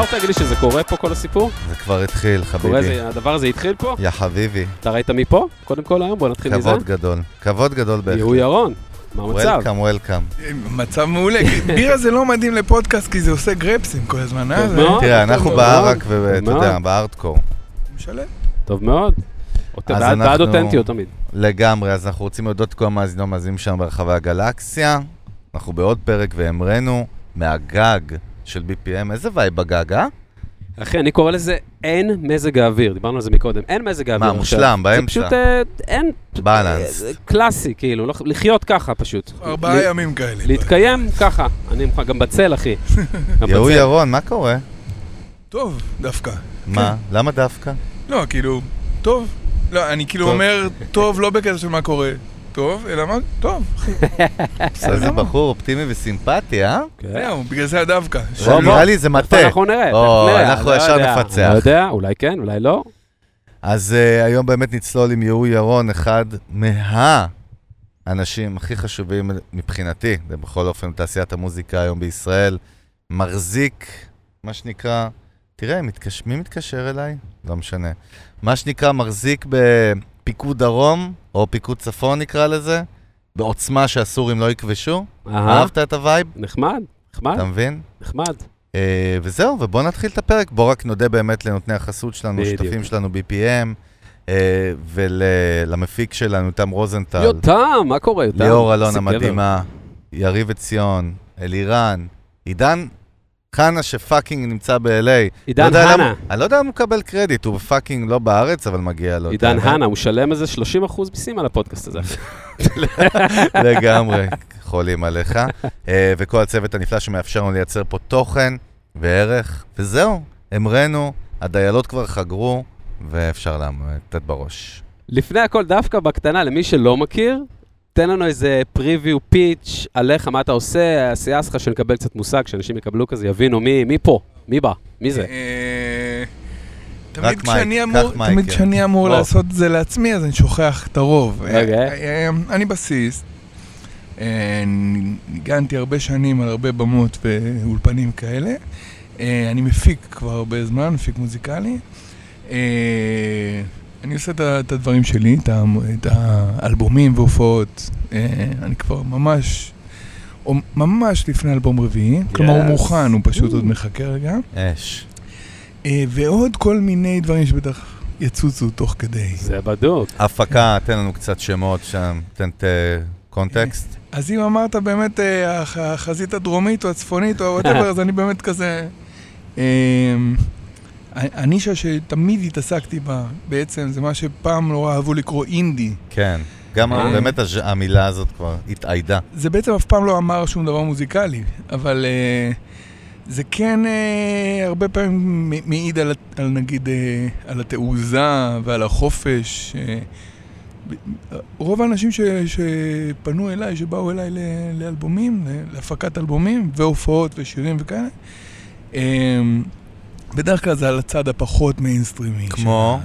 רוצה להגיד לי שזה קורה פה כל הסיפור? זה כבר התחיל, קורה חביבי. זה, הדבר הזה התחיל פה? יא חביבי, אתה ראית מפה? קודם כל היום, בוא נתחיל מזה. כבוד גדול. כבוד גדול בהחלט. יהוא ירון, מה המצב? וולקאם, וולקאם. מצב מעולה, בירה זה לא מדהים לפודקאסט כי זה עושה גרפסים כל הזמן, אה? טוב זה מאוד. תראה, אנחנו. בערק, ואתה. יודע, בארטקור. משלם. טוב מאוד. בעד אותנטיות תמיד. לגמרי, אז אנחנו רוצים להודות לכל המאזינים שלנו ברחבי הגלקסיה. אנחנו בעוד פרק והמרנו מהגג של BPM. איזה וייב בגג, אה? אחי, אני קורא לזה אין מזג האוויר, דיברנו על זה מקודם, אין מזג האוויר מה. מושלם, באמצע. זה פשוט אה, אין... balance. אה, קלאסי, כאילו, לא- לחיות ככה פשוט. ארבעה ימים כאלה. להתקיים ככה. אני מוכן, גם בצל, אחי. יהוא. ירון, מה קורה? טוב, דווקא. מה? למה דווקא? לא, כאילו, טוב. לא, אני כאילו טוב. אומר, טוב, לא בקטע של מה קורה. טוב, אלא מה? טוב, אחי. איזה בחור אופטימי וסימפטי, אה? כן. בגלל זה הדווקא. נראה לי זה מטה. אנחנו נראה, אנחנו לא ישר נפצח. לא יודע, אולי כן, אולי לא. אז uh, היום באמת נצלול עם יהוא ירון, אחד מהאנשים הכי חשובים מבחינתי, זה בכל אופן תעשיית המוזיקה היום בישראל, מחזיק, מה שנקרא, תראה, מתקש... מי מתקשר אליי? לא משנה. מה שנקרא, מחזיק בפיקוד דרום, או פיקוד צפון נקרא לזה, בעוצמה שהסורים לא יכבשו. אהה, אהבת את הווייב? נחמד, נחמד, אתה מבין? נחמד. אה, וזהו, ובואו נתחיל את הפרק. בואו רק נודה באמת לנותני החסות שלנו, בדיוק. שותפים שלנו BPM, אה, ולמפיק שלנו, תם רוזנטל, יותם, מה קורה, יותם? ליאור אלון איזה גבר. המדהימה, יריב עציון, אלירן, עידן חנה ש fucking נמצא ב-LA. עידן לא. למה- אני לא יודע אם הוא מקבל קרדיט, הוא fucking לא בארץ, אבל מגיע לו. עידן? הנה, הוא שלם איזה 30% מיסים על הפודקאסט הזה. לגמרי, חולים עליך. אה, וכל הצוות הנפלא שמאפשר לנו לייצר פה תוכן וערך, וזהו, המרנו, הדיילות כבר חגרו, ואפשר לתת בראש. לפני הכל, דווקא בקטנה, למי שלא מכיר, תן לנו איזה preview pitch עליך, מה אתה עושה, העשייה שלך, שנקבל קצת מושג, שאנשים יקבלו כזה, יבינו מי מי פה, מי בא, מי זה. אה, תמיד כשאני מייק, אמור, תמיד כן. כשאני אמור. לעשות את זה לעצמי, אז אני שוכח את הרוב. אה, אוקיי. אה, אני בסיסט. אה, ניגנתי הרבה שנים על הרבה במות ואולפנים כאלה. אני מפיק כבר הרבה זמן, מפיק מוזיקלי. אה, אני עושה את הדברים שלי, את האלבומים והופעות. אה, אני כבר ממש, או ממש לפני אלבום רביעי. כלומר, הוא. מוכן, הוא פשוט. עוד מחכה רגע. אש. אה, ועוד כל מיני דברים שבטח יצוצו תוך כדי. זה בדוק. הפקה, תן לנו קצת שמות שם, תן את אה, קונטקסט. אז אם אמרת באמת אה, הח- החזית הדרומית או הצפונית או whatever, אז אני באמת כזה... הנישה שתמיד התעסקתי בה, בעצם, זה מה שפעם נורא אהבו לקרוא אינדי. כן. גם אה. באמת המילה הזאת כבר התאיידה. זה בעצם אף פעם לא אמר שום דבר מוזיקלי, אבל אה, זה כן אה, הרבה פעמים מעיד על, נגיד, על התעוזה ועל החופש. רוב האנשים ש, שפנו אליי, שבאו אליי ל, לאלבומים, להפקת אלבומים והופעות ושירים וכאלה, אה, בדרך כלל זה על הצד הפחות מיינסטרימי. כמו?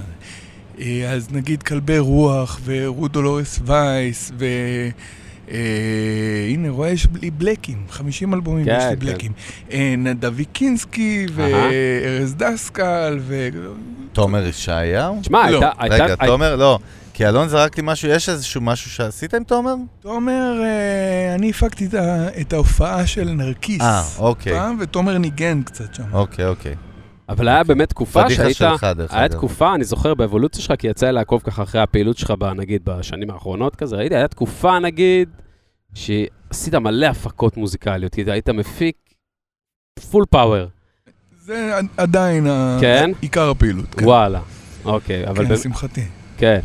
אה, אז נגיד כלבי רוח, ורות דולורס וייס, ו... אה, הנה, רואה, יש לי בלקים, 50 אלבומים כן, יש לי כן. בלקים. אה, נדב קינסקי, אהה. וארז דסקל, ו... תומר ישעיהו? תשמע, לא. הייתה... הייתה- רגע, תומר, לא. כי אלון זרק לי משהו, יש איזשהו משהו שעשית עם תומר? תומר, אה, אני הפקתי את ההופעה של נרקיס. אה, אוקיי. פעם, ותומר ניגן קצת שם. אוקיי, אוקיי. אבל היה באמת תקופה פדיחה שהיית... שלך, דרך היה אגב. תקופה, אני זוכר באבולוציה שלך, כי יצא לי לעקוב ככה אחרי הפעילות שלך, ב- נגיד, בשנים האחרונות כזה, ראיתי, היה תקופה, נגיד, שעשית מלא הפקות מוזיקליות, כי היית מפיק פול פאוור. זה עד- עדיין כן? עיקר הפעילות. כן. וואלה. אוקיי, אבל... כן, לשמחתי. כן.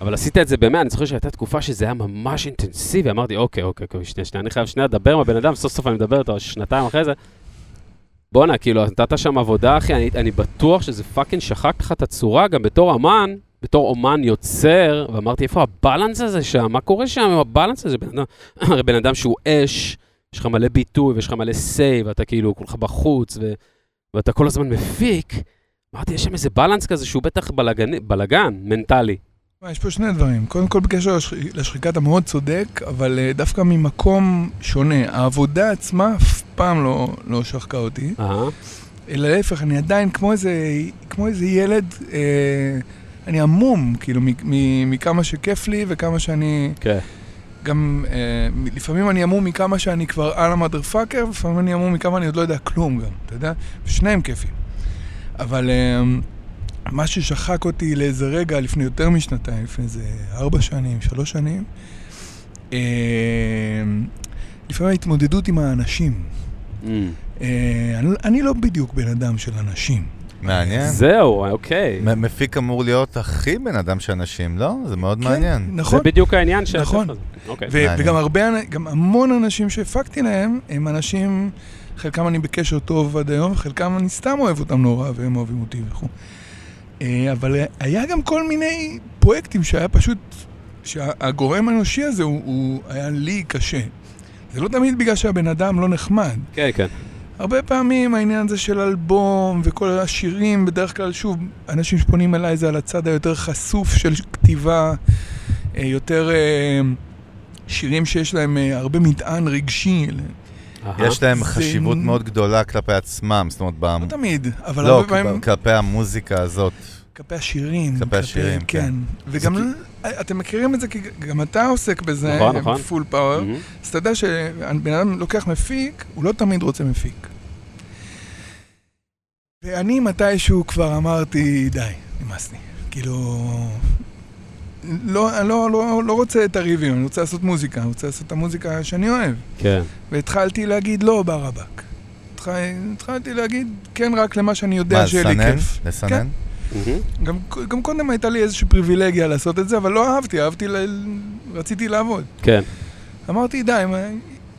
אבל עשית את זה באמת, אני זוכר שהייתה תקופה שזה היה ממש אינטנסיבי, אמרתי, אוקיי, אוקיי, אוקיי, שנייה, שנייה, אני חייב שנייה לדבר עם הבן אדם, סוף סוף אני מדבר איתו שנתיים אחרי זה. בואנה, כאילו, נתת שם עבודה, אחי, אני, אני בטוח שזה fucking שחק לך את הצורה, גם בתור אמן, בתור אומן יוצר, ואמרתי, איפה ה balance הזה שם? מה קורה שם עם ה balance הזה? בן אדם, הרי בן אדם שהוא אש, יש לך מלא ביטוי ויש לך מלא say, ואתה כאילו כולך בחוץ, ו, ואתה כל הזמן מפיק. אמרתי, יש שם איזה balance כזה שהוא בטח בלגן, בלגן מנטלי. יש פה שני דברים. קודם כל, בקשר לש- לשחיקה אתה מאוד צודק, אבל אה, דווקא ממקום שונה. העבודה עצמה אף פעם לא, לא שחקה אותי. אהה. אלא להפך, אני עדיין כמו איזה, כמו איזה ילד, אה, אני עמום, כאילו, מ- מ- מכמה שכיף לי וכמה שאני... כן. גם, אה, לפעמים אני עמום מכמה שאני כבר על המאדר פאקר, ולפעמים אני עמום מכמה אני עוד לא יודע כלום גם, אתה יודע? ושניהם כיפים. אבל אה, מה ששחק אותי לאיזה רגע לפני יותר משנתיים, לפני איזה ארבע שנים, שלוש שנים, אה, לפעמים ההתמודדות עם האנשים. Mm. אה, אני, אני לא בדיוק בן אדם של אנשים. מעניין. זהו, אוקיי. מפיק אמור להיות הכי בן אדם של אנשים, לא? זה מאוד מעניין. זה נכון. בדיוק העניין של... נכון. אוקיי. ו- מעניין. וגם הרבה, גם המון אנשים שהפקתי להם, הם אנשים, חלקם אני בקשר טוב עד היום, וחלקם אני סתם אוהב אותם נורא, והם אוהבים אותי וכו'. אה, אבל היה גם כל מיני פרויקטים שהיה פשוט, שהגורם האנושי הזה הוא, הוא היה לי קשה. זה לא תמיד בגלל שהבן אדם לא נחמד. כן, כן. הרבה פעמים העניין הזה של אלבום וכל השירים, בדרך כלל, שוב, אנשים שפונים אליי זה על הצד היותר חשוף של כתיבה, אה, יותר אה, שירים שיש להם הרבה מטען רגשי. יש להם חשיבות מאוד גדולה כלפי עצמם, זאת אומרת, לא תמיד, אבל לא, הרבה פעמים כלפי המוזיקה הזאת. כלפי השירים. כלפי השירים, כן. כן. וגם, אתם מכירים את זה כי גם אתה עוסק בזה, נכון, נכון. פול פאוור. אז אתה יודע שבן אדם לוקח מפיק, הוא לא תמיד רוצה מפיק. ואני מתישהו כבר אמרתי, די, נמאס לי. כאילו... לא, אני לא, לא, לא רוצה את הריבים, אני רוצה לעשות מוזיקה, אני רוצה לעשות את המוזיקה שאני אוהב. כן. והתחלתי להגיד לא ברבק. התח... התחלתי להגיד כן רק למה שאני יודע מה, שיהיה לי לסנן? כיף. לסנן? כן. מהמם. גם, גם קודם הייתה לי איזושהי פריבילגיה לעשות את זה, אבל לא אהבתי, אהבתי, ל... רציתי לעבוד. כן. אמרתי, די, מה-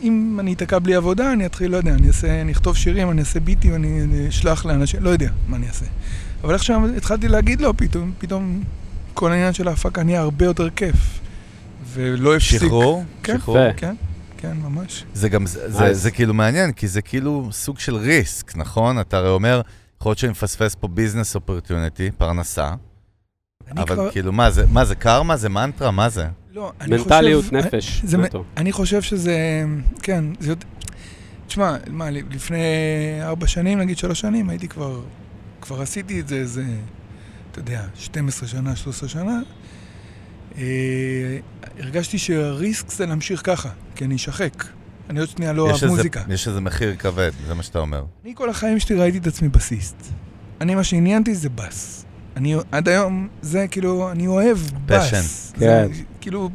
אם אני אתקע בלי עבודה, אני אתחיל, לא יודע, אני אעשה, אני אכתוב שירים, אני אעשה ביטים, אני אשלח לאנשים, לא יודע מה אני אעשה. אבל איך שהתחלתי להגיד לו, פתאום, פתאום כל העניין של ההפקה נהיה הרבה יותר כיף. ולא הפסיק. שחרור? כן. שחרור? כן, כן, ממש. זה גם, זה, זה, זה כאילו מעניין, כי זה כאילו סוג של ריסק, נכון? אתה הרי אומר, יכול להיות שאני מפספס פה ביזנס אופרטיוניטי, פרנסה, אבל כבר- כאילו, מה זה, מה זה קרמה? זה מנטרה? מה זה? לא, אני מנטליות, חושב- נפש. זה. אני חושב שזה, כן, זה יותר... תשמע, מה, לפני ארבע שנים, נגיד שלוש שנים, הייתי כבר, כבר עשיתי את זה איזה, אתה יודע, 12 שנה, 13 שנה. אה, הרגשתי שהריסק זה להמשיך ככה, כי אני אשחק. אני עוד שנייה לא יש אוהב איזה- מוזיקה. יש איזה מחיר כבד, זה מה שאתה אומר. אני כל החיים שלי ראיתי את עצמי בסיסט. אני, מה שעניינתי זה בס. אני עד היום, זה כאילו, אני אוהב בס. זה, כן. כאילו,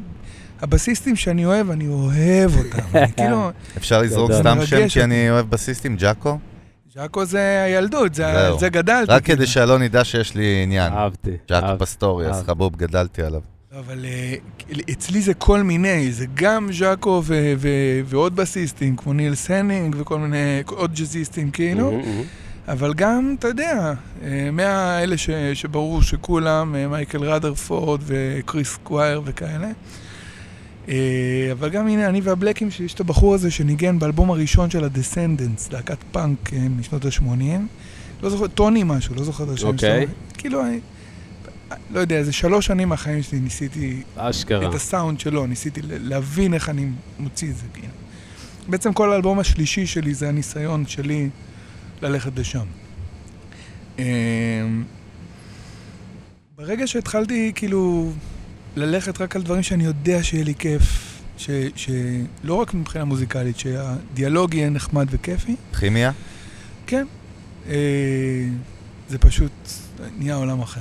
הבסיסטים שאני אוהב, אני אוהב אותם. אני כאילו, אפשר לזרוק. סתם שם כי. אני אוהב בסיסטים, ג'אקו? ז'אקו זה הילדות, זה. זה גדלתי. רק כאילו. כדי שלא נדע שיש לי עניין. אהבתי. ג'אקו פסטוריוס, אהב. חבוב, גדלתי עליו. אבל אה, אצלי זה כל מיני, זה גם ג'אקו ו- ו- ועוד בסיסטים, כמו ניל סנינג וכל מיני, עוד ג'אזיסטים כאילו. מהמם, מהמם. אבל גם, אתה יודע, אה, מהאלה ש, שברור שכולם, אה, מייקל רדרפורד וכריס סקווייר וכאלה. אה, אבל גם הנה, אני והבלקים, שיש את הבחור הזה שניגן באלבום הראשון של ה-Descendants, להקת פאנק אה, משנות ה-80. לא זוכר, טוני משהו, לא זוכר את השם אוקיי. שלו. כאילו, אני, לא יודע, איזה שלוש שנים מהחיים שלי ניסיתי אשכרה. את הסאונד שלו, ניסיתי להבין איך אני מוציא את זה. כאילו. בעצם כל האלבום השלישי שלי זה הניסיון שלי ללכת לשם. אמ, ברגע שהתחלתי כאילו ללכת רק על דברים שאני יודע שיהיה לי כיף, ש, שלא רק מבחינה מוזיקלית, שהדיאלוג יהיה נחמד וכיפי, כימיה? כן, אה, זה פשוט נהיה עולם אחר.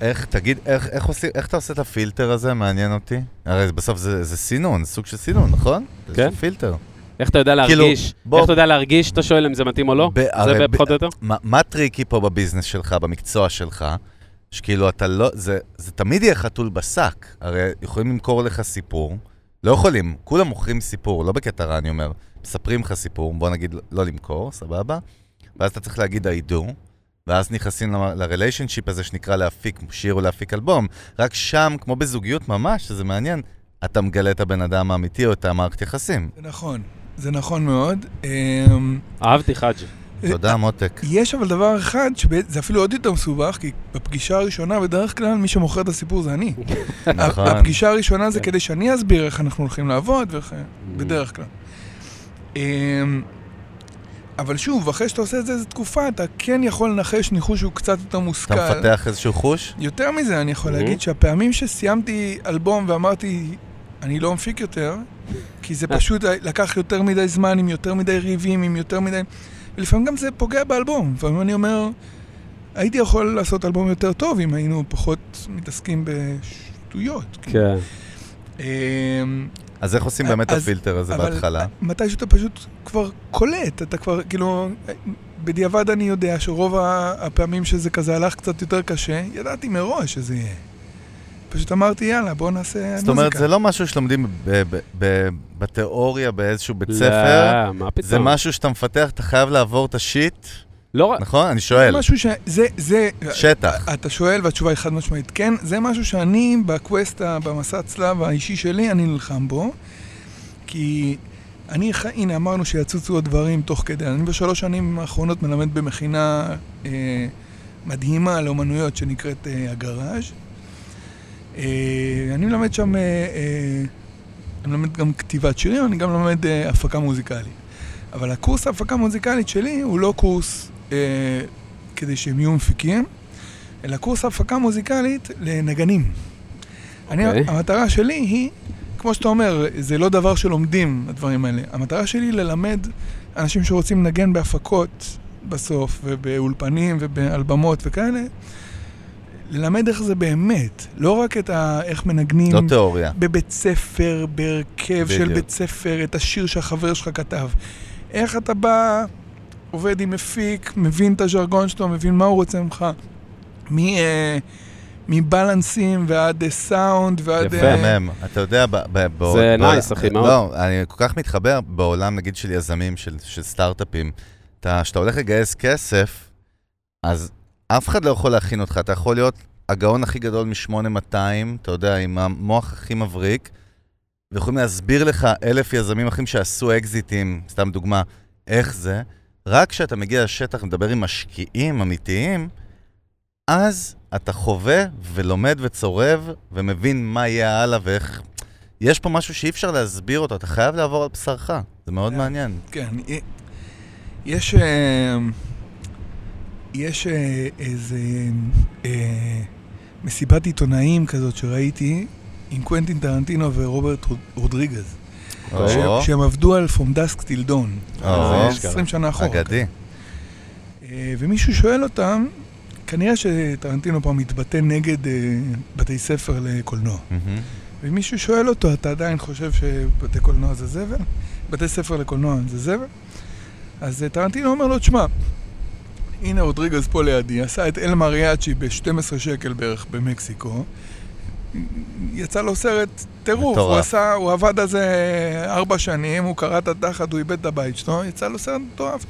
איך, תגיד, איך, איך, עושים, איך אתה עושה את הפילטר הזה? מעניין אותי. הרי בסוף זה, זה סינון, סוג של סינון, נכון? כן. זה פילטר. איך אתה יודע כאילו, להרגיש? בוא- איך אתה יודע להרגיש? אתה שואל אם זה מתאים או לא? ב- זה פחות או יותר? מה, מה tricky פה בביזנס שלך, במקצוע שלך? שכאילו אתה לא, זה, זה תמיד יהיה חתול בשק. הרי יכולים למכור לך סיפור, לא יכולים, כולם מוכרים סיפור, לא בקטע רע, אני אומר. מספרים לך סיפור, בוא נגיד לא למכור, סבבה? ואז אתה צריך להגיד I do, ואז נכנסים לריליישנשיפ הזה שנקרא להפיק שיר או להפיק אלבום. רק שם, כמו בזוגיות ממש, שזה מעניין, אתה מגלה את הבן אדם האמיתי או את המערכת יחסים. זה נכון, זה נכון מאוד. אמ, אהבתי חאג'. תודה, מותק. יש אבל דבר אחד, שזה אפילו עוד יותר מסובך, כי בפגישה הראשונה בדרך כלל מי שמוכר את הסיפור זה אני. נכון. הפגישה הראשונה זה כן. כדי שאני אסביר איך אנחנו הולכים לעבוד, ואיך... בדרך כלל. אמ, אבל שוב, אחרי שאתה עושה את זה איזה תקופה, אתה כן יכול לנחש ניחוש שהוא קצת יותר מושכל. אתה מפתח איזשהו חוש? יותר מזה, אני יכול Mhm. להגיד שהפעמים שסיימתי אלבום ואמרתי, אני לא מפיק יותר, כי זה פשוט לקח יותר מדי זמן, עם יותר מדי ריבים, עם יותר מדי... ולפעמים גם זה פוגע באלבום. לפעמים אני אומר, הייתי יכול לעשות אלבום יותר טוב אם היינו פחות מתעסקים בשטויות. כן. אמ, אז איך עושים באמת את הפילטר הזה בהתחלה? מתי שאתה פשוט כבר קולט, אתה כבר, כאילו, בדיעבד אני יודע שרוב הפעמים שזה כזה הלך קצת יותר קשה, ידעתי מראש שזה יהיה. פשוט אמרתי, יאללה, בואו נעשה מוזיקה. זאת אומרת, זה לא משהו שלומדים ב- ב- ב- בתיאוריה באיזשהו בית ספר, לא, מה פתאום? זה משהו שאתה מפתח, אתה חייב לעבור את ה shit, לא רק... נכון? אני זה שואל. משהו ש... זה, זה... שטח. אתה שואל והתשובה היא חד משמעית כן, זה משהו שאני ב quest, במסע הצלב האישי שלי, אני נלחם בו. כי אני, הנה אמרנו שיצוצו עוד דברים תוך כדי. אני בשלוש שנים האחרונות מלמד במכינה אה, מדהימה לאומנויות שנקראת אה, הגראז'. אה, אני מלמד שם, אה, אה, אני מלמד גם כתיבת שירים, אני גם מלמד הפקה מוזיקלית. אבל הקורס ההפקה המוזיקלית שלי הוא לא קורס כדי שהם יהיו מפיקים, אלא קורס הפקה מוזיקלית לנגנים. אני, אוקיי. המטרה שלי היא, כמו שאתה אומר, זה לא דבר שלומדים, הדברים האלה. המטרה שלי היא ללמד אנשים שרוצים לנגן בהפקות בסוף, ובאולפנים ובאלבמות וכאלה, ללמד איך זה באמת, לא רק את ה... איך מנגנים לא תיאוריה. בבית ספר, בהרכב של. בית ספר, את השיר שהחבר שלך כתב. איך אתה בא, עובד עם מפיק, מבין את הז'רגון שלו, מבין מה הוא רוצה ממך. מ... אה, מבלנסים ועד אה, סאונד ועד... יפה, אה, מהמם. אתה יודע, ב- ב- ב- זה ב- nice, אחי, מאוד. לא, אני כל כך מתחבר בעולם, נגיד, של יזמים, של סטארט-אפים. אתה- כשאתה הולך לגייס כסף, אז אף אחד לא יכול להכין אותך. אתה יכול להיות הגאון הכי גדול מ-8200, אתה יודע, עם המוח הכי מבריק, ויכולים להסביר לך אלף יזמים אחרים שעשו אקזיטים, סתם דוגמה, איך זה. רק כשאתה מגיע לשטח ומדבר עם משקיעים אמיתיים, אז אתה חווה ולומד וצורב ומבין מה יהיה הלאה ואיך... יש פה משהו שאי אפשר להסביר אותו, אתה חייב לעבור על בשרך. זה מאוד כן. מעניין. כן, יש... אה, יש אה, איזה אה, מסיבת עיתונאים כזאת שראיתי עם קוונטין טרנטינו ורוברט רוד- רודריגז. או, שהם- עבדו על From Dusk Till Dawn. או, זה 20 שנה אחורה. אגדי. אה, ומישהו שואל אותם, כנראה שטרנטינו פעם מתבטא נגד אה, בתי ספר לקולנוע. ומישהו שואל אותו, אתה עדיין חושב שבתי קולנוע זה זבל? בתי ספר לקולנוע זה זבל? אז אה, טרנטינו אומר לו, תשמע, הנה רודריגז פה לידי, עשה את אל מריאצ'י ב-12 שקל בערך במקסיקו. יצא לו סרט טירוף, הוא. עשה, הוא עבד על זה ארבע שנים, הוא קרע את התחת, הוא איבד את הבית שלו, יצא לו סרט מטורף.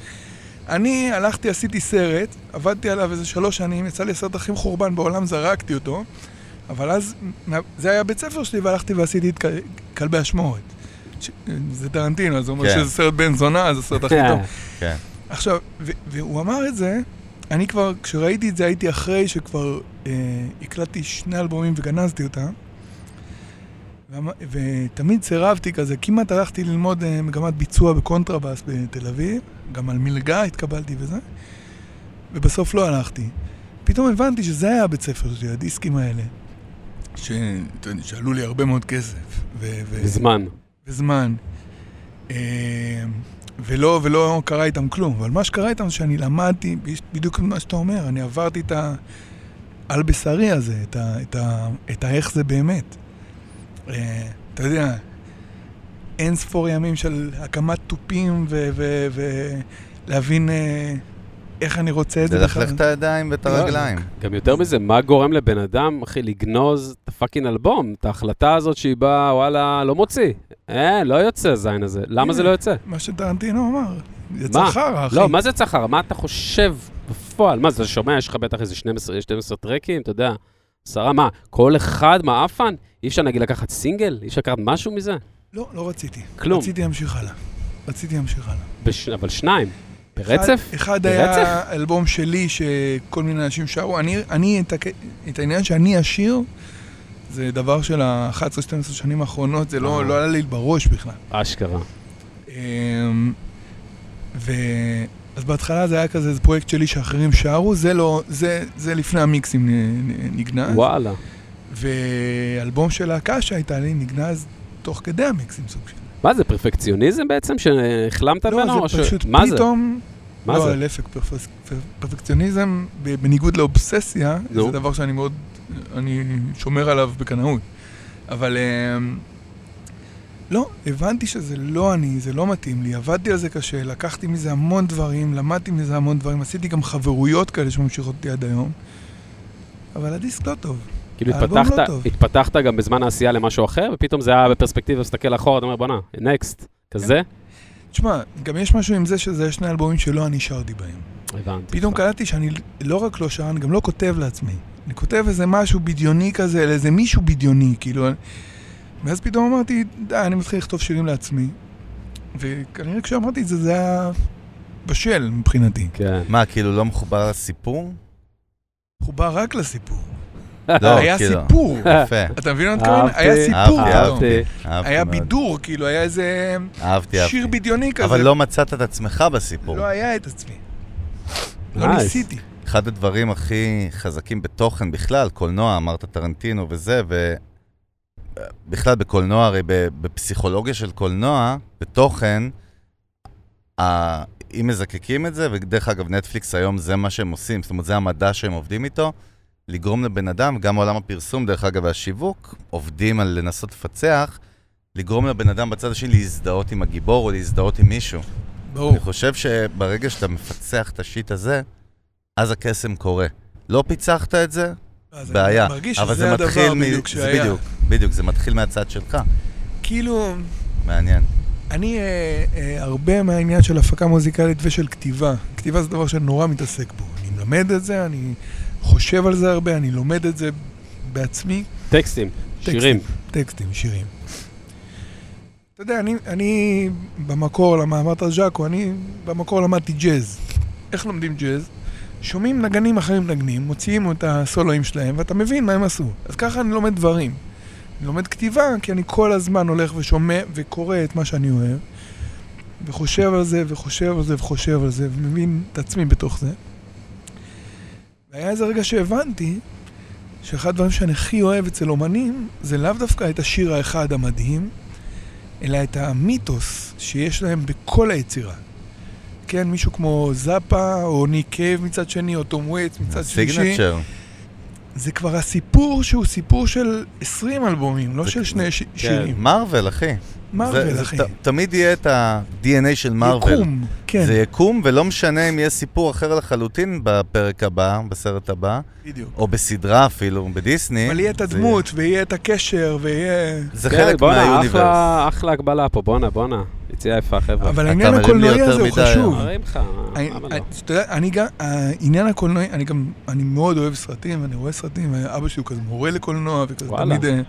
אני הלכתי, עשיתי סרט, עבדתי עליו איזה שלוש שנים, יצא לי הסרט הכי מחורבן בעולם, זרקתי אותו, אבל אז, זה היה בית ספר שלי, והלכתי ועשיתי את כלבי אשמורת. ש- זה טרנטינו, אז הוא אומר כן. שזה סרט בן זונה, זה הסרט הכי טוב. כן. עכשיו, והוא אמר את זה, אני כבר, כשראיתי את זה הייתי אחרי שכבר אה, הקלטתי שני אלבומים וגנזתי אותם. ותמיד סירבתי כזה, כמעט הלכתי ללמוד אה, מגמת ביצוע בקונטרבאס בתל אביב, גם על מלגה התקבלתי וזה, ובסוף לא הלכתי. פתאום הבנתי שזה היה הבית ספר שלי, הדיסקים האלה, ש- שעלו לי הרבה מאוד כסף. ו- ו- בזמן. בזמן. אה, ולא, ולא קרה איתם כלום. אבל מה שקרה איתם זה שאני למדתי בדיוק מה שאתה אומר, אני עברתי את העל בשרי הזה, את, ה, את, ה, את האיך זה באמת. אה, אתה יודע, אין ספור ימים של הקמת תופים ולהבין אה, איך אני רוצה את זה ללכלך את הידיים ואת לא, הרגליים. גם יותר מזה, מה גורם לבן אדם, אחי, לגנוז את הפאקינג אלבום? את ההחלטה הזאת שהיא באה, וואלה, לא מוציא. אה, לא יוצא הזין הזה. למה זה לא יוצא? מה שטרנטינו אמר. יצא מה? חרא, אחי. לא, מה זה צחר? מה אתה חושב בפועל? מה, זה שומע, יש לך בטח איזה 12, 12 טרקים, אתה יודע, עשרה, מה, כל אחד מעפן? אי אפשר נגיד לקחת סינגל? אי אפשר לקחת משהו מזה? לא, לא רציתי. כלום. רציתי להמשיך הלאה. רציתי להמשיך הלאה. בש... אבל שניים. ברצף? אחד, אחד ברצף? היה אלבום שלי שכל מיני אנשים שרו. אני, אני את, העניין שאני אשיר, זה דבר של ה-11-12 שנים האחרונות, זה אה. לא, לא עלה לי בראש בכלל. אשכרה. אמ, ו... אז בהתחלה זה היה כזה, זה פרויקט שלי שאחרים שרו, זה לא, זה, זה לפני המיקסים נגנז. וואלה. ואלבום של להקה שהייתה לי נגנז תוך כדי המיקסים סוג של. מה זה, פרפקציוניזם בעצם שהחלמת ממנו? לא, זה ש- פשוט זה? פתאום... מה לא, זה? להפך, פרפס- פר- פרפקציוניזם, בניגוד לאובססיה. זה דבר שאני מאוד, אני שומר עליו בקנאות. אבל אמ, לא, הבנתי שזה לא אני, זה לא מתאים לי, עבדתי על זה קשה, לקחתי מזה המון דברים, למדתי מזה המון דברים, עשיתי גם חברויות כאלה שממשיכות אותי עד היום, אבל הדיסק לא טוב. כאילו האלבום התפתחת, לא טוב. התפתחת גם בזמן העשייה למשהו אחר, ופתאום זה היה בפרספקטיבה, מסתכל אחורה, אתה אומר, בואנה, נקסט, כזה? תשמע, גם יש משהו עם זה שזה שני אלבומים שלא אני שרתי בהם. הבנתי. פתאום קלטתי שאני לא רק לא שר, אני גם לא כותב לעצמי. אני כותב איזה משהו בדיוני כזה, לאיזה מישהו בדיוני, כאילו... ואז פתאום אמרתי, די, אני מתחיל לכתוב שירים לעצמי. וכנראה כשאמרתי את זה, זה היה בשל מבחינתי. כן. מה, כאילו לא מחובר לסיפור? חובר רק לסיפור. לא, היה כאילו. סיפור. יפה. אתה מבין מה אני מתכוון? היה סיפור. אהבתי. אהבתי. היה. בידור, כאילו, היה איזה אהבתי, אהבתי. שיר בדיוני כזה. אבל לא מצאת את עצמך בסיפור. לא היה את עצמי. לא. ניסיתי. אחד הדברים הכי חזקים בתוכן בכלל, קולנוע, אמרת טרנטינו וזה, ובכלל בקולנוע, הרי בפסיכולוגיה של קולנוע, בתוכן, אם מזקקים את זה, ודרך אגב, נטפליקס היום זה מה שהם עושים, זאת אומרת, זה המדע שהם עובדים איתו, לגרום לבן אדם, גם עולם הפרסום, דרך אגב, והשיווק, עובדים על לנסות לפצח, לגרום לבן אדם בצד השני להזדהות עם הגיבור או להזדהות עם מישהו. ברור. אני חושב שברגע שאתה מפצח את השיט הזה, אז הקסם קורה. לא פיצחת את זה, בעיה. מרגיש אבל שזה זה מתחיל מ... בדיוק זה. בדיוק, בדיוק, זה מתחיל מהצד שלך. כאילו... מעניין. אני, אה, אה, הרבה מהעניין של הפקה מוזיקלית ושל כתיבה, כתיבה זה דבר שאני נורא מתעסק בו. אני מלמד את זה, אני חושב על זה הרבה, אני לומד את זה בעצמי, טקסטים, שירים. טקסטים, שירים. אתה יודע, אני, אני במקור, למה אמרת ז'אקו, אני במקור למדתי ג'אז. איך לומדים ג'אז? שומעים נגנים אחרים מנגנים, מוציאים את הסולואים שלהם, ואתה מבין מה הם עשו. אז ככה אני לומד דברים. אני לומד כתיבה, כי אני כל הזמן הולך ושומע וקורא את מה שאני אוהב, וחושב על זה, וחושב על זה, וחושב על זה, ומבין את עצמי בתוך זה. והיה איזה רגע שהבנתי שאחד הדברים שאני הכי אוהב אצל אומנים, זה לאו דווקא את השיר האחד המדהים, אלא את המיתוס שיש להם בכל היצירה. כן, מישהו כמו זאפה, או ניק קייב מצד שני, או תום וייטס מצד שלישי. signature. זה כבר הסיפור שהוא סיפור של 20 אלבומים, לא של שני ש- כן. שירים. מארוול, אחי. זה- מארוול, זה אחי. ת- תמיד יהיה את ה-DNA של מארוול. יקום, כן, זה יקום, ולא משנה אם יהיה סיפור אחר לחלוטין בפרק הבא, בסרט הבא, בדיוק. או בסדרה אפילו, בדיסני. אבל יהיה את זה- הדמות, ויהיה את הקשר, ויהיה... זה כן, חלק בואנה, מהיוניברס. אחלה- אחלה הגבלה פה, בואנה, בואנה. יציאה יפה, חבר'ה. אבל העניין הקולנועי הזה הוא חשוב. מראים לך, מה- אני- למה אני- לא? אתה יודע, אני גם, העניין הקולנועי, אני גם, אני מאוד אוהב סרטים, ואני רואה סרטים, ואבא שלי הוא כזה מורה לקולנוע, וכזה וואלה. תמיד...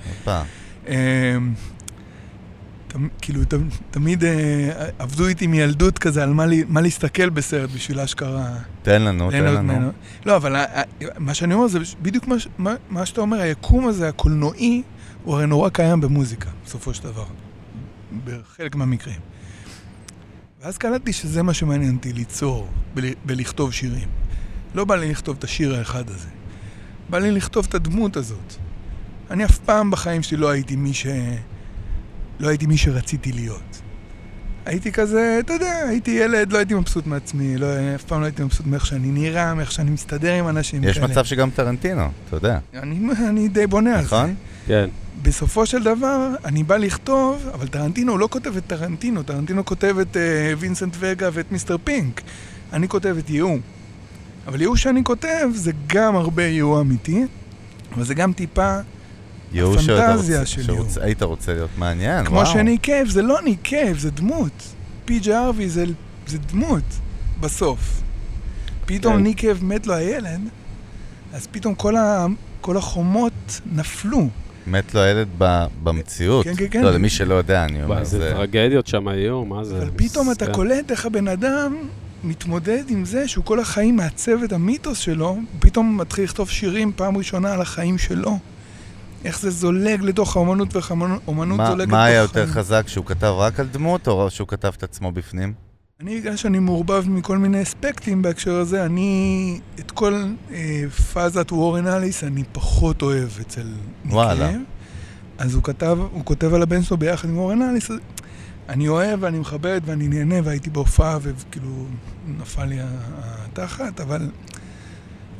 תמ- כאילו, תמ- תמיד אה, עבדו איתי מילדות כזה על מה לי- מה להסתכל בסרט בשביל אשכרה. תן לנו, תן לנו. לא, אבל מה שאני אומר זה בדיוק מה ש- מה- מה שאתה אומר, היקום הזה, הקולנועי, הוא הרי נורא קיים במוזיקה, בסופו של דבר. בחלק מהמקרים. ואז קלטתי שזה מה שמעניין אותי, ליצור, בל- בלכתוב שירים. לא בא לי לכתוב את השיר האחד הזה. בא לי לכתוב את הדמות הזאת. אני אף פעם בחיים שלי לא הייתי מי ש... לא הייתי מי שרציתי להיות. הייתי כזה, אתה יודע, הייתי ילד, לא הייתי מבסוט מעצמי, לא, אף פעם לא הייתי מבסוט מאיך שאני נראה, מאיך שאני מסתדר עם אנשים יש כאלה. מצב שגם טרנטינו, אתה יודע. אני, אני די בונה על זה. נכון? כן. בסופו של דבר, אני בא לכתוב, אבל טרנטינו לא כותב את טרנטינו, טרנטינו כותב את uh, וינסנט וגה ואת מיסטר פינק. אני כותב את יהוא. אבל יהוא שאני כותב זה גם הרבה יהוא אמיתי, אבל זה גם טיפה, ייאוש שאתה הפנטזיה רוצה- שרוצ-. היית רוצה להיות מעניין, כמו וואו. שניק קייב, זה לא ניק קייב, זה דמות. פי ג'יי הארווי זה, זה דמות, בסוף. פתאום כן. ניק קייב מת לו הילד, אז פתאום כל, ה, כל החומות נפלו. מת לו הילד ב- במציאות. כן, כן, כן. לא, למי שלא יודע, אני אומר, איזה זה... טרגדיות שם היו, מה זה? אבל פתאום אתה. קולט איך הבן אדם מתמודד עם זה שהוא כל החיים מעצב את המיתוס שלו, פתאום מתחיל לכתוב שירים פעם ראשונה על החיים שלו. איך זה זולג לתוך האומנות, ואיך האומנות זולגת לתוך מה היה יותר החיים. חזק, שהוא כתב רק על דמות, או שהוא כתב את עצמו בפנים? אני, בגלל שאני מעורבב מכל מיני אספקטים בהקשר הזה, אני, את כל אה, פאזת וורן אליס אני פחות אוהב אצל ניקב. וואלה. אז הוא כתב, הוא כותב על הבן שלו ביחד עם וורן אליס, אני אוהב ואני מכבד ואני נהנה והייתי בהופעה וכאילו נפל לי התחת, אבל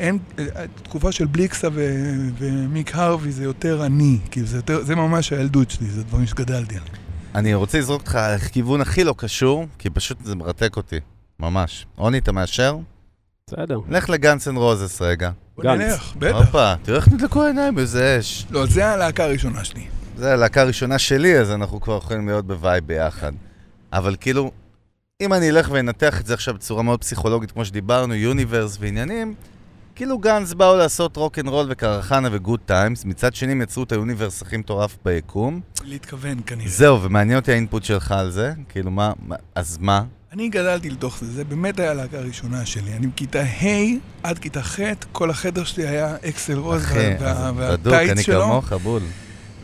אין, התקופה של בליקסה ו, ומיק הרווי זה יותר אני, כאילו זה יותר, זה ממש הילדות שלי, זה דברים שגדלתי עליהם. אני רוצה לזרוק אותך לכיוון הכי לא קשור, כי פשוט זה מרתק אותי, ממש. רוני, אתה מאשר? בסדר. לך לגאנס אנד רוזס רגע. גאנס. נלך, בטח. הופה, תראה איך נדלקו העיניים באיזה אש. לא, זה הלהקה הראשונה שלי. זה הלהקה הראשונה שלי, אז אנחנו כבר יכולים להיות ב vibe ביחד. אבל כאילו, אם אני אלך ואנתח את זה עכשיו בצורה מאוד פסיכולוגית, כמו שדיברנו, universe ועניינים, כאילו גאנס באו לעשות רוק אנד רול וקרחנה ו good times, מצד שני הם יצרו את ה universe הכי מטורף ביקום. להתכוון כנראה. זהו, ומעניין אותי ה input שלך על זה, כאילו מה, מה- אז מה? אני גדלתי לתוך זה, זה באמת היה הלהקה הראשונה שלי. אני מכיתה ה' עד כיתה ח', כל החדר שלי היה אקסל רוז אחי, וה- אז וה- בדוק, והטייץ אני שלו, כמוך, בול.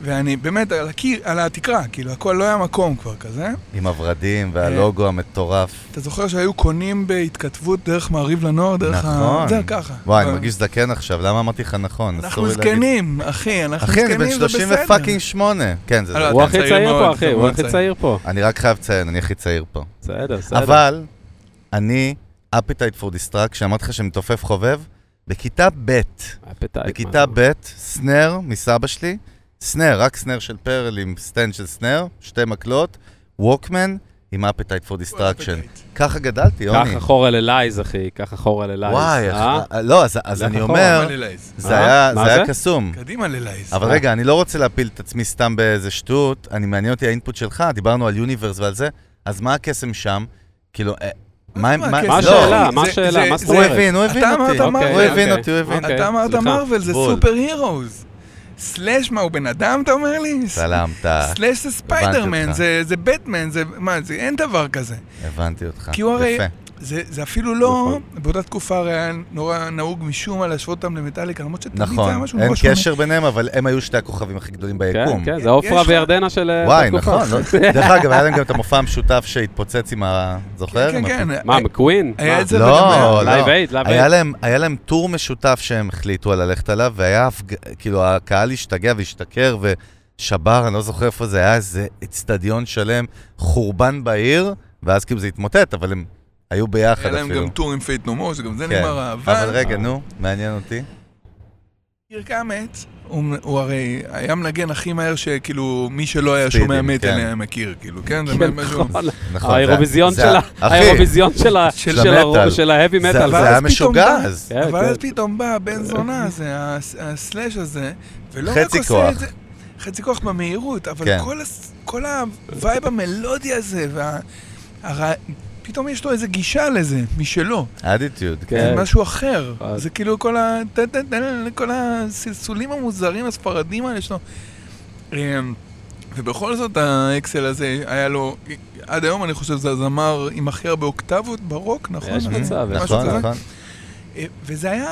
ואני באמת על הקיר, על התקרה, כאילו, הכל לא היה מקום כבר כזה. עם הוורדים והלוגו המטורף. אתה זוכר שהיו קונים בהתכתבות דרך מעריב לנוער, דרך ה... נכון. זה ככה. וואי, אני מרגיש זקן עכשיו, למה אמרתי לך נכון? אנחנו לי להגיד. זקנים, אחי, אנחנו אחי, אני זקנים, בן זה 30 בסדר. ו fucking 8. כן, זה זה. הוא הכי צעיר פה, אחי, הוא הכי צעיר. פה. אני רק חייב לציין, אני הכי צעיר פה. בסדר, בסדר. אבל, אני, appetite for destruction, אמרתי לך שמתופף חובב, בכיתה ב', בכיתה? ב', snare מסבא שלי, snare, רק snare של פרל עם stand של snare, שתי מקלות, ווקמן עם appetite for destruction. ככה גדלתי, יוני. קח אחורה ל Lies, אחי, קח אחורה ל Lies. וואי, אה? אח- לא, אז- אז אני אומר, ל Lies. זה אה? היה זה היה? קסום. קדימה ל Lies. אבל אה. רגע, אני לא רוצה להפיל את עצמי סתם באיזה שטות, אני מעניין אותי ה input שלך, דיברנו על universe ועל זה, אז מה הקסם שם? כאילו, אה, מה... לא, השאלה? מה השאלה? מה זאת זה- הוא אומרת? הבין, הוא הבין אותי. מרוויל. הוא הבין אוקיי, אותי, הוא הבין. אוקיי. אתה אמרת. מארוול, זה. super heroes. סלאש מה, הוא בן אדם, אתה אומר לי? סלמת, סלאש זה ספיידרמן, זה בטמן, זה... מה, זה אין דבר כזה. הבנתי אותך. כי הוא הרי- יפה. זה זה אפילו לא... נכון. באותה תקופה הרי היה נורא נהוג משום מה להשוות אותם למטאליקה, למרות שתמיד זה היה נכון, משהו אין נורא שונה. קשר ביניהם, אבל הם היו שתי הכוכבים הכי גדולים ביקום. כן, כן, זה עופרה וירדנה של... אה, וואי, התקופה. נכון. לא- דרך אגב, היה להם גם את המופע המשותף שהתפוצץ עם ה... זוכר? כן, כן, כן. מה, מקווין? היה מה? את זה לא, לא. לייב אייד, לייב היה אייד. להם, היה להם טור משותף שהם החליטו ללכת עליו, והיה. כאילו, הקהל השתגע והשתכר ושבר, אני לא זוכר איפה זה היה, איזה אצטדיון שלם, חורבן בעיר, ואז כאילו זה התמוטט, אבל הם היו ביחד היה להם אפילו. גם טור עם פייט נו שגם זה כן. נגמר רע, אבל רגע, נו, מעניין אותי. קיר קאמץ, הוא הרי היה מנגן הכי מהר שכאילו מי שלא היה שומע מטל כן. היה מכיר, כאילו, כן? זה כן, משהו... נכון. נכון, האירוויזיון של האירוויזיון של ה- של של המטאל. ה- של ההאבי מטאל. זה היה משוגע אז. כן, אבל. אז פתאום בא בן זונה, זה הס- הסלאש הזה, ולא רק עושה. את זה... חצי כוח במהירות, אבל כן. כל ה vibe המלודי הזה, וה... הר- פתאום יש לו איזה גישה לזה, משלו. אדיטיוד, כן. כן. זה משהו אחר. אז- זה כאילו כל ה... הסלסולים המוזרים הספרדים האלה שלו. אמ, ובכל זאת האקסל הזה היה לו, עד היום אני חושב שזה הזמר עם הכי הרבה אוקטבות ברוק, נכון? יש מצב, נכון. נכון. אה, וזה היה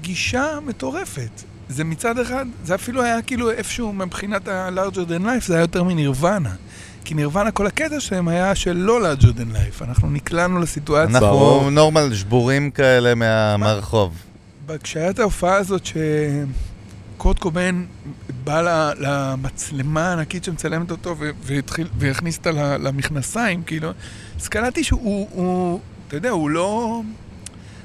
גישה מטורפת. זה מצד אחד, זה אפילו היה כאילו איפשהו מבחינת ה-larger than life, זה היה יותר מנירוונה. כי נירוונה, כל הקטע שלהם היה של לא larger than life. אנחנו נקלענו לסיטואציה. אנחנו. נורמל שבורים כאלה מה- מהרחוב. כשהיה את ההופעה הזאת שקורט קובן בא למצלמה הענקית שמצלמת אותו ו- והתחיל, והכניס אותה למכנסיים, כאילו, אז קלטתי שהוא, הוא, אתה יודע, הוא לא,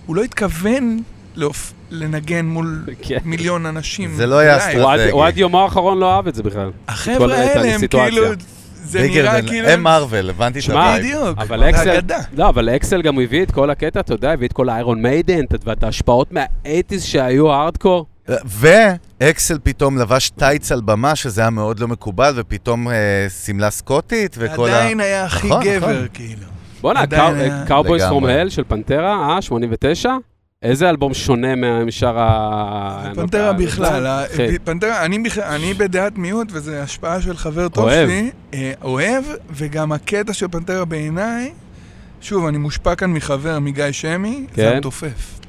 הוא לא התכוון להופ... לנגן מול כן. מיליון אנשים. זה לא היה אסטרטגי. הוא עד יומו האחרון לא אהב את זה בכלל. כל החבר'ה האלה הם. כאילו, זה ביגר נראה כאילו... הם מרוויל, הבנתי את ה vibe. בדיוק, אבל אקסל. לא, אבל אקסל גם הביא את כל הקטע, אתה יודע, הביא את כל ה Iron Maiden, ואת ההשפעות מהאייטיז שהיו הארדקור. ואקסל פתאום לבש טייץ על במה, שזה היה מאוד לא מקובל, ופתאום אה, שמלה סקוטית, וכל ה... עדיין היה הכי נכון, גבר, נכון. כאילו. בואנה, Cowboys From. Hell של Pantera, אה, 89? איזה אלבום שונה משאר ה... Pantera בכלל, אחי. Pantera, אני בדעת מיעוט, וזו השפעה של חבר טוב אוהב. שלי. אה, אוהב, וגם הקטע של Pantera בעיניי, שוב, אני מושפע כאן מחבר, מגיא שמי, כן. זה המתופף.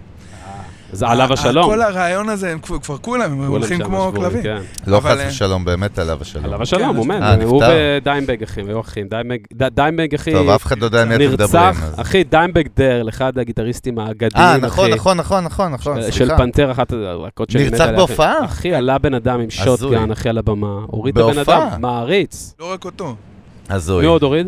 זה עליו השלום. כל הרעיון הזה, הם כבר כולם, הם הולכים כמו כלבים. כן. לא חס אה, ושלום, באמת עליו השלום. עליו השלום, הוא מת. אה, הוא? ו Dimebag, אחי, היו אחים. Dimebag- אחי, טוב, אף אחד לא יודע מי אתם מדברים. נרצח. אחי, Dimebag Darrell, אחד הגיטריסטים האגדיים, אה, אחי. נכון, נכון, נכון, נכון, נכון, של סליחה. Pantera, אחת הלהקות שאני מת נרצח עליה, אחי. בהופעה? אחי, עלה בן אדם עם. shotgun, אחי, על הבמה. הוריד את הבן? אדם, מעריץ. לא רק אותו. הזוי. מי עוד הוריד?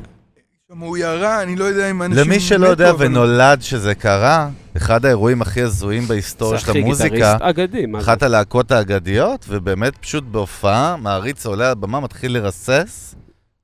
גם הוא ירה, אני לא יודע אם אנשים... למי שלא יודע אבל- ונולד שזה קרה, אחד האירועים הכי הזויים בהיסטוריה של המוזיקה, אגדי? אחת הלהקות האגדיות, ובאמת פשוט בהופעה, מעריץ עולה על הבמה, מתחיל לרסס,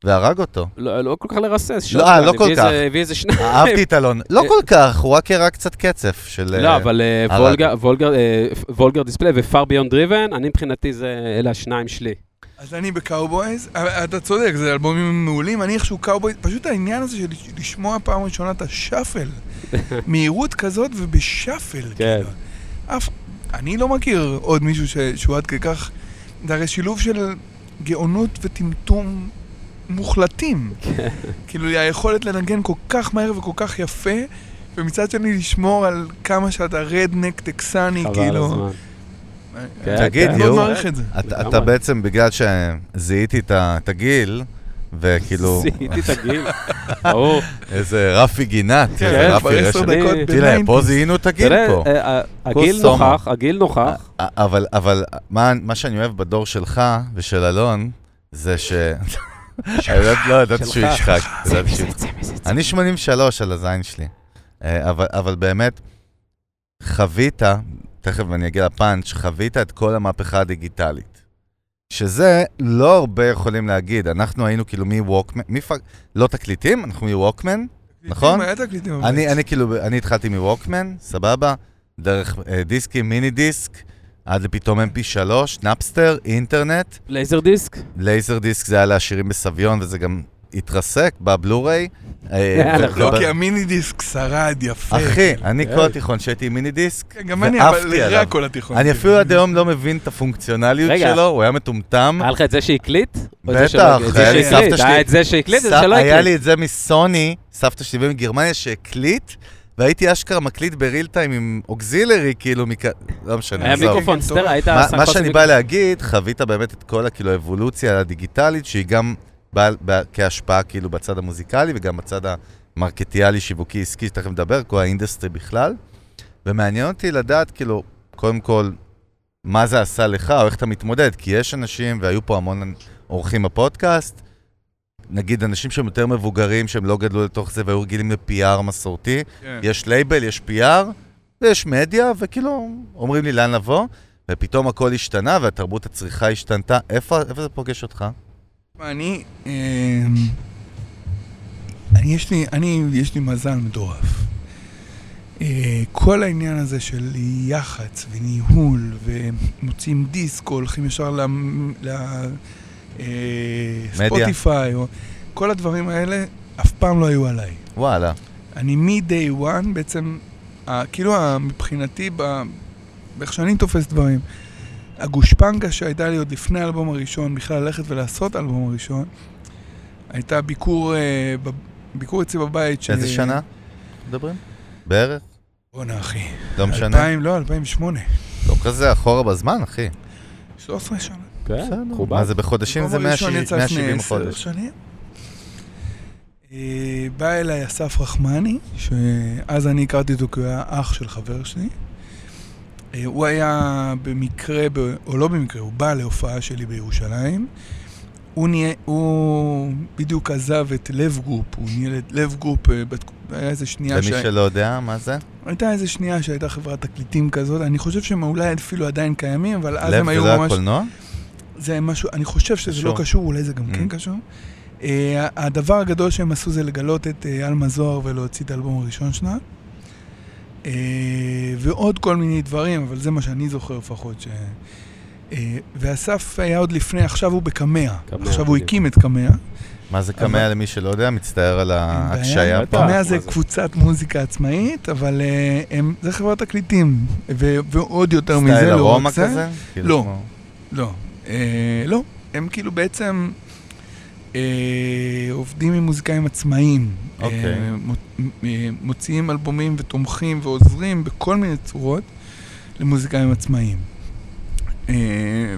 והרג אותו. לא לא כל כך לרסס, לא, אה, לא כל כך. הביא איזה שניים. אהבתי את אלון. לא כל כך, הוא רק הראה קצת קצף של... לא, אה, אבל אה, אה, Vulgar Display ו Far Beyond Driven, אני מבחינתי זה, אלה השניים שלי. אז אני ב Cowboys, אה, אתה צודק, זה אלבומים מעולים, אני איכשהו Cowboys, פשוט העניין הזה של לשמוע פעם ראשונה את ה shuffle, מהירות כזאת וב shuffle, כן. כאילו. אף, אני לא מכיר עוד מישהו ש, שהוא עד כדי כך, זה הרי שילוב של גאונות וטמטום מוחלטים. כן. כאילו, היכולת לנגן כל כך מהר וכל כך יפה, ומצד שני לשמור על כמה שאתה רדנק טקסני, חבל כאילו. הזמן. כן, תגיד, כן. יו. אתה- בעצם, בגלל שזיהיתי את הגיל, וכאילו, זיהיתי את הגיל, ברור. איזה רפי גינת, כן, איזה רפי רשת. תראה, פה. זיהינו את הגיל פה. אה, אה, הגיל. נוכח, הגיל נוכח. אבל, אבל, מה, מה שאני אוהב בדור שלך ושל אלון, זה ש... אני לא- לא ידעתי שהוא. ישחק. שהוא- אני 83 על הזין שלי. אה, אבל, אבל באמת, חווית, תכף אני אגיע לפאנץ', חווית את כל המהפכה הדיגיטלית. שזה לא הרבה יכולים להגיד. אנחנו היינו כאילו מווקמן, מפ... לא תקליטים, אנחנו מווקמן. נכון? היה תקליטים. אני, אני כאילו, אני התחלתי מווקמן, סבבה, דרך אה, דיסקים, minidisc, עד לפתאום mp3, Napster, אינטרנט, laser disc? laser disc זה היה לעשירים בסביון, וזה גם התרסק בבלוריי. אה, ו- לא, כי ה minidisc שרד יפה. אחי, אני כן. כל התיכון שהייתי עם minidisc, כן, גם אני, אבל ועפתי זה עליו. רק כל התיכון. אני. אפילו עד היום לא מבין את הפונקציונליות. שלו, הוא היה מטומטם. היה לך את זה שהקליט? בטח, היה לי? סבתא היה שלי- את זה שהקליט, את זה שלא היה הקליט. לי את זה מסוני, סבתא שלי מגרמניה שהקליט, והייתי אשכרה מקליט ב real time עם auxiliary, כאילו, מכ... לא משנה, היה. מיקרופון כן, סטר, טוב. היית... מה, שאני. בא להגיד, חווית באמת את כל כאילו האבולוציה הדיגיטלית, שהיא גם כהשפעה כאילו בצד המוזיקלי וגם בצד המרקטיאלי, שיווקי, עסקי, שתכף נדבר, כל ה industry בכלל. ומעניין אותי לדעת, כאילו, קודם כל, מה זה עשה לך, או איך אתה מתמודד, כי יש אנשים, והיו פה המון אורחים בפודקאסט, נגיד אנשים שהם יותר מבוגרים, שהם לא גדלו לתוך זה והיו רגילים ל-PR מסורתי, כן. יש לייבל, יש PR, ויש מדיה, וכאילו, אומרים לי לאן לבוא, ופתאום הכל השתנה והתרבות הצריכה השתנתה. איפה, איפה זה פוגש אותך? אני, אמ, אני, יש לי, אני, יש לי מזל מטורף. אה, כל העניין הזה של יח"צ וניהול, ומוציאים דיסק, או הולכים ישר לספוטיפיי, או כל הדברים האלה, אף פעם לא היו עליי. וואלה. אני מ-day one בעצם, כאילו מבחינתי, באיך שאני תופס דברים, הגושפנקה שהייתה לי עוד לפני האלבום הראשון, בכלל ללכת ולעשות האלבום הראשון, הייתה ביקור, אה, ביקור אצלי בבית. ש- איזה שנה מדברים? בערך? בואנה אחי. לא משנה. 2000, לא, 2008. לא כזה אחורה בזמן, אחי. 13 שנה. כן. מכובד. מה זה בחודשים זה האלבום הראשון 170 יצא לפני 170 עשר חודש. אה, בא אליי אסף רחמני, שאז אני הכרתי אותו כי הוא היה אח של חבר שלי. אה, הוא היה במקרה, או לא במקרה, הוא בא להופעה שלי בירושלים. הוא, נה, הוא בדיוק עזב את Lev Group, הוא ניהל את Lev Group, אה, היה איזה שנייה למי שה- שלא יודע, מה זה? הייתה איזה שנייה שהייתה חברת תקליטים כזאת, אני חושב שהם אולי אפילו עדיין קיימים, אבל אז לב הם היו זה לא ממש... הקולנוע? זה משהו, אני חושב שזה קשור. לא קשור, אולי זה גם Mm. כן קשור. Uh, הדבר הגדול שהם עשו זה לגלות את uh, עלמה זוהר ולהוציא את האלבום הראשון שלה. Uh, ועוד כל מיני דברים, אבל זה מה שאני זוכר לפחות. ש... Uh, ואסף היה עוד לפני, עכשיו הוא בקמע. קמע, עכשיו הוא. הקים את קמע. מה זה קמע למי שלא יודע? מצטער על ההקשיה. פה. קמע זה? קבוצת מוזיקה עצמאית, אבל הם, זה חברת תקליטים. ועוד יותר מזה, סטייל לא ארומה רק זה. כזה? כאילו לא. לא. אה, לא. הם כאילו בעצם אה, עובדים עם מוזיקאים עצמאיים. אוקיי. אה, מו- אה, מוציאים אלבומים ותומכים ועוזרים בכל מיני צורות למוזיקאים עצמאיים. אה,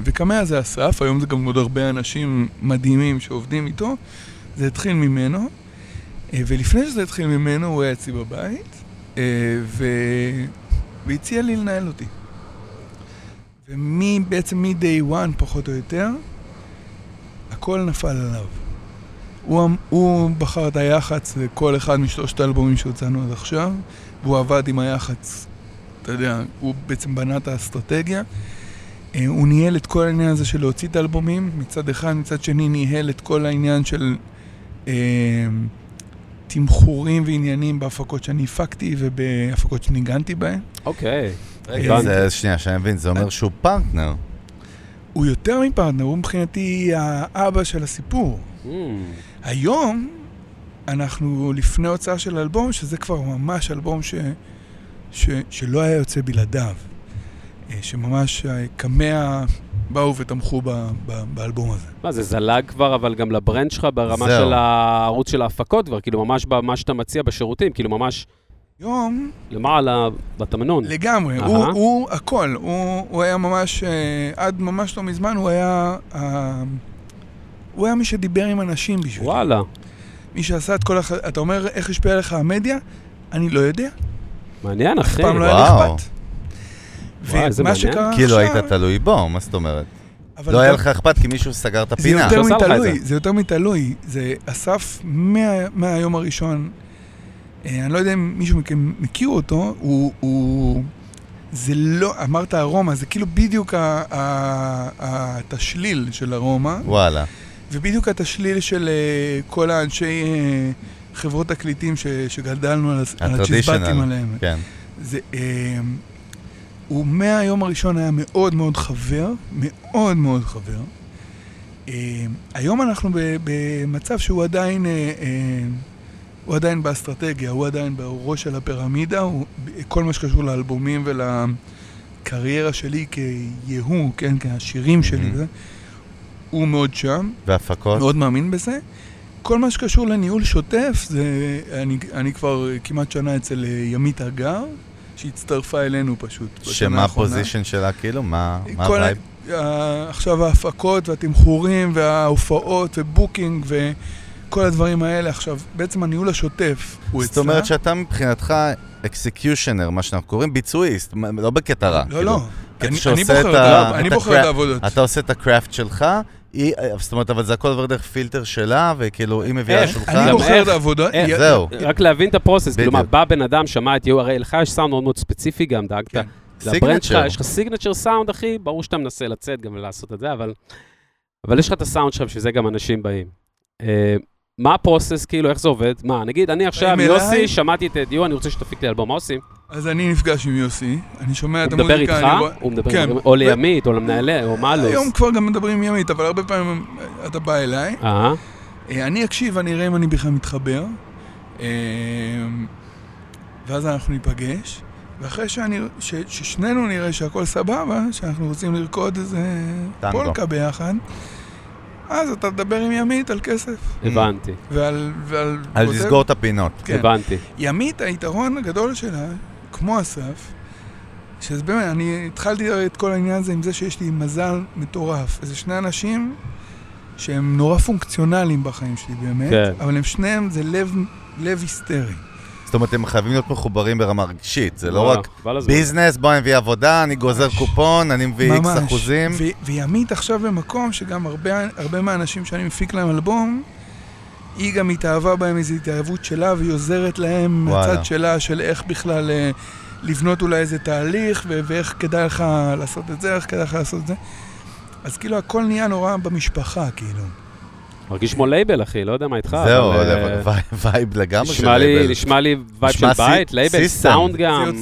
וקמע זה אסף, היום זה גם עוד הרבה אנשים מדהימים שעובדים איתו. זה התחיל ממנו, אה, ולפני שזה התחיל ממנו הוא היה אצלי בבית, אה, ו... והציע לי לנהל אותי. ובעצם מ-day one פחות או יותר, הכל נפל עליו. הוא, הוא בחר את היח"צ לכל אחד משלושת האלבומים שהוצאנו עד עכשיו, והוא עבד עם היח"צ, אתה יודע, הוא בעצם בנה את האסטרטגיה. אה, הוא ניהל את כל העניין הזה של להוציא את האלבומים, מצד אחד, מצד שני ניהל את כל העניין של אה, תמחורים ועניינים בהפקות שאני הפקתי ובהפקות שניגנתי בהן. אוקיי. רגע, זה, שנייה, שאני מבין, זה אומר שהוא פרטנר. הוא יותר מפרטנר, הוא מבחינתי האבא של הסיפור. Mm. היום אנחנו לפני הוצאה של אלבום, שזה כבר ממש אלבום ש, ש, שלא היה יוצא בלעדיו. אה, שממש קמע באו ותמכו ב, ב, באלבום הזה. מה, זה זלג כבר, אבל גם לברנד שלך ברמה זהו. של הערוץ של ההפקות כבר, כאילו ממש במה שאתה מציע בשירותים, כאילו ממש היום, למעלה בתמנון. לגמרי, אהה. הוא, הוא הכל, הוא, הוא היה ממש, אה, עד ממש לא מזמן הוא היה, אה, הוא היה מי שדיבר עם אנשים בשבילי. וואלה. מי שעשה את כל הח... אתה אומר, איך השפיע עליך המדיה? אני לא יודע. מעניין, אחי. פעם לא היה לי וואו. אכפת. וואי, ומה מעניין. שקרה כאילו עכשיו... היית תלוי בו, מה זאת אומרת? לא היה לך אכפת כי מישהו סגר את זה הפינה. יותר לך את מתלוי, זה. זה יותר מתלוי. זה אסף מה- מהיום הראשון, אה, אני לא יודע אם מישהו מכם מכיר אותו, הוא... הוא זה לא, אמרת ארומה, זה כאילו בדיוק ה- ה- התשליל של ארומה, וואלה. ובדיוק התשליל של אה, כל האנשי אה, חברות תקליטים ש- שגדלנו על על הצ'יזבטים. עליהם. כן. זה, אה, הוא מהיום הראשון היה מאוד מאוד חבר, מאוד מאוד חבר. היום אנחנו ב, במצב שהוא עדיין, הוא עדיין באסטרטגיה, הוא עדיין בראש של הפירמידה, הוא, כל מה שקשור לאלבומים ולקריירה שלי כיהו, כן, כהשירים שלי, מהמם. הוא מאוד שם. והפקות? מאוד מאמין בזה. כל מה שקשור לניהול שוטף, זה, אני, אני כבר כמעט שנה אצל אה, ימית הגר, שהצטרפה אלינו פשוט. שמה. ה position שלה, כאילו? מה ה vibe? עכשיו ההפקות והתמחורים וההופעות ו booking וכל הדברים האלה. עכשיו, בעצם הניהול השוטף הוא אצלה. זאת אומרת שאתה מבחינתך executioner, מה שאנחנו קוראים ביצועיסט, לא בקטע רע. לא, כאילו, לא. אני, אני בוחר ה- את העבודות. אתה עושה את ה craft שלך, היא, זאת אומרת, אבל זה הכל עובר דרך פילטר שלה, וכאילו, היא מביאה איך? לשולחן. אני. איך? י- זהו. רק להבין את ה process, כאילו מה, בדיוק. בא בן אדם, שמע את יו, הרי לך יש סאונד מאוד מאוד ספציפי גם, דאגת. כן. ל brand שלך. יש לך signature sound, אחי, ברור שאתה מנסה לצאת גם ולעשות את זה, אבל... אבל יש לך את הסאונד שלך, בשביל זה גם אנשים באים. מה ה process, כאילו, איך זה עובד? מה, נגיד, אני עכשיו, יוסי, אליי. שמעתי את דיו, אני רוצה שתפיק לי אלבום, מה עושים? אז אני נפגש עם יוסי, אני שומע את הוא מדבר המוזיקה. איתך? הוא מדבר כן. עם- או לימית, או למנהלי, או מה לא? היום כבר גם מדברים עם ימית, אבל הרבה פעמים אתה בא אליי. אה, אה, אני אקשיב, אני אראה אם אני בכלל מתחבר. אה, ואז אנחנו ניפגש. ואחרי שאני, ש, ששנינו נראה שהכל סבבה, שאנחנו רוצים לרקוד איזה. פולקה ביחד, אז אתה תדבר עם ימית על כסף. הבנתי, ועל... ועל על whatever. לסגור את הפינות. כן. הבנתי. ימית, היתרון הגדול שלה, כמו אסף, שזה באמת, אני התחלתי את כל העניין הזה עם זה שיש לי מזל מטורף. איזה שני אנשים שהם נורא פונקציונליים בחיים שלי באמת, כן. אבל הם שניהם, זה לב, לב היסטרי. זאת אומרת, הם חייבים להיות מחוברים ברמה רגשית, זה לא רק. ביזנס, בוא נביא עבודה, אני גוזר. קופון, אני מביא איקס אחוזים. וימית עכשיו במקום שגם הרבה, הרבה מהאנשים שאני מפיק להם אלבום, היא גם התאהבה בהם איזו התאהבות שלה, והיא עוזרת להם. מהצד שלה של איך בכלל אה, לבנות אולי איזה תהליך, ואיך כדאי לך לעשות את זה, איך כדאי לך לעשות את זה. אז כאילו הכל נהיה נורא במשפחה, כאילו. מרגיש כמו לייבל, אחי, לא יודע מה איתך. זהו, אה, vibe לגמרי של לייבל. נשמע לי vibe של בית, לייבל. סאונד גם.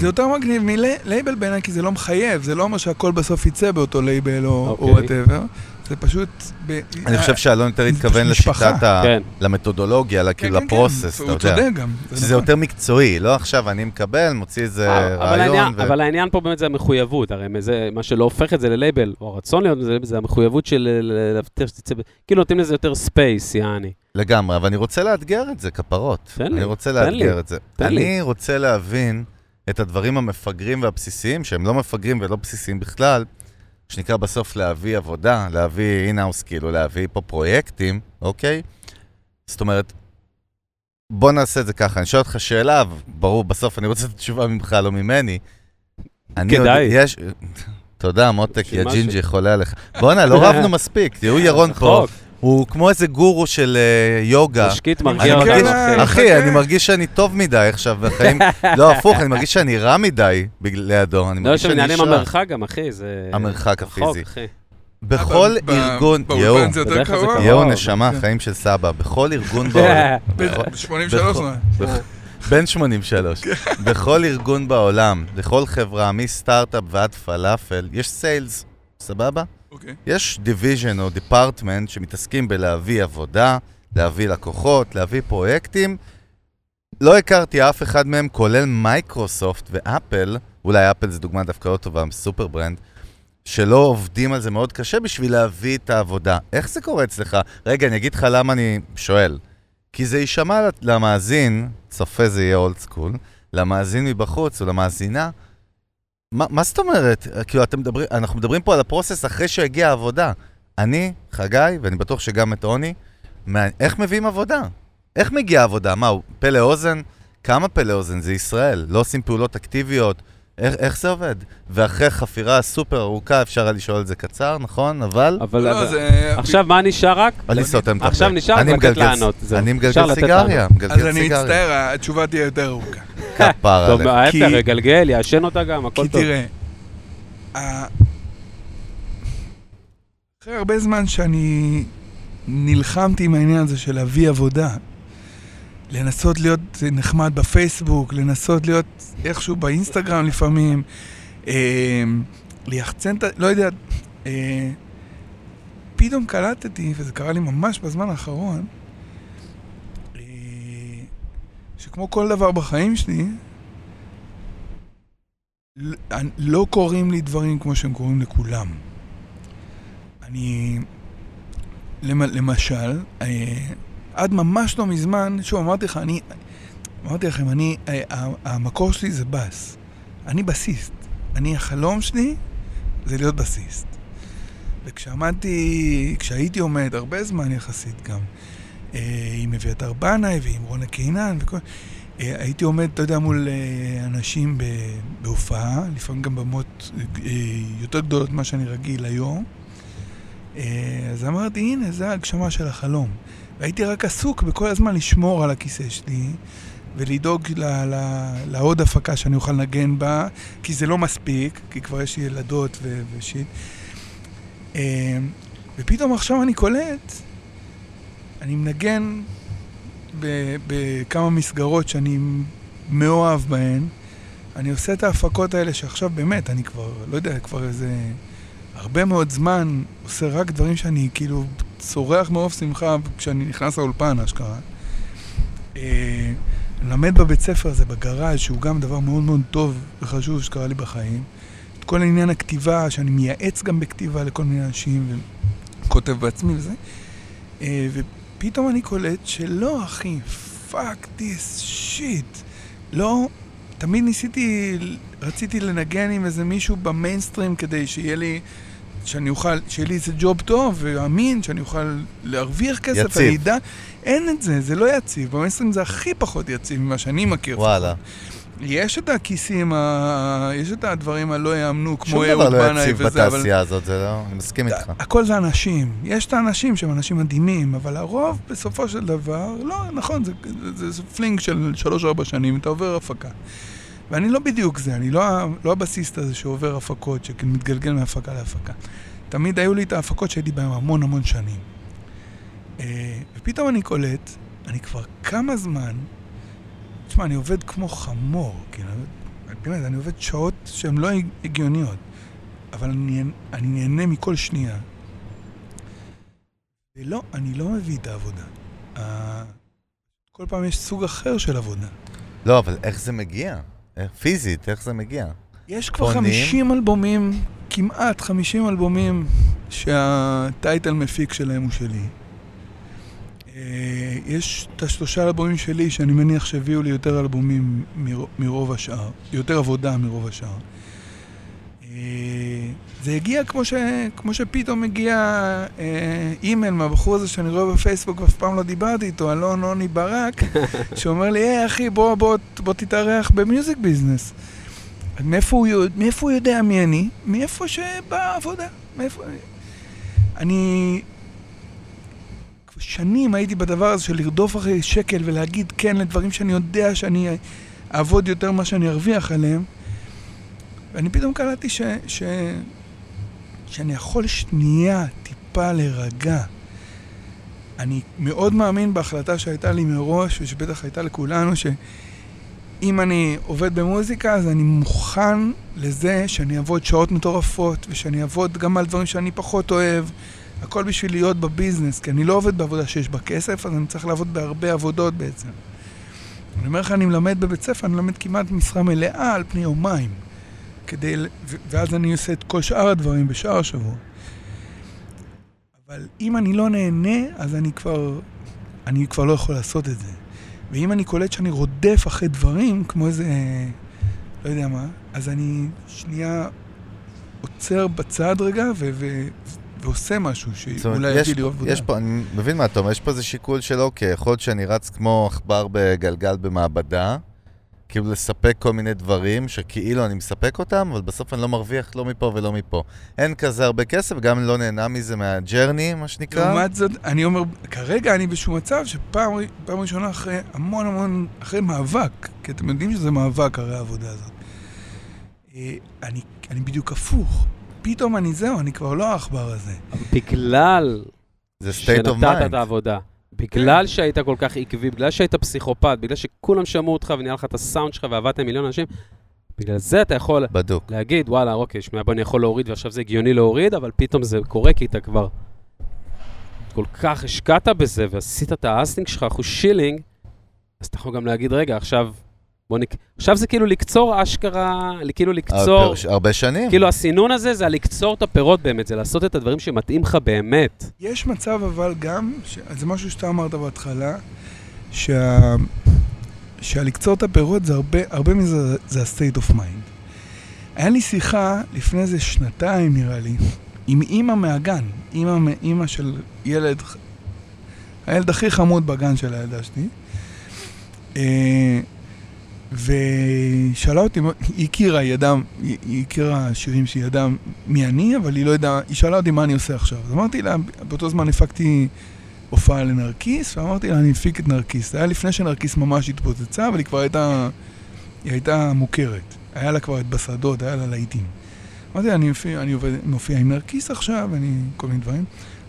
זה יותר מגניב מלייבל בעיניי, כי זה לא מחייב, זה לא אומר שהכל בסוף יצא באותו לייבל או אוקיי. whatever. זה פשוט... ב- אני חושב שאלון יותר התכוון. לשיטת ה... כן. למתודולוגיה, ל- כן, כאילו כן, כן, ל process, אתה הוא יודע. צודק גם. זה שזה נכון. יותר מקצועי, לא עכשיו אני מקבל, מוציא איזה אבל רעיון. העניין- ו- אבל העניין פה באמת זה המחויבות, הרי זה, מה שלא הופך את זה ללייבל, או הרצון להיות זה, זה המחויבות של ל- להבטיח שתצא, כאילו נותנים לזה יותר space, יעני. לגמרי, אבל אני רוצה לאתגר את זה, כפרות. תן לי, אני רוצה לאתגר את זה. תן לי. אני רוצה להבין את הדברים המפגרים והבסיסיים, שהם לא מפגרים ולא בסיסיים בכלל, שנקרא בסוף להביא עבודה, להביא in-house, כאילו להביא פה פרויקטים, אוקיי? זאת אומרת, בוא נעשה את זה ככה, אני שואל אותך שאלה, ברור, בסוף אני רוצה את התשובה ממך, לא ממני. אני כדאי. יודע- יש... תודה, מותק, יא. ג'ינג'י, חולה עליך. בואנה, לא רבנו מספיק, תראו ירון פה. הוא כמו איזה גורו של אה, יוגה. משקיט אני מרגיע אותנו, אחי. אני מרגיש שאני טוב מדי עכשיו בחיים. לא, הפוך, אני מרגיש שאני רע מדי לידו. אני לא, מרגיש יש שאני עניין איש עם רע. המרחק גם, אחי, זה... המרחק הפיזי. בכל ארגון, יואו. יואו, וואו, נשמה, כן. חיים של סבא. בכל ארגון בעולם, בכל- ב-83 בכל- לא. בן 83. בכל ארגון בעולם, לכל חברה, מסטארט-אפ ועד פלאפל, יש sales, סבבה? אוקיי. יש division או department שמתעסקים בלהביא עבודה, להביא לקוחות, להביא פרויקטים. לא הכרתי אף אחד מהם, כולל Microsoft ו Apple, אולי אפל זה דוגמה דווקא לא טובה, super brand, שלא עובדים על זה מאוד קשה בשביל להביא את העבודה. איך זה קורה אצלך? רגע, אני אגיד לך למה אני שואל. כי זה יישמע למאזין, צופה זה יהיה old school, למאזין מבחוץ או למאזינה, מה, מה זאת אומרת? כאילו, מדברים, אנחנו מדברים פה על ה process אחרי שהגיעה העבודה. אני, חגי, ואני בטוח שגם אתה עונה, מה, איך מביאים עבודה? איך מגיעה עבודה? מה, הוא פה לאוזן? כמה פה לאוזן? זה ישראל. לא עושים פעולות אקטיביות. איך, איך זה עובד? ואחרי חפירה סופר ארוכה, אפשר היה לשאול את זה קצר, נכון? אבל... אבל... לא, אבל- זה... עכשיו, מה נשאר רק? אני סותם את הפה. עכשיו נשאר אני לתת לענות. אני מגלגל סיגריה, אז אני. מצטער, התשובה תהיה יותר ארוכה. טוב, עליך. ההפך, כי- יגלגל, יעשן אותה גם, הכל כי טוב. תראה, ה- אחרי הרבה זמן שאני נלחמתי עם העניין הזה של להביא עבודה, לנסות להיות נחמד בפייסבוק, לנסות להיות איכשהו באינסטגרם לפעמים, אה, ליחצן את ה... לא יודע, אה, פתאום קלטתי, וזה קרה לי ממש בזמן האחרון, אה, שכמו כל דבר בחיים שלי, לא קורים לי דברים כמו שהם קורים לכולם. אני, למ, למשל, אה, עד ממש לא מזמן, שוב, אמרתי לך, אני, אמרתי לכם, אני, אה, המקור שלי זה בס. אני בסיסט. אני, החלום שלי זה להיות בסיסט. וכשעמדתי, כשהייתי עומד, הרבה זמן יחסית גם, אה, עם אביתר בנאי ועם רונה קינן וכל... אה, הייתי עומד, אתה יודע, מול אנשים בהופעה, לפעמים גם במות יותר גדולות ממה שאני רגיל היום. אז אמרתי, הנה, זה ההגשמה של החלום. והייתי רק עסוק בכל הזמן לשמור על הכיסא שלי ולדאוג לעוד הפקה שאני אוכל לנגן בה, כי זה לא מספיק, כי כבר יש לי ילדות ושיט. אה, ופתאום עכשיו אני קולט, אני מנגן בכמה מסגרות שאני מאוהב בהן. אני עושה את ההפקות האלה שעכשיו באמת, אני כבר, לא יודע, כבר איזה הרבה מאוד זמן עושה רק דברים שאני כאילו צורח מרוב שמחה כשאני נכנס לאולפן, אשכרה. אה, מלמד בבית ספר הזה, בגראז', שהוא גם דבר מאוד מאוד טוב וחשוב שקרה לי בחיים. את כל עניין הכתיבה, שאני מייעץ גם בכתיבה לכל מיני אנשים וכותב בעצמי וזה. אה, ופתאום אני קולט שלא, אחי, Fuck this shit. לא, תמיד ניסיתי, רציתי לנגן עם איזה מישהו במיינסטרים כדי שיהיה לי, שאני אוכל, שיהיה לי איזה ג'וב טוב ואמין, שאני אוכל להרוויח כסף, יציב. אני אדע, אין את זה, זה לא יציב, במיינסטרים זה הכי פחות יציב ממה שאני מכיר. וואלה. יש את הקייסים, ה... יש את הדברים הלא יאומנו, כמו שום דבר אהוד לא בנאי יציב וזה, אבל... בתעשייה הזאת, זה לא... אני מסכים איתך. הכל זה אנשים. יש את האנשים שהם אנשים מדהימים, אבל הרוב, בסופו של דבר, לא, נכון, זה, זה, זה fling של 3-4 שנים, אתה עובר הפקה. ואני לא בדיוק זה, אני לא, לא הבסיסט הזה שעובר הפקות, שמתגלגל מהפקה להפקה. תמיד היו לי את ההפקות שהייתי בהן המון המון שנים. אה, ופתאום אני קולט, אני כבר כמה זמן, תשמע, אני עובד כמו חמור, כאילו, באמת, אני עובד שעות שהן לא הגיוניות. אבל אני, אני נהנה מכל שנייה. ולא, אני לא מביא את העבודה. Uh, כל פעם יש סוג אחר של עבודה. לא, אבל איך זה מגיע? איך- פיזית, איך זה מגיע? יש כבר עונים? 50 אלבומים, כמעט 50 אלבומים, שהטייטל מפיק שלהם הוא שלי. אה, יש את השלושה אלבומים שלי, שאני מניח שהביאו לי יותר אלבומים מר- מרוב השאר, יותר עבודה מרוב השאר. אה, זה הגיע כמו, ש... כמו שפתאום הגיע אה, אימייל מהבחור הזה שאני רואה בפייסבוק ואף פעם לא דיברתי איתו, אלון עוני ברק, שאומר לי, היי אחי, בוא, בוא, בוא תתארח במיוזיק ביזנס. מאיפה הוא, יודע- מאיפה הוא יודע מי אני? מאיפה שבאה העבודה. מאיפה... אני שנים הייתי בדבר הזה של לרדוף אחרי שקל ולהגיד כן לדברים שאני יודע שאני אעבוד יותר ממה שאני ארוויח עליהם. ואני פתאום קלטתי ש, ש, שאני יכול שנייה טיפה להירגע. אני מאוד מאמין בהחלטה שהייתה לי מראש, ושבטח הייתה לכולנו, שאם אני עובד במוזיקה, אז אני מוכן לזה שאני אעבוד שעות מטורפות, ושאני אעבוד גם על דברים שאני פחות אוהב, הכל בשביל להיות בביזנס, כי אני לא עובד בעבודה שיש בה כסף, אז אני צריך לעבוד בהרבה עבודות בעצם. אני אומר לך, אני מלמד בבית ספר, אני מלמד כמעט משרה מלאה על פני יומיים. כדי, ואז אני עושה את כל שאר הדברים בשאר השבוע. אבל אם אני לא נהנה, אז אני כבר, אני כבר לא יכול לעשות את זה. ואם אני קולט שאני רודף אחרי דברים, כמו איזה, לא יודע מה, אז אני שנייה עוצר בצד רגע ו- ו- ועושה משהו שאולי יש יביא לי עבודה. יש פה, אני מבין מה אתה אומר, יש פה איזה שיקול של אוקיי, יכול להיות שאני רץ כמו עכבר בגלגל במעבדה, כאילו לספק כל מיני דברים שכאילו אני מספק אותם, אבל בסוף אני לא מרוויח לא מפה ולא מפה. אין כזה הרבה כסף, אני לא נהנה מזה מהג'רני, מה שנקרא. לעומת זאת, אני אומר, כרגע אני באיזשהו מצב שפעם פעם ראשונה אחרי המון המון, אחרי מאבק, כי אתם יודעים שזה מאבק הרי העבודה הזאת. אה, אני, אני בדיוק הפוך. פתאום אני זהו, אני כבר לא העכבר הזה. בגלל זה state of שנתת את mind. העבודה, בגלל שהיית כל כך עקבי, בגלל שהיית פסיכופת, בגלל שכולם שמעו אותך ונהיה לך את הסאונד שלך ועבדת עם מיליון אנשים, בגלל זה אתה יכול בדוק. להגיד, וואלה, אוקיי, שמע, בוא, אני יכול להוריד, ועכשיו זה הגיוני להוריד, אבל פתאום זה קורה כי אתה כבר כל כך השקעת בזה, ועשית את האסטינג שלך, אחוז שילינג, אז אתה יכול גם להגיד, רגע, עכשיו, בוא נק... עכשיו זה כאילו לקצור אשכרה, כאילו לקצור, הרבה- הרבה שנים. כאילו הסינון הזה זה לקצור את הפירות באמת, זה לעשות את הדברים שמתאים לך באמת. יש מצב אבל גם, ש... זה משהו שאתה אמרת בהתחלה, שה... שהלקצור את הפירות זה הרבה, הרבה מזה זה ה-state of mind. היה לי שיחה לפני איזה שנתיים נראה לי, עם אימא מהגן, אימא, אימא של ילד, הילד הכי חמוד בגן של הילדה שלי. ושאלה אותי, היא הכירה, היא ידעה, היא הכירה שירים שהיא ידעה מי אני, אבל היא לא ידעה, היא שאלה אותי מה אני עושה עכשיו. אז אמרתי לה, באותו זמן הפקתי הופעה לנרקיס, ואמרתי לה, אני מפיק את נרקיס. זה היה לפני שנרקיס ממש התפוצצה, אבל היא כבר הייתה, היא הייתה מוכרת. היה לה כבר את בשדות, היה לה להיטים. אמרתי לה, אני מופיע, אני עובד, מופיע עם נרקיס עכשיו, אני, כל מיני דברים.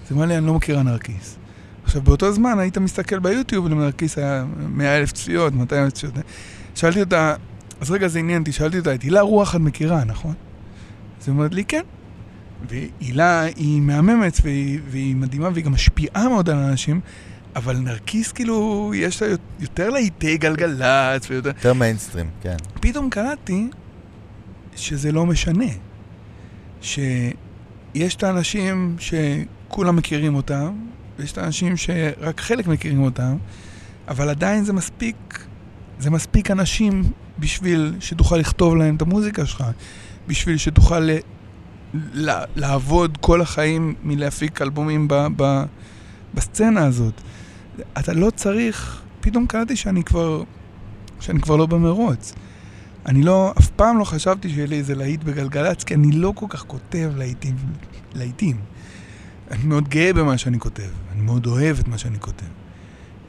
אז היא אמרה לי, אני לא מכירה נרקיס. עכשיו, באותו זמן היית מסתכל ביוטיוב, לנרקיס היה 100 אלף צפיות, 200 אלף צפיות. שאלתי אותה, אז רגע, זה עניין אותי, שאלתי אותה, את הילה רוח את מכירה, נכון? אז היא אומרת לי, כן. והילה היא מהממת והיא, והיא מדהימה והיא גם משפיעה מאוד על אנשים, אבל נרקיס כאילו, יש לה יותר להיטי גלגלצ ויותר... יותר מיינסטרים, כן. פתאום קלטתי שזה לא משנה. שיש את האנשים שכולם מכירים אותם, ויש את האנשים שרק חלק מכירים אותם, אבל עדיין זה מספיק, זה מספיק אנשים בשביל שתוכל לכתוב להם את המוזיקה שלך, בשביל שתוכל ל, ל, לעבוד כל החיים מלהפיק אלבומים ב, ב, בסצנה הזאת. אתה לא צריך, פתאום קלטתי שאני כבר, שאני כבר לא במרוץ. אני לא, אף פעם לא חשבתי שיהיה לי איזה להיט בגלגלצ, כי אני לא כל כך כותב להיטים. להיטים. אני מאוד גאה במה שאני כותב, אני מאוד אוהב את מה שאני כותב.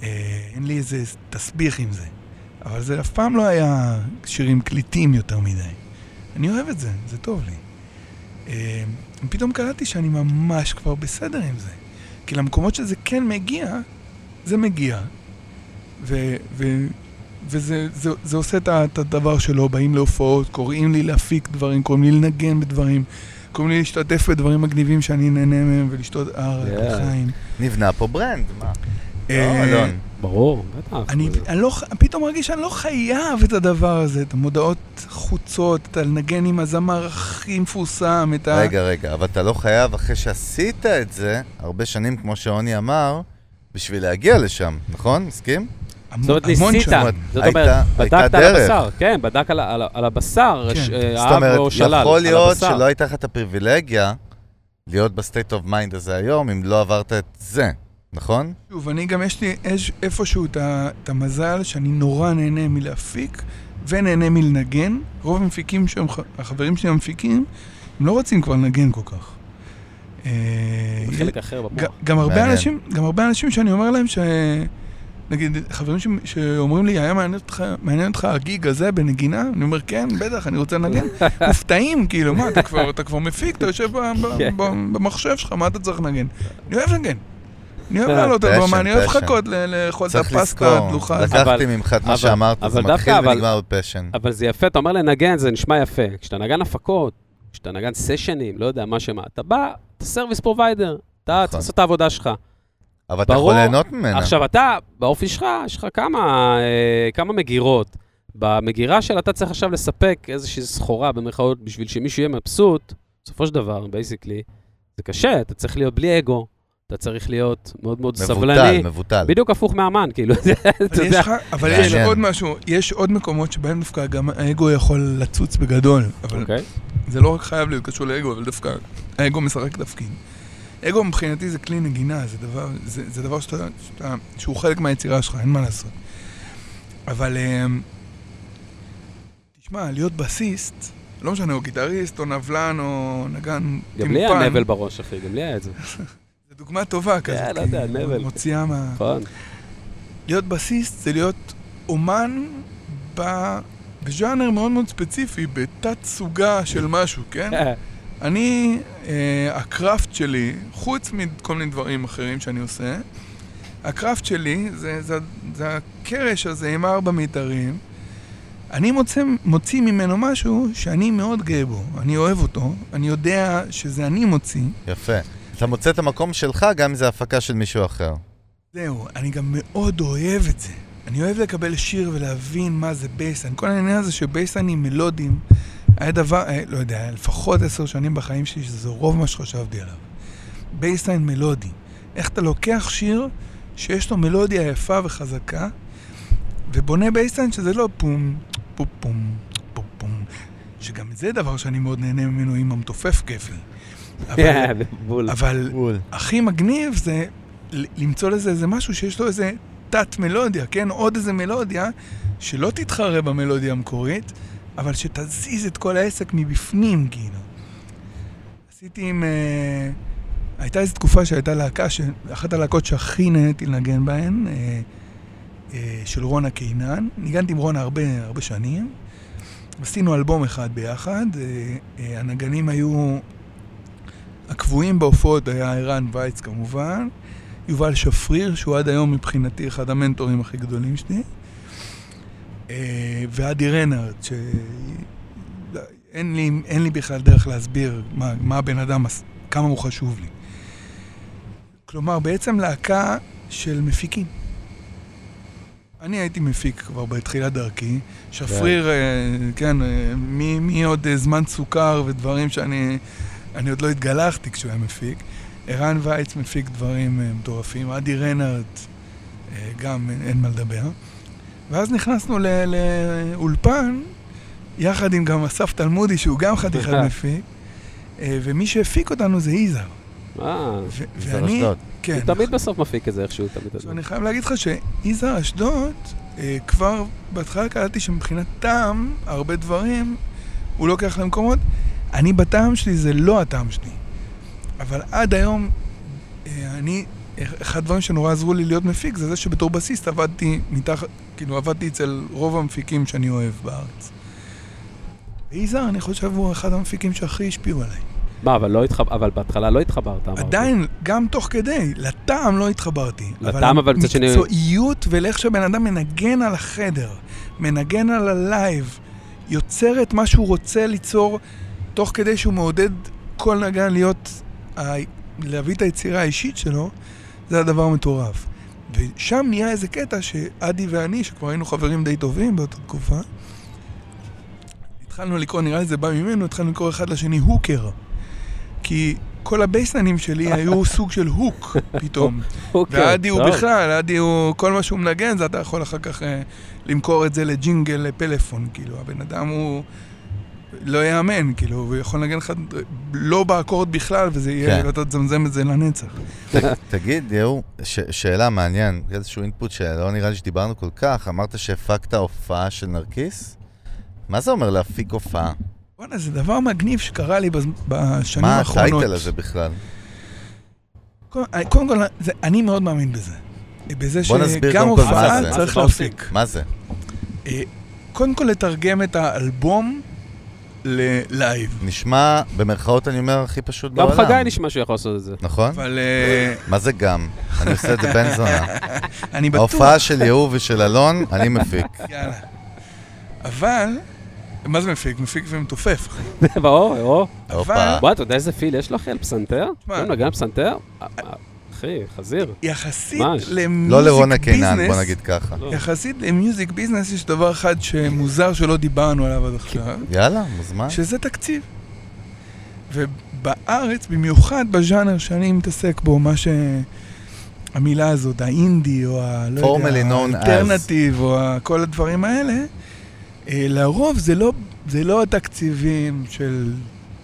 אה, אין לי איזה תסביך עם זה. אבל זה אף פעם לא היה שירים קליטים יותר מדי. אני אוהב את זה, זה טוב לי. אה, פתאום קלטתי שאני ממש כבר בסדר עם זה. כי למקומות שזה כן מגיע, זה מגיע. ו... ו וזה זה, זה עושה את הדבר שלו, באים להופעות, קוראים לי להפיק דברים, קוראים לי לנגן בדברים, קוראים לי להשתתף בדברים מגניבים שאני נהנה מהם ולשתות ערק Yeah. לחיים. נבנה פה ברנד, מה? לא, אה, אלון. ברור, בטח. אני, אני לא, פתאום מרגיש שאני לא חייב את הדבר הזה, את המודעות חוצות, את הלנגן עם הזמר הכי מפורסם, את ה... רגע, רגע, אבל אתה לא חייב, אחרי שעשית את זה, הרבה שנים, כמו שעוני אמר, בשביל להגיע לשם, נכון? מסכים? זאת אומרת, ניסית. זאת אומרת, הייתה בדקת על. הבשר. כן, בדיוק על הבשר, כן. ש- אה, זאת אומרת, או שלל. יכול להיות. שלא הייתה לך את הפריבילגיה להיות ב state of mind הזה היום, אם לא עברת את זה, נכון? שוב, אני גם יש לי יש איפשהו את המזל שאני נורא נהנה מלהפיק ונהנה מלנגן. רוב המפיקים שהם, החברים שלי המפיקים, הם לא רוצים כבר לנגן כל כך. אה, זה חלק אחר במוח. ג- גם הרבה. אנשים, גם הרבה אנשים שאני אומר להם ש... נגיד, חברים ש... שאומרים לי, היה מעניין אותך, מעניין אותך ה gig הזה בנגינה? אני אומר, כן, בטח, אני רוצה לנגן. מופתעים, כאילו, מה, אתה כבר, אתה כבר מפיק, אתה יושב ב... ב... כן. במחשב שלך, מה אתה צריך לנגן? אני אוהב לנגן. אני אוהב לעלות על במה, אני אוהב. לחכות לאכול את הפסטה לזכור, הדלוחה הזאת. אבל- לקחתי ממך את מה שאמרת, זה מתחיל ונגמר ב passion. אבל זה יפה, אתה אומר לנגן, זה נשמע יפה. כשאתה נגן הפקות, כשאתה נגן סשנים, לא יודע, מה שמה, אתה בא, אתה service provider, אתה נכון. צריך לעשות את העבודה שלך. אבל אתה. יכול ליהנות ממנה. עכשיו, אתה, באופי שלך, יש לך כמה, אה, כמה מגירות. במגירה של אתה צריך עכשיו לספק איזושהי סחורה, במרכאות, בשביל שמישהו יהיה מבסוט, בסופו של דבר, basically, זה קשה, אתה צריך להיות בלי אגו, אתה צריך להיות מאוד מאוד סבלני. מבוטל, מבוטל. בדיוק הפוך מאמן, כאילו, אתה אבל יש יודע. אבל יש. עוד משהו, יש עוד מקומות שבהם דווקא גם האגו יכול לצוץ בגדול. אבל אוקיי. זה לא רק חייב להיות קשור לאגו, אבל דווקא האגו משחק תפקיד. אגו מבחינתי זה כלי נגינה, זה דבר, זה, זה דבר שאתה, שאתה, שהוא חלק מהיצירה שלך, אין מה לעשות. אבל אמ, תשמע, להיות בסיסט, לא משנה, או גיטריסט, או נבלן, או נגן גם לי היה נבל בראש, אחי, גם לי היה את זה. דוגמה טובה כזאת. לא כי יודע, נבל. מוציאה מה... נכון. להיות בסיסט זה להיות אומן ב... בז'אנר מאוד מאוד ספציפי, בתת סוגה של משהו, כן? אני, אה, הקראפט שלי, חוץ מכל מיני דברים אחרים שאני עושה, הקראפט שלי זה, זה, זה הקרש הזה עם ארבע מיתרים. אני מוצא, מוציא ממנו משהו שאני מאוד גאה בו, אני אוהב אותו, אני יודע שזה אני מוציא. יפה. אתה מוצא את המקום שלך גם אם זה הפקה של מישהו אחר. זהו, אני גם מאוד אוהב את זה. אני אוהב לקבל שיר ולהבין מה זה bassline. כל העניין הזה של bassline־ים מלודיים, היה דבר, אה, לא יודע, לפחות עשר שנים בחיים שלי, שזה רוב מה שחשבתי עליו. bassline מלודי. איך אתה לוקח שיר שיש לו מלודיה יפה וחזקה, ובונה bassline שזה לא פום, פום, פום, פום, פום. שגם זה דבר שאני מאוד נהנה ממנו עם המתופף, כיף. אבל, בול. אבל בול. הכי מגניב זה למצוא לזה איזה משהו שיש לו איזה תת מלודיה, כן? עוד איזה מלודיה שלא תתחרה במלודיה המקורית, אבל שתזיז את כל העסק מבפנים, כאילו. עשיתי עם... אה, הייתה איזו תקופה שהייתה להקה, ש... אחת הלהקות שהכי נהניתי לנגן בהן, אה, אה, של רונה קינן. ניגנתי עם רונה הרבה, הרבה שנים. עשינו אלבום אחד ביחד. אה, אה, הנגנים היו... הקבועים בהופעות היה ערן וייץ כמובן, יובל שפריר, שהוא עד היום מבחינתי אחד המנטורים הכי גדולים שלי, אה, ואדי רנארד, שאין לי, אין לי בכלל דרך להסביר מה, מה הבן אדם, כמה הוא חשוב לי. כלומר, בעצם להקה של מפיקים. אני הייתי מפיק כבר בתחילת דרכי. שפריר, אה, כן, אה, מי, מי עוד זמן סוכר ודברים שאני אני עוד לא התגלחתי כשהוא היה מפיק. ערן וייץ מפיק דברים אה, מטורפים, אדי רנארט, אה, גם אין, מה לדבר. ואז נכנסנו לאולפן, יחד עם גם אסף תלמודי, שהוא גם חתיכת מפיק, אה, ומי שהפיק אותנו זה יזהר. אה, ואני, אשדוד. כן, הוא תמיד בסוף מפיק את זה איכשהו, תמיד. עכשיו אני חייב להגיד לך שיזהר אשדוד, כבר בהתחלה קלטתי שמבחינת טעם, הרבה דברים, הוא לוקח למקומות. אני בטעם שלי זה לא הטעם שלי. אבל עד היום, אה, אני, אחד הדברים שנורא עזרו לי להיות מפיק, זה זה שבתור בסיסט עבדתי מתחת, כאילו עבדתי אצל רוב המפיקים שאני אוהב בארץ. ויזהר, אני חושב, הוא אחד המפיקים שהכי השפיעו עליי. מה, אבל לא התחבר, אבל בהתחלה לא התחברת, אמרתי. עדיין, גם תוך כדי, לטעם לא התחברתי. לטעם, אבל מצד שני- המקצועיות ולאיך שבן אדם מנגן על החדר, מנגן על ה live, יוצר את מה שהוא רוצה ליצור, תוך כדי שהוא מעודד כל נגן להיות, להביא את היצירה האישית שלו, זה הדבר מטורף. ושם נהיה איזה קטע שאדי ואני, שכבר היינו חברים די טובים באותה תקופה, התחלנו לקרוא, נראה לי זה בא ממנו, התחלנו לקרוא אחד לשני הוקר. כי כל הבייסלנים שלי היו סוג של הוק פתאום. אוקיי, ואדי הוא. בכלל, אדי הוא, כל מה שהוא מנגן, זה אתה יכול אחר כך אה, למכור את זה לג'ינגל לפלאפון, כאילו, הבן אדם הוא לא יאמן, כאילו, הוא יכול לנגן לך לא באקורד בכלל, וזה יהיה, כן. ואתה תזמזם את זה לנצח. תגיד, ש- שאלה מעניין, איזשהו אינפוט שלא נראה לי שדיברנו כל כך, אמרת שהפקת הופעה של נרקיס? מה זה אומר להפיק הופעה? וואלה, זה דבר מגניב שקרה לי בז- בשנים מה האחרונות. הטייטל הזה בכלל? קודם קודם כל, זה, אני מאוד מאמין בזה. בזה שגם מה הופעה. צריך מה? להפיק. מה זה? אה, קודם כל לתרגם את האלבום ללייב. נשמע, במרכאות אני אומר, הכי פשוט גם בעולם. חגי נשמע שהוא יכול לעשות את זה. נכון? אבל אה, מה זה גם? אני עושה את זה בן זונה. אני בטוח. ההופעה של יהוא ושל אלון, אני מפיק. יאללה. אבל, מה זה מפיק? מפיק ומתופף. ברור, ברור. הופה. בוא, אתה יודע איזה פיל יש לו אחי על פסנתר? מה? על פסנתר? אחי, חזיר. יחסית ממש. למיוזיק לא לרונה קינן, בוא נגיד ככה. לא. יחסית למיוזיק ביזנס יש דבר אחד שמוזר שלא דיברנו עליו עד עכשיו, יאללה, מוזמן. שזה תקציב. ובארץ, במיוחד בז'אנר שאני מתעסק בו, מה ש... המילה הזאת, האינדי, או ה... לא יודע, known as. האלטרנטיב, או. כל הדברים האלה, אה, לרוב זה לא, זה לא התקציבים של...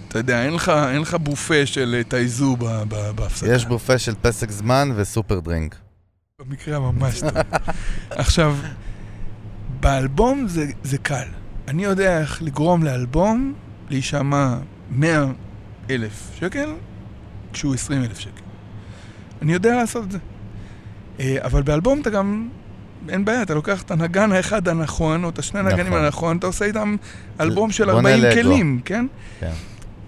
אתה יודע, אין לך, אין לך בופה של אה, ב- ב- בהפסקה. יש בופה של פסק זמן וסופר דרינק. במקרה הממש טוב. עכשיו, באלבום זה, זה קל. אני יודע איך לגרום לאלבום להישמע 100 אלף שקל כשהוא 20 אלף שקל. אני יודע לעשות את זה. אה, אבל באלבום אתה גם, אין בעיה, אתה לוקח את הנגן האחד הנכון, או את השני נכון. הנגנים הנכון, אתה עושה איתם אלבום של בונה 40 לגו. כלים, כן? כן.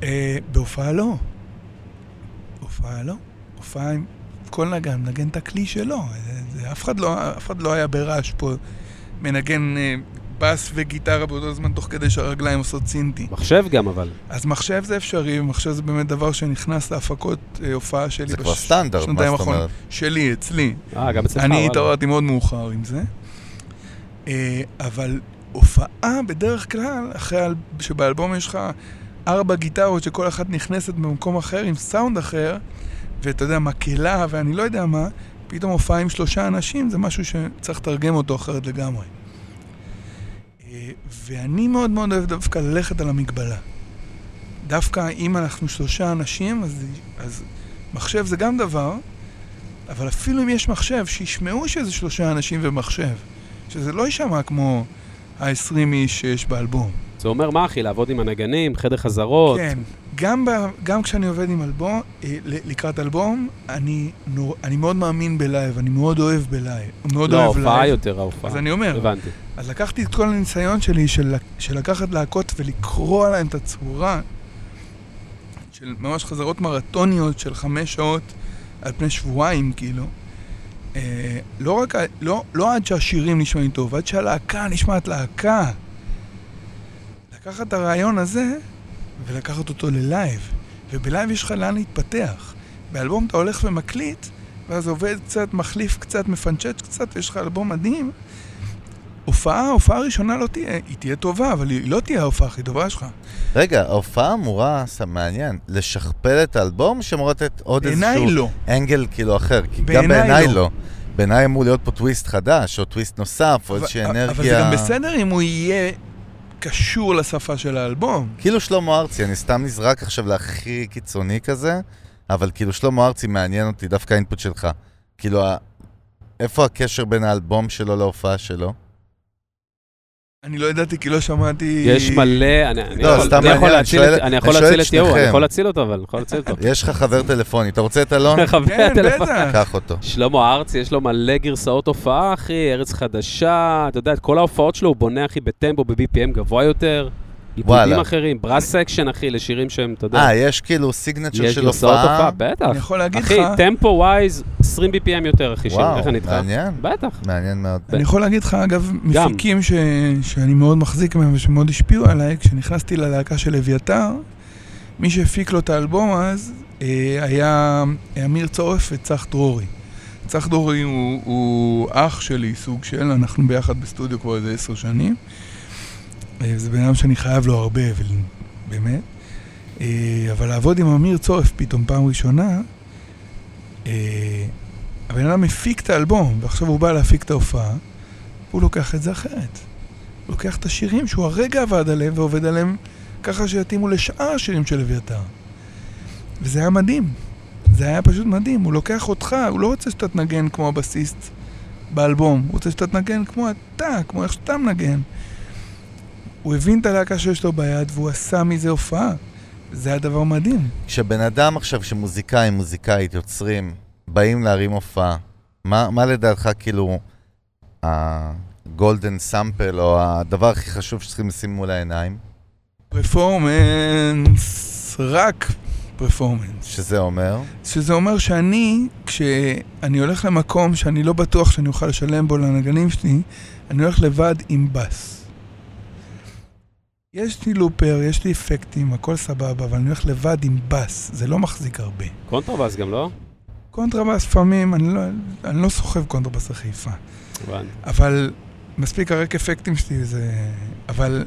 אה, בהופעה לא. הופעה לא. הופעה עם כל נגן, מנגן את הכלי שלו. זה, זה, אף, אחד לא, אף אחד לא היה ברעש פה מנגן אה, בס וגיטרה באותו זמן, תוך כדי שהרגליים עושות סינטי. מחשב גם, אבל. אז מחשב זה אפשרי, ומחשב זה באמת דבר שנכנס להפקות אה, הופעה שלי זה כבר סטנדרט, מה זאת. אומרת? שלי, אצלי. אה, גם אצלך, אני. התעוררתי מאוד מאוחר עם זה. אה, אבל הופעה בדרך כלל, אחרי שבאלבום יש לך ארבע גיטרות שכל אחת נכנסת במקום אחר עם סאונד אחר, ואתה יודע, מקהלה ואני לא יודע מה, פתאום הופעה עם שלושה אנשים זה משהו שצריך לתרגם אותו אחרת לגמרי. אה, ואני מאוד מאוד אוהב דווקא ללכת על המגבלה. דווקא אם אנחנו שלושה אנשים, אז, אז מחשב זה גם דבר, אבל אפילו אם יש מחשב, שישמעו שזה שלושה אנשים ומחשב. שזה לא יישמע כמו ה-20 איש שיש באלבום. זה אומר מה, אחי? לעבוד עם הנגנים, חדר חזרות. כן, גם, ב, גם כשאני עובד עם אלבום, אה, לקראת אלבום, אני, נור, אני מאוד מאמין ב live, אני מאוד אוהב ב live. מאוד לא, אוהב ההופעה live. יותר, ההופעה. אז אני אומר, הבנתי. אז לקחתי את כל הניסיון שלי של, של לקחת להקות ולקרוע להם את הצורה של ממש חזרות מרתוניות של חמש שעות על פני שבועיים, כאילו. אה, לא רק, לא, לא עד שהשירים נשמעים טוב, עד שהלהקה נשמעת להקה. לקחת את הרעיון הזה ולקחת אותו ל live. וב live יש לך לאן להתפתח. באלבום אתה הולך ומקליט, ואז עובד קצת, מחליף קצת, מפנצ'ץ' קצת, ויש לך אלבום מדהים. הופעה, הופעה ראשונה לא תהיה, היא תהיה טובה, אבל היא לא תהיה ההופעה הכי טובה שלך. רגע, ההופעה אמורה, מעניין, לשכפל את האלבום, שאמורה לתת עוד איזשהו לא. אנגל כאילו אחר? כי גם בעיניי לא. לא. בעיניי אמור להיות פה טוויסט חדש, או טוויסט נוסף, או אבל- איזושהי אבל אנרגיה... זה גם בסדר אם הוא יהיה קשור לשפה של האלבום. כאילו שלמה ארצי, אני סתם נזרק עכשיו להכי קיצוני כזה, אבל כאילו שלמה ארצי מעניין אותי, דווקא האינפוט שלך. כאילו, איפה הקשר בין האלבום שלו להופעה שלו? אני לא ידעתי כי לא שמעתי... יש מלא, אני אני לא, יכול- סתם אני יכול מעניין, להציל שואל- את- אני יכול להציל את יהוא, אני. יכול להציל אותו, אבל אני יכול להציל אותו. יש לך חבר טלפוני, אתה רוצה את אלון? חבר כן, טלפון. בטח. קח אותו. שלמה ארצי, יש לו מלא גרסאות הופעה, אחי, ארץ חדשה, אתה יודע, את כל ההופעות שלו הוא בונה, אחי, בטמפו, ב BPM גבוה יותר, עיבודים. אחרים, brass section, אחי, לשירים שהם, אתה יודע, אה, יש כאילו signature יש של גרסאות הופעה? הופעה, בטח. אני יכול להגיד לך... אחי, tempo wise, 20 BPM יותר, אחי, וואו, איך אני איתך? מעניין. בטח. מעניין מאוד. אני יכול להגיד לך, אגב. מפיקים ש... שאני מאוד מחזיק מהם ושמאוד השפיעו עליי, כשנכנסתי ללהקה של אביתר, מי שהפיק לו את האלבום אז אה, היה אמיר צורף וצח דרורי. צח דרורי הוא, הוא אח שלי, סוג של, אנחנו ביחד בסטודיו כבר איזה עשר שנים. זה בן אדם שאני חייב לו הרבה, באמת. אה, אבל לעבוד עם אמיר צורף פתאום פעם ראשונה, אה, הבן אדם הפיק את האלבום, ועכשיו הוא בא להפיק את ההופעה, הוא לוקח את זה אחרת. הוא לוקח את השירים שהוא הרגע עבד עליהם ועובד עליהם ככה שיתאימו לשאר השירים של אביתר. וזה היה מדהים. זה היה פשוט מדהים. הוא לוקח אותך, הוא לא רוצה שאתה תנגן כמו הבסיסט באלבום, הוא רוצה שאתה תנגן כמו אתה, כמו איך שאתה מנגן. הוא הבין את הלהקה שיש לו ביד והוא עשה מזה הופעה. זה היה דבר מדהים. כשבן אדם עכשיו, שמוזיקאים, מוזיקאית, יוצרים, באים להרים הופעה, מה, מה לדעתך כאילו הגולדן סאמפל, או הדבר הכי חשוב שצריכים לשים מול העיניים? פרפורמנס, רק פרפורמנס. שזה אומר? שזה אומר שאני, כשאני הולך למקום שאני לא בטוח שאני אוכל לשלם בו לנגנים שלי, אני הולך לבד עם בס. יש לי looper, יש לי אפקטים, הכל סבבה, אבל אני הולך לבד עם בס, זה לא מחזיק הרבה. קונטרבאס גם, לא? קונטרבאס לפעמים, אני לא, אני לא סוחב קונטרבאס לחיפה. אבל מספיק הרק אפקטים שלי, זה... אבל,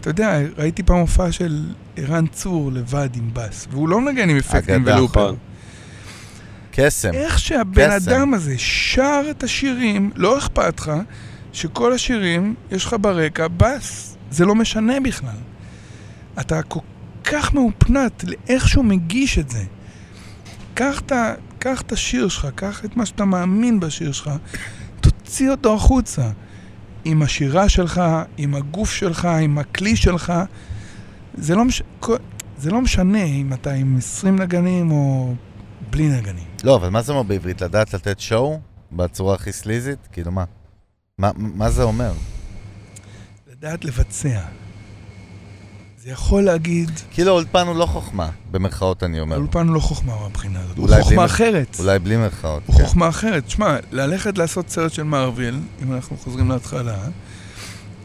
אתה יודע, ראיתי פעם הופעה של ערן צור לבד עם בס, והוא לא מנגן עם אפקטים אגדה, ו looper. נכון. קסם. איך שהבן קסם. אדם הזה שר את השירים, לא אכפת לך שכל השירים, יש לך ברקע בס. זה לא משנה בכלל. אתה כל כך מאופנת לאיך שהוא מגיש את זה. קח את, השיר שלך, קח את מה שאתה מאמין בשיר שלך, תוציא אותו החוצה. עם השירה שלך, עם הגוף שלך, עם הכלי שלך. זה לא, מש... זה לא משנה אם אתה עם 20 נגנים או בלי נגנים. לא, אבל מה זה אומר בעברית? לדעת לתת שואו? בצורה הכי סליזית? כאילו מה? מה, מה זה אומר? לדעת לבצע. זה יכול להגיד, כאילו האולפן הוא לא חוכמה, במרכאות אני אומר. האולפן הוא לא חוכמה מהבחינה הזאת, הוא בלי חוכמה מ- אחרת. אולי בלי מרכאות. הוא כן. חוכמה אחרת. שמע, ללכת לעשות סרט של מארוול, אם אנחנו חוזרים להתחלה,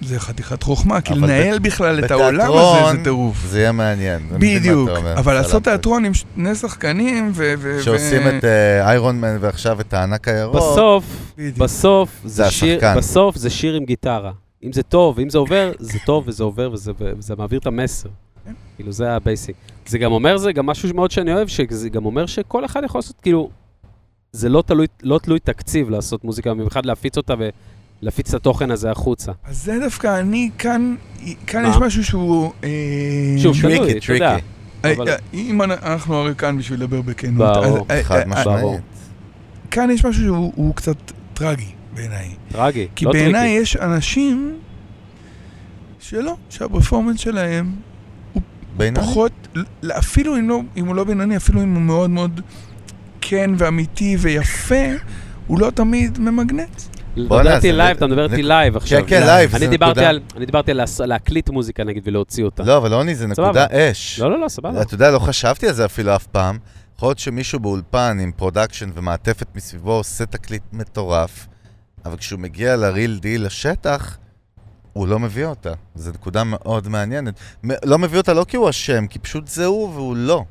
זה חתיכת חוכמה, כי לנהל בכלל את העולם הזה זה טירוף. זה יהיה מעניין. בדיוק. אבל לעשות. תיאטרון עם שני שחקנים ו... ו- שעושים ו- את Iron Man ועכשיו את הענק הירוק. בסוף, בדיוק. בסוף, זה זה שיר. בסוף זה שיר עם גיטרה. אם זה טוב, אם זה עובר, זה טוב וזה עובר וזה, וזה מעביר את המסר. כן. כאילו, זה ה basic. זה גם אומר, זה גם משהו מאוד שאני אוהב, שזה גם אומר שכל אחד יכול לעשות, כאילו, זה לא תלוי, לא תלוי תקציב לעשות מוזיקה, במיוחד להפיץ אותה ולהפיץ את התוכן הזה החוצה. אז זה דווקא, אני כאן, כאן מה? יש משהו שהוא... אה, שוב, tricky, תלוי, אתה יודע. tricky. אה, אבל- אה, אם אנ- אנחנו הרי כאן בשביל לדבר בכנות, ברור, אז, אה, חד משמעית. כאן יש משהו שהוא הוא קצת טרגי בעיניי. טרגי, כי לא בעיניי tricky. יש אנשים שלא, שה performance שלהם בינוני? פחות, ל- אפילו אם, לא, אם הוא לא בינוני, אפילו אם הוא מאוד מאוד כן ואמיתי ויפה, הוא לא תמיד ממגנט. בואנה, מדבר איתי live, אתה מדבר איתי live עכשיו. כן, live, אני זה נקודה. על- אני דיברתי על להקליט מוזיקה נגיד ולהוציא אותה. לא, אבל עוני זה. נקודה אש. לא, לא, לא, סבבה. אתה יודע, לא חשבתי על זה אפילו אף פעם. יכול להיות שמישהו באולפן עם production ומעטפת מסביבו עושה תקליט מטורף, אבל כשהוא מגיע ל real deal לשטח, הוא לא מביא אותה. זו נקודה מאוד מעניינת. מ- לא מביא אותה לא כי הוא אשם, כי פשוט זה הוא והוא לא.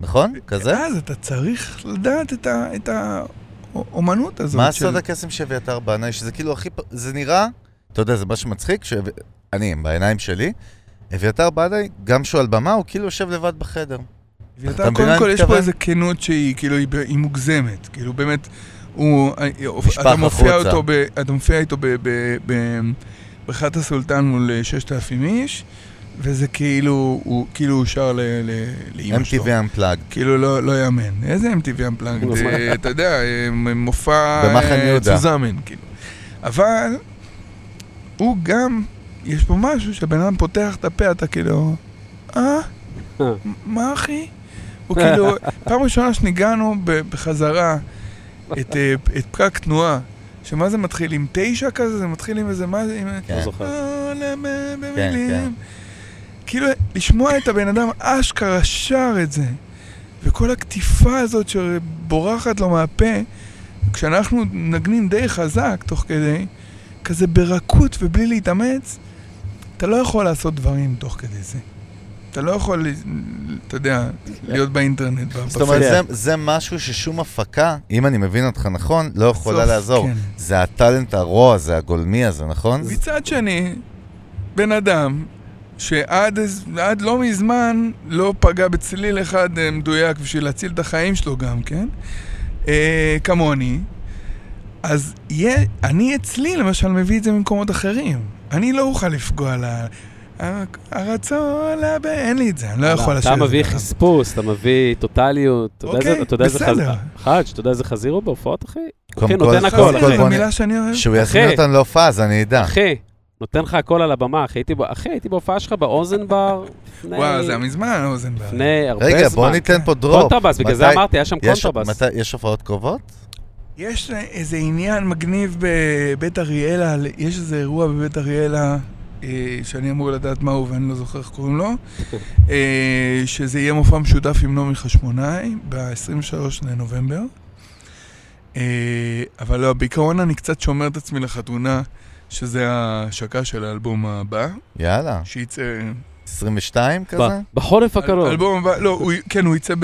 נכון? כזה? אז אתה צריך לדעת את, ה, את האומנות הזאת. מה של- הסוד הקסם שאביתר בנאי? שזה כאילו הכי... זה נראה, אתה יודע, זה מה שמצחיק, שאני, בעיניים שלי, אביתר בנאי, גם שהוא על במה, הוא כאילו יושב לבד בחדר. מה קודם כל, אני יש פה? איזו כנות שהיא כאילו, היא מוגזמת. כאילו, באמת, הוא... אה, נשפך אתה מופיע. אותו, ב, אתה מופיע איתו ב- ב- בבריכת הסולטן מול אה, 6,000 איש, וזה כאילו, הוא כאילו הוא שר ל- ל- לאימא שלו. MTV Unplugged. כאילו, לא, לא יאמן. איזה MTV Unplugged? אתה יודע, אה, מופע... אה, יהודה. צוזמן, כאילו. אבל, הוא גם, יש פה משהו שהבן אדם פותח את הפה, אתה כאילו, אה? אה. מה אחי? הוא כאילו, פעם ראשונה שניגענו ב- בחזרה את, אה, את פקק תנועה, שמה זה מתחיל? עם תשע כזה? זה מתחיל עם איזה מה זה? עם... כן. לא זוכר. אה, למה כן. במילים. כאילו, לשמוע את הבן אדם אשכרה שר את זה, וכל הקטיפה הזאת שבורחת לו מהפה, כשאנחנו נגנים די חזק תוך כדי, כזה ברכות ובלי להתאמץ, אתה לא יכול לעשות דברים תוך כדי זה. אתה לא יכול, אתה יודע, להיות באינטרנט. זאת אומרת. זה, משהו ששום הפקה, אם אני מבין אותך נכון, לא יכולה לעזור. כן. זה הטאלנט הרוע הזה, הגולמי הזה, נכון? מצד שני, בן אדם שעד לא מזמן לא פגע בצליל אחד אה, מדויק בשביל להציל את החיים שלו גם, כן? אה, כמוני. אז אני אצלי למשל מביא את זה ממקומות אחרים. אני לא אוכל לפגוע ל... הרצון, להב... אין לי את זה, אני לא יכול לשבת. אתה מביא. חספוס, אתה מביא טוטליות. אתה יודע אוקיי, בסדר. חזיר? חאג', אתה יודע איזה חזיר הוא בהופעות, אחי? אחי, נותן הכל, כל אחי. זו מילה שאני אוהב. שהוא יזמין. אותנו להופעה, אז אני אדע. אחי, נותן לך הכל על הבמה, אחי. הייתי ב- אחי, הייתי בהופעה שלך באוזנבר. לפני- וואו, זה היה מזמן, אוזנבר. לפני הרבה זמן. רגע, בוא ניתן פה drop. קונטרבאס, בגלל זה אמרתי, היה שם קונטרבאס. יש הופעות קרובות? יש איזה עניין מגניב בבית אריאלה, יש איזה אירוע בבית אריאלה, שאני אמור לדעת מהו ואני לא זוכר איך קוראים לו, אה, שזה יהיה מופע משותף עם נעמי חשמונאי ב-23 לנובמבר. אה, אבל לא, בעיקרון אני קצת שומר את עצמי לחתונה, שזה ההשקה של האלבום הבא, יאללה. שייצא... 22 ב- כזה? בחורף הקרוב. האלבום הבא, לא, הוא- כן, הוא יצא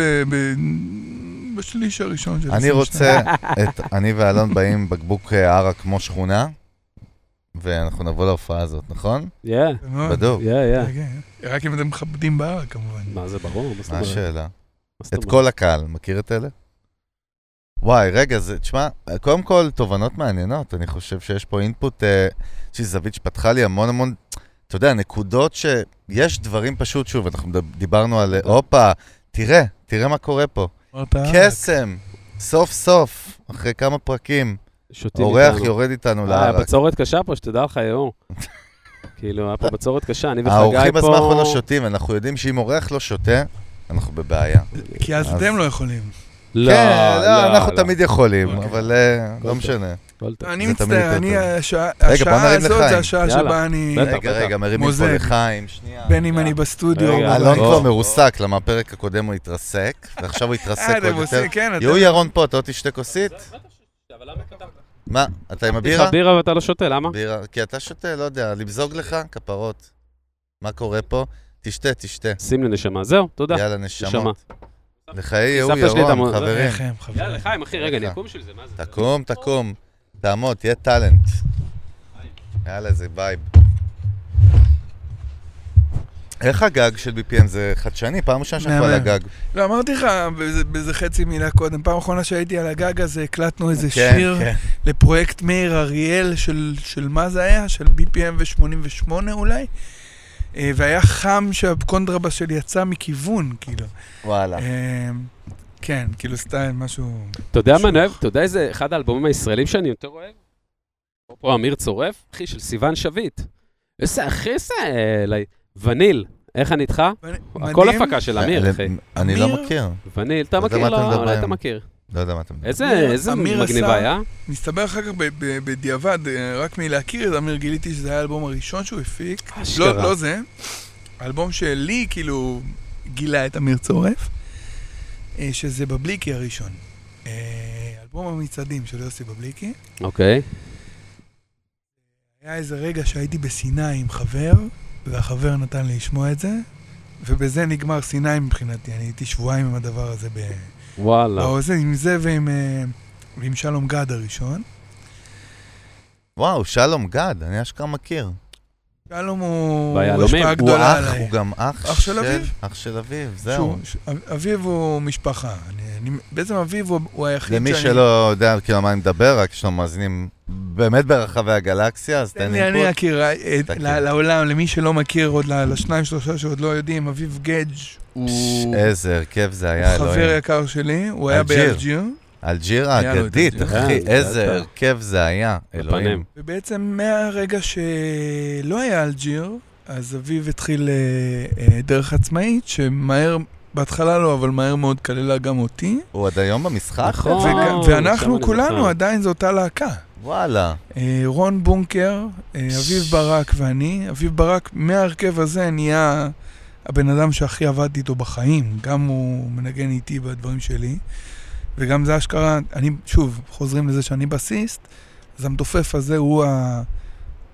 בשליש הראשון של אני 22. רוצה, את, אני ואלון באים בקבוק אה, ערה כמו שכונה, ואנחנו נבוא להופעה הזאת, נכון? מאוד. בדוק. כן, כן. רק אם אתם מכבדים בהר, כמובן. מה זה ברור? מה? השאלה? את? כל הקהל, מכיר את אלה? וואי, רגע, זה, תשמע, קודם כל, תובנות מעניינות. אני חושב שיש פה אינפוט, אה, איזושהי זווית שפתחה לי המון המון, אתה יודע, נקודות שיש דברים פשוט, שוב, אנחנו דיברנו על, אה, הופה, תראה, תראה מה קורה פה. קסם, סוף סוף, אחרי כמה פרקים, שותים אורח איתנו. יורד איתנו אה, היה לערק. בצורת קשה פה, שתדע לך, יואו. כאילו, היה פה בצורת קשה, אני וחגי פה... האורחים בזמן האחרון לא שותים, אנחנו יודעים שאם אורח לא שותה, אנחנו בבעיה. כי אז אתם לא יכולים. לא, כן, לא, אנחנו לא. תמיד יכולים, אוקיי. אבל אה, לא. משנה. אני מצטער, אני. השעה הזאת. זה השעה. שבה אני. רגע, רגע, מרימים פה מוזג. לחיים, שנייה. בין אם אני בסטודיו אלון. כבר. מרוסק, למה הפרק הקודם הוא התרסק, ועכשיו הוא אה, עוד אתם יותר. כן. יהיו ירון פה, אתה עוד תשתה כוסית? מה, אתה עם לך הבירה? בירה ואתה לא שותה, למה? בירה, כי אתה שותה, לא יודע, למזוג לך? כפרות. מה קורה פה? תשתה, תשתה. שים לי נשמה. זהו, תודה. יאללה, נשמה. נשמות. לחיי שלי ירון. חברים. יאללה, לחיים, אחי, רגע, אני. אקום בשביל זה, מה זה? תקום, תקום. תעמוד, תהיה talent. יאללה, איזה vibe. איך הגג של BPM זה חדשני? פעם ראשונה שאנחנו על. הגג. לא, אמרתי לך באיזה- חצי מילה קודם, פעם אחרונה שהייתי על הגג הזה, הקלטנו איזה כן, שיר כן. לפרויקט מאיר אריאל של, של מה זה היה? של BPM ו-88 אולי? אה, והיה חם שהקונטרבס שלי יצא מכיוון, כאילו. וואלה. אה, כן, כאילו סטייל, משהו... אתה יודע מה משהו. אני אוהב? אתה יודע איזה אחד האלבומים הישראלים שאני יותר אוהב? פה אמיר צורף, אחי, של סיון שביט. איזה, אחי, איזה... וניל, איך אני איתך? הכל. הפקה של אמיר, אה, אחי. אני לא אמיר? מכיר. וניל, אתה לא מכיר? לא, אולי אתה. מכיר. לא יודע מה אתה מדבר. איזה אמיר- איזה אמיר מגניב עשה- היה? מסתבר אחר כך בדיעבד, אה, רק מלהכיר את אמיר גיליתי שזה היה האלבום הראשון שהוא הפיק. אשכרה. לא, לא זה. האלבום שלי, כאילו, גילה את אמיר צורף, אה, שזה בבליקי הראשון. אלבום המצעדים של יוסי בבליקי. אוקיי. היה איזה רגע שהייתי בסיני עם חבר, והחבר נתן לי לשמוע את זה, ובזה נגמר סיני מבחינתי. אני הייתי שבועיים עם הדבר הזה ב... וואלה. באוזן, עם זה ועם, אה, ועם שלום גד הראשון. וואו, שלום גד, אני אשכרה מכיר. שלום הוא ביהלומים. השפעה הוא גדולה אח, עליי. הוא גם אח אח של אביו? אח של אביו, זהו. שהוא- ש- אביו הוא משפחה. אני, אני, בעצם אביו הוא, הוא היחיד למי שאני... שלא יודע כאילו מה אני מדבר, רק יש לנו מאזינים באמת ברחבי הגלקסיה, אז תן לי, אני. אכיר, אה, לעולם, למי שלא מכיר, עוד לשניים שלושה שעוד לא יודעים, אביב גדג' הוא איזה הרכב זה היה, הוא חבר אלוהים. יקר שלי, הוא היה אלג'יר. באלג'יר, אלג'יר האגדית. אחי, כן, איזה. הרכב זה היה, אלוהים. ובעצם מהרגע שלא היה אלג'יר, אז אביב התחיל אה, אה, דרך עצמאית, שמהר, בהתחלה לא, אבל מהר מאוד כללה גם אותי, הוא עד היום במשחק? נכון. ואנחנו כולנו. עדיין זו אותה להקה. וואלה. אה, רון בונקר, אה, אביב ברק ואני. אביב ברק, מההרכב הזה נהיה הבן אדם שהכי עבדתי איתו בחיים. גם הוא מנגן איתי בדברים שלי, וגם זה אשכרה, אני, שוב, חוזרים לזה שאני בסיסט, אז המתופף הזה הוא, ה...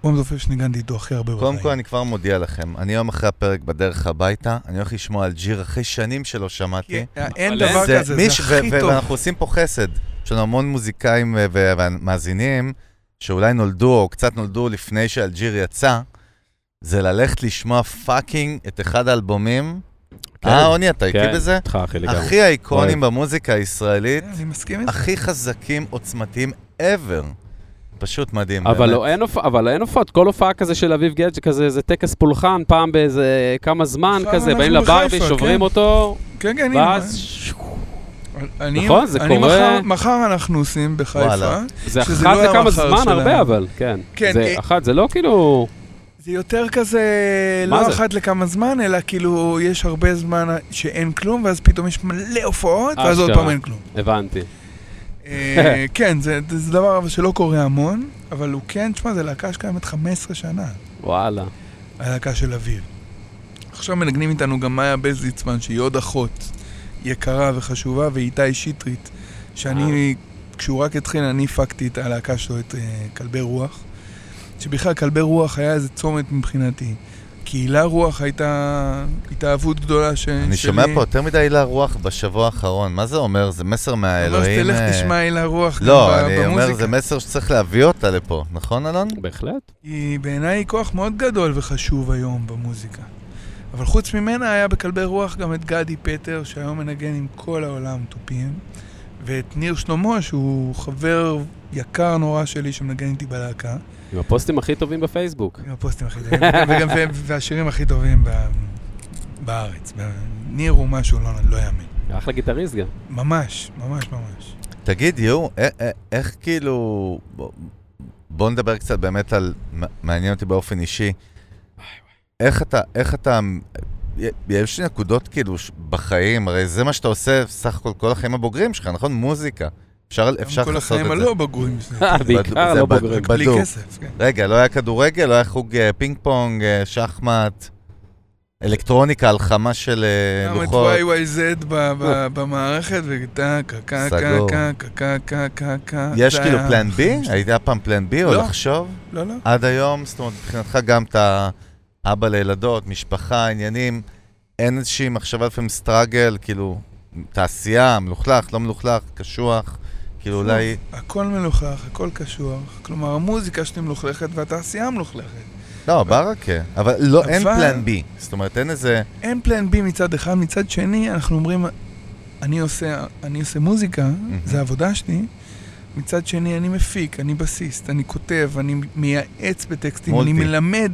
הוא המתופף שניגנתי איתו הכי הרבה בחיים. קודם כל, אני כבר מודיע לכם, אני יום אחרי הפרק בדרך הביתה, אני הולך לשמוע אלג'יר אחרי שנים שלא שמעתי. כי אין דבר זה כזה, זה הכי טוב. ואנחנו עושים פה חסד. יש לנו המון מוזיקאים ו- ו- ומאזינים שאולי נולדו, או קצת נולדו לפני שאלג'יר יצא, זה ללכת לשמוע fucking את אחד האלבומים. כן. אה, עוני, אתה איתי כן, בזה? איתך, אחי, לגמרי. הכי האיקונים. במוזיקה הישראלית, אני מסכים איתך. הכי חזקים, עוצמתיים ever. פשוט מדהים, אבל באמת. לא, אין הופעה, אבל אין הופעות, כל הופעה כזה של אביב גדג' כזה, זה טקס פולחן, פעם באיזה כמה זמן כזה, באים לברבי, שוברים כן. אותו, כן, כן, ואז אני, נכון, זה אני קורה- מחר, מחר אנחנו עושים בחיפה. וואלה. זה שזה אחת לא לכמה זמן, שלנו. הרבה אבל, כן. כן, זה אה, אחת, זה לא כאילו... זה יותר כזה, לא זה? אחת לכמה זמן, אלא כאילו יש הרבה זמן שאין כלום, ואז פתאום יש מלא הופעות, ואז עוד. פעם אין כלום. הבנתי. אה, כן, זה, זה דבר אבל שלא קורה המון, אבל הוא כן, תשמע, זה להקה שקיימת 15 שנה, וואלה. הלהקה של אביב. עכשיו מנגנים איתנו גם מאיה בזליצמן, שהיא עוד אחות יקרה וחשובה, ואיתי שטרית, שאני, כשהוא רק התחיל, אני הפקתי את הלהקה שלו, את אה, כלבי רוח. שבכלל כלבי רוח היה איזה צומת מבחינתי. קהילה רוח הייתה התאהבות גדולה ש... אני שלי. שומע פה יותר מדי הילה רוח בשבוע האחרון. מה זה אומר? זה מסר אומר מהאלוהים... שתלך אה, תשמע הילה רוח לא, ב- אני אומר, במוזיקה. זה מסר שצריך להביא אותה לפה, נכון, אלון? בהחלט. היא בעיניי כוח מאוד גדול וחשוב היום במוזיקה. אבל חוץ ממנה היה בכלבי רוח גם את גדי פטר, שהיום מנגן עם כל העולם תופים, ואת ניר שלמה, שהוא חבר יקר נורא שלי שמנגן איתי בלהקה, עם הפוסטים הכי טובים בפייסבוק. עם הפוסטים הכי טובים, וגם והשירים הכי טובים ב- בארץ. ניר הוא משהו לא, לא יאמן. אחלה גיטריסט גם. ממש, ממש ממש. תגיד, יו, איך כאילו... בוא- בוא נדבר קצת באמת על... מעניין אותי באופן אישי. איך אתה, איך אתה... יש נקודות כאילו בחיים, הרי זה מה שאתה עושה סך הכל כל החיים הבוגרים שלך, נכון? מוזיקה. אפשר, אפשר גם כל לעשות החיים את זה. הלא שלי. בעיקר זה לא בוגרים. בלי. כסף, כן. רגע, לא היה כדורגל, לא היה חוג אה, פינג פונג, אה, שחמט, אלקטרוניקה, הלחמה של אה, גם את לוחות. YYZ ב- ב- במערכת, וטה, קה, קה, קה. קה, קה, קה. יש זה כאילו פלן בי? החיים שלי. היית פעם פלן בי או לא. לחשוב? לא, לא. עד היום, זאת אומרת, מבחינתך גם אתה אבא לילדות, משפחה, עניינים, אין איזושהי מחשבה לפעמים סטראגל, כאילו, תעשייה, מלוכלך, לא מלוכלך, קשוח, כאילו אולי... הכל מלוכלך, הכל קשוח. כלומר, המוזיקה שלי מלוכלכת והתעשייה מלוכלכת. לא, ברכה, אבל לא, אין פלן בי. זאת אומרת, אין איזה... אין פלן בי מצד אחד, מצד שני, אנחנו אומרים, אני עושה, אני עושה מוזיקה, זה העבודה שלי. מצד שני, אני מפיק, אני בסיסט, אני כותב, אני מייעץ בטקסטים, אני מולטי. מלמד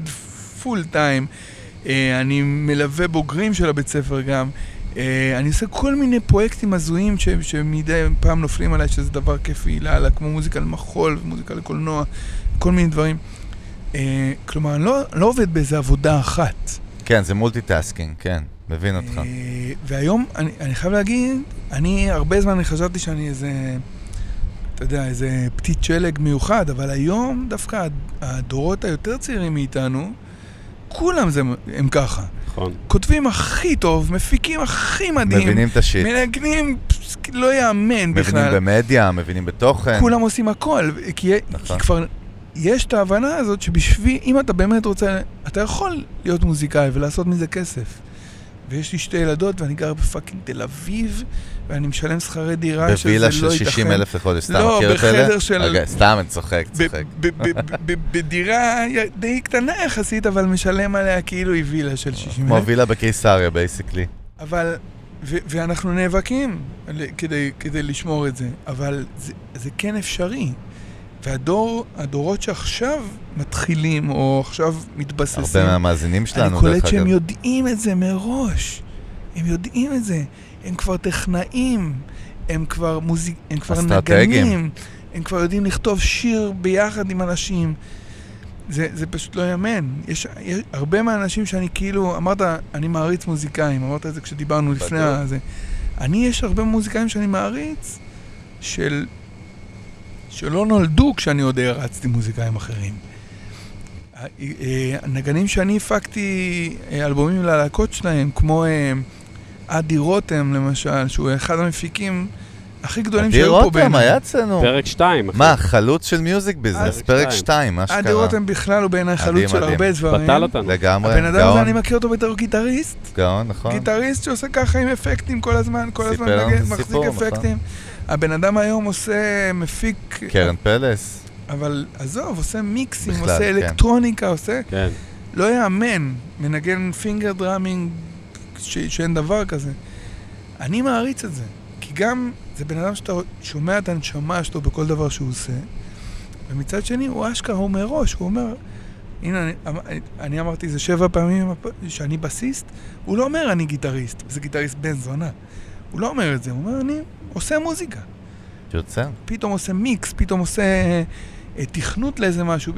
full time, אה, אני מלווה בוגרים של הבית ספר גם. אה, אני עושה כל מיני פרויקטים הזויים ש, שמדי פעם נופלים עליי שזה דבר כיפי לאללה, כמו מוזיקה למחול, מוזיקה לקולנוע, כל מיני דברים. אה, כלומר, אני לא, לא עובד באיזה עבודה אחת. כן, זה multitasking, כן, מבין אותך. והיום, אני, אני חייב להגיד, אני הרבה זמן אני חשבתי שאני איזה, אתה יודע, איזה פתית שלג מיוחד, אבל היום דווקא הד- הדורות היותר צעירים מאיתנו, כולם זה, הם ככה. נכון. כותבים הכי טוב, מפיקים הכי מדהים, מבינים את ה shit. מנגנים, לא יאמן מבינים בכלל. במדיה, מבינים בתוכן. כולם עושים הכל, כי, נכון. כי כבר יש את ההבנה הזאת שבשביל, אם אתה באמת רוצה, אתה יכול להיות מוזיקאי ולעשות מזה כסף. ויש לי שתי ילדות ואני גר ב fucking תל אביב, ואני משלם שכרי דירה שזה לא בווילה ייתכן. של 60 אלף לחודש, סתם לא, מכיר את אלה? בחדר של- רגע, סתם, אני צוחק, צוחק. בדירה די קטנה יחסית, אבל משלם עליה כאילו היא וילה של 60 כמו אלף. וילה בקיסריה, basically. אבל, ואנחנו נאבקים כדי, כדי לשמור את זה, אבל זה, זה כן אפשרי. והדור, הדורות שעכשיו מתחילים, או עכשיו מתבססים, הרבה מהמאזינים שלנו, אני דרך קולט אגב. שהם יודעים את זה מראש. הם יודעים את זה. הם כבר טכנאים, הם כבר מוזיק... הם כבר. נגנים, הם כבר יודעים לכתוב שיר ביחד עם אנשים. זה, זה פשוט לא יאמן. יש, יש הרבה מהאנשים שאני כאילו, אמרת, אני מעריץ מוזיקאים, אמרת את זה כשדיברנו לפני. הזה. אני, יש הרבה מוזיקאים שאני מעריץ, של... שלא נולדו כשאני עוד הרצתי מוזיקאים אחרים. אה, הנגנים שאני הפקתי אה, אלבומים ללהקות שלהם, כמו אה, אדי רותם למשל, שהוא אחד המפיקים הכי גדולים שהיו פה רותם בעיניי. היה אצלנו. פרק 2. מה, חלוץ של music business, פרק פרק שתיים. 2, מה אדי שקרה. רותם בכלל הוא בעיניי חלוץ של. הרבה דברים. בטל אותנו. לגמרי, הבן אדם הזה, גאון, אני מכיר אותו בתור גיטריסט. גאון, נכון. גיטריסט שעושה ככה עם אפקטים כל הזמן, כל הזמן מחזיק נכון. אפקטים. הבן אדם היום עושה, מפיק, קרן פלס. אבל עזוב, עושה מיקסים, עושה כן. אלקטרוניקה, עושה... כן. לא יאמן, מנגן finger drumming, ש- שאין דבר כזה. אני מעריץ את זה, כי גם זה בן אדם שאתה שומע את הנשמה שלו בכל דבר שהוא עושה, ומצד שני הוא אשכרה, הוא מראש, הוא אומר, הנה, אני, אמ- אני אמרתי זה שבע פעמים שאני בסיסט, הוא לא אומר אני גיטריסט, זה גיטריסט בן זונה. הוא לא אומר את זה, הוא אומר אני עושה מוזיקה. יוצא. פתאום עושה מיקס, פתאום עושה אה, תכנות לאיזה משהו.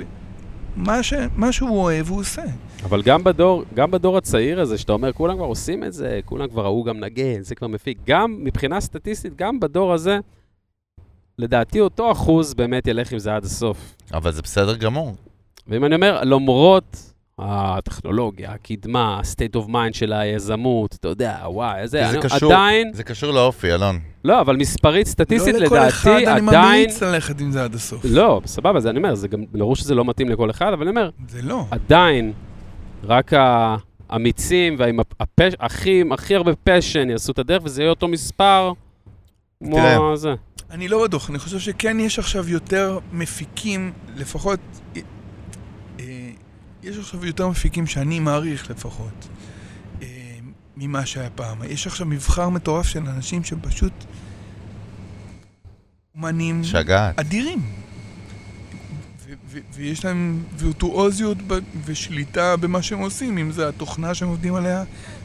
מה, ש, מה שהוא אוהב הוא עושה. אבל גם בדור, גם בדור הצעיר הזה, שאתה אומר, כולם כבר עושים את זה, כולם כבר ראו גם נגן, זה כבר מפיק. גם מבחינה סטטיסטית, גם בדור הזה, לדעתי אותו אחוז באמת ילך עם זה עד הסוף. אבל זה בסדר גמור. ואם אני אומר, למרות הטכנולוגיה, הקדמה, ה-state of mind של היזמות, אתה יודע, וואי, איזה, זה אני, קשור- עדיין, זה קשור לאופי, אלון. לא, אבל מספרית, סטטיסטית, לא לכל אחד לדעתי, אני עדיין, ממליץ ללכת עם זה עד הסוף. לא, סבבה, זה אני אומר, זה גם, ברור שזה לא מתאים לכל אחד, אבל אני אומר, זה לא. עדיין, רק האמיצים והעם הפש... הכי, הכי הרבה פשן יעשו את הדרך, וזה יהיה אותו מספר כמו תראה. זה. אני לא בטוח, אני חושב שכן יש עכשיו יותר מפיקים, לפחות... אה, אה, יש עכשיו יותר מפיקים שאני מעריך לפחות, אה, ממה שהיה פעם. יש עכשיו מבחר מטורף של אנשים שהם פשוט אומנים שגעת. אדירים. ו- ויש להם וירטואוזיות ב- ושליטה במה שהם עושים, אם זה התוכנה שהם עובדים עליה,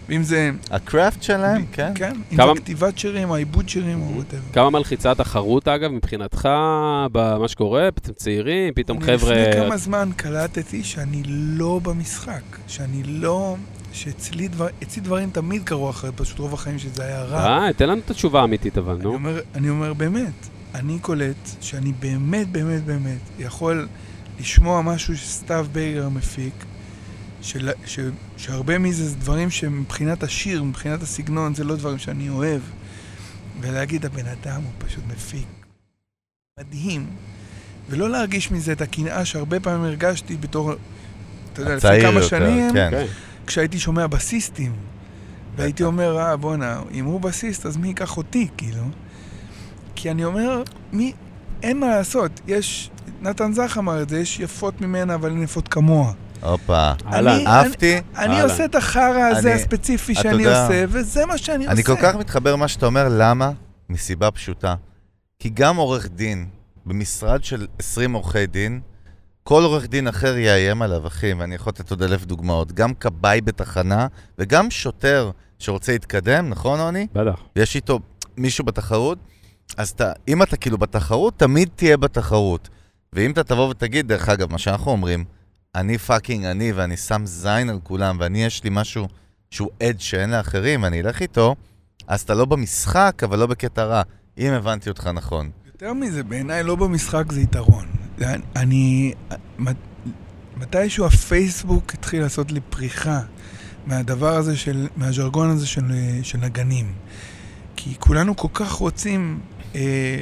ואם זה... ה craft שלהם, כן. כן, אם כמה- זה כתיבת שירים, העיבוד שירים או whatever. כמה מלחיצה התחרות, אגב, מבחינתך, במה שקורה? פתאום צעירים, פתאום אני חבר'ה... לפני כמה זמן קלטתי שאני לא במשחק, שאני לא... שאצלי דבר, אצלי דברים תמיד קרו אחרת, פשוט רוב החיים שזה היה רע. אה, תן לנו את התשובה האמיתית, אבל, אני נו. אומר, אני אומר באמת, אני קולט שאני באמת באמת באמת יכול לשמוע משהו שסתיו בייגר מפיק, של, ש, שהרבה מזה זה דברים שמבחינת השיר, מבחינת הסגנון, זה לא דברים שאני אוהב. ולהגיד, הבן אדם הוא פשוט מפיק מדהים. ולא להרגיש מזה את הקנאה שהרבה פעמים הרגשתי בתור, אתה יודע, לפני כמה יותר, שנים, כן. כן. כשהייתי שומע בסיסטים. והייתי אומר, אה, בואנה, אם הוא בסיסט, אז מי ייקח אותי, כאילו? כי אני אומר, מי... אין מה לעשות, יש... נתן זך אמר את זה, יש יפות ממנה, אבל אין יפות כמוה. הופה. אהלן. אני- אהבתי. אני. עושה את החרא הזה הספציפי שאני עושה, וזה מה שאני עושה. אני כל כך מתחבר למה שאתה אומר, למה? מסיבה פשוטה. כי גם עורך דין, במשרד של 20 עורכי דין, כל עורך דין אחר יאיים עליו, אחי, ואני יכול לתת עוד אלף דוגמאות. גם כבאי בתחנה, וגם שוטר שרוצה להתקדם, נכון, עוני? בטח. ויש איתו מישהו בתחרות, אז אתה, אם אתה כאילו בתחרות, תמיד תהיה בתחרות. ואם אתה תבוא ותגיד, דרך אגב, מה שאנחנו אומרים, אני fucking אני, ואני שם זין על כולם, ואני יש לי משהו שהוא עד שאין לאחרים, ואני אלך איתו, אז אתה לא במשחק, אבל לא בקטע רע, אם הבנתי אותך נכון. יותר מזה, בעיניי לא במשחק זה יתרון. אני... מת- מתישהו הפייסבוק התחיל לעשות לי פריחה מהדבר הזה של... מהז'רגון הזה של, של נגנים. כי כולנו כל כך רוצים אה,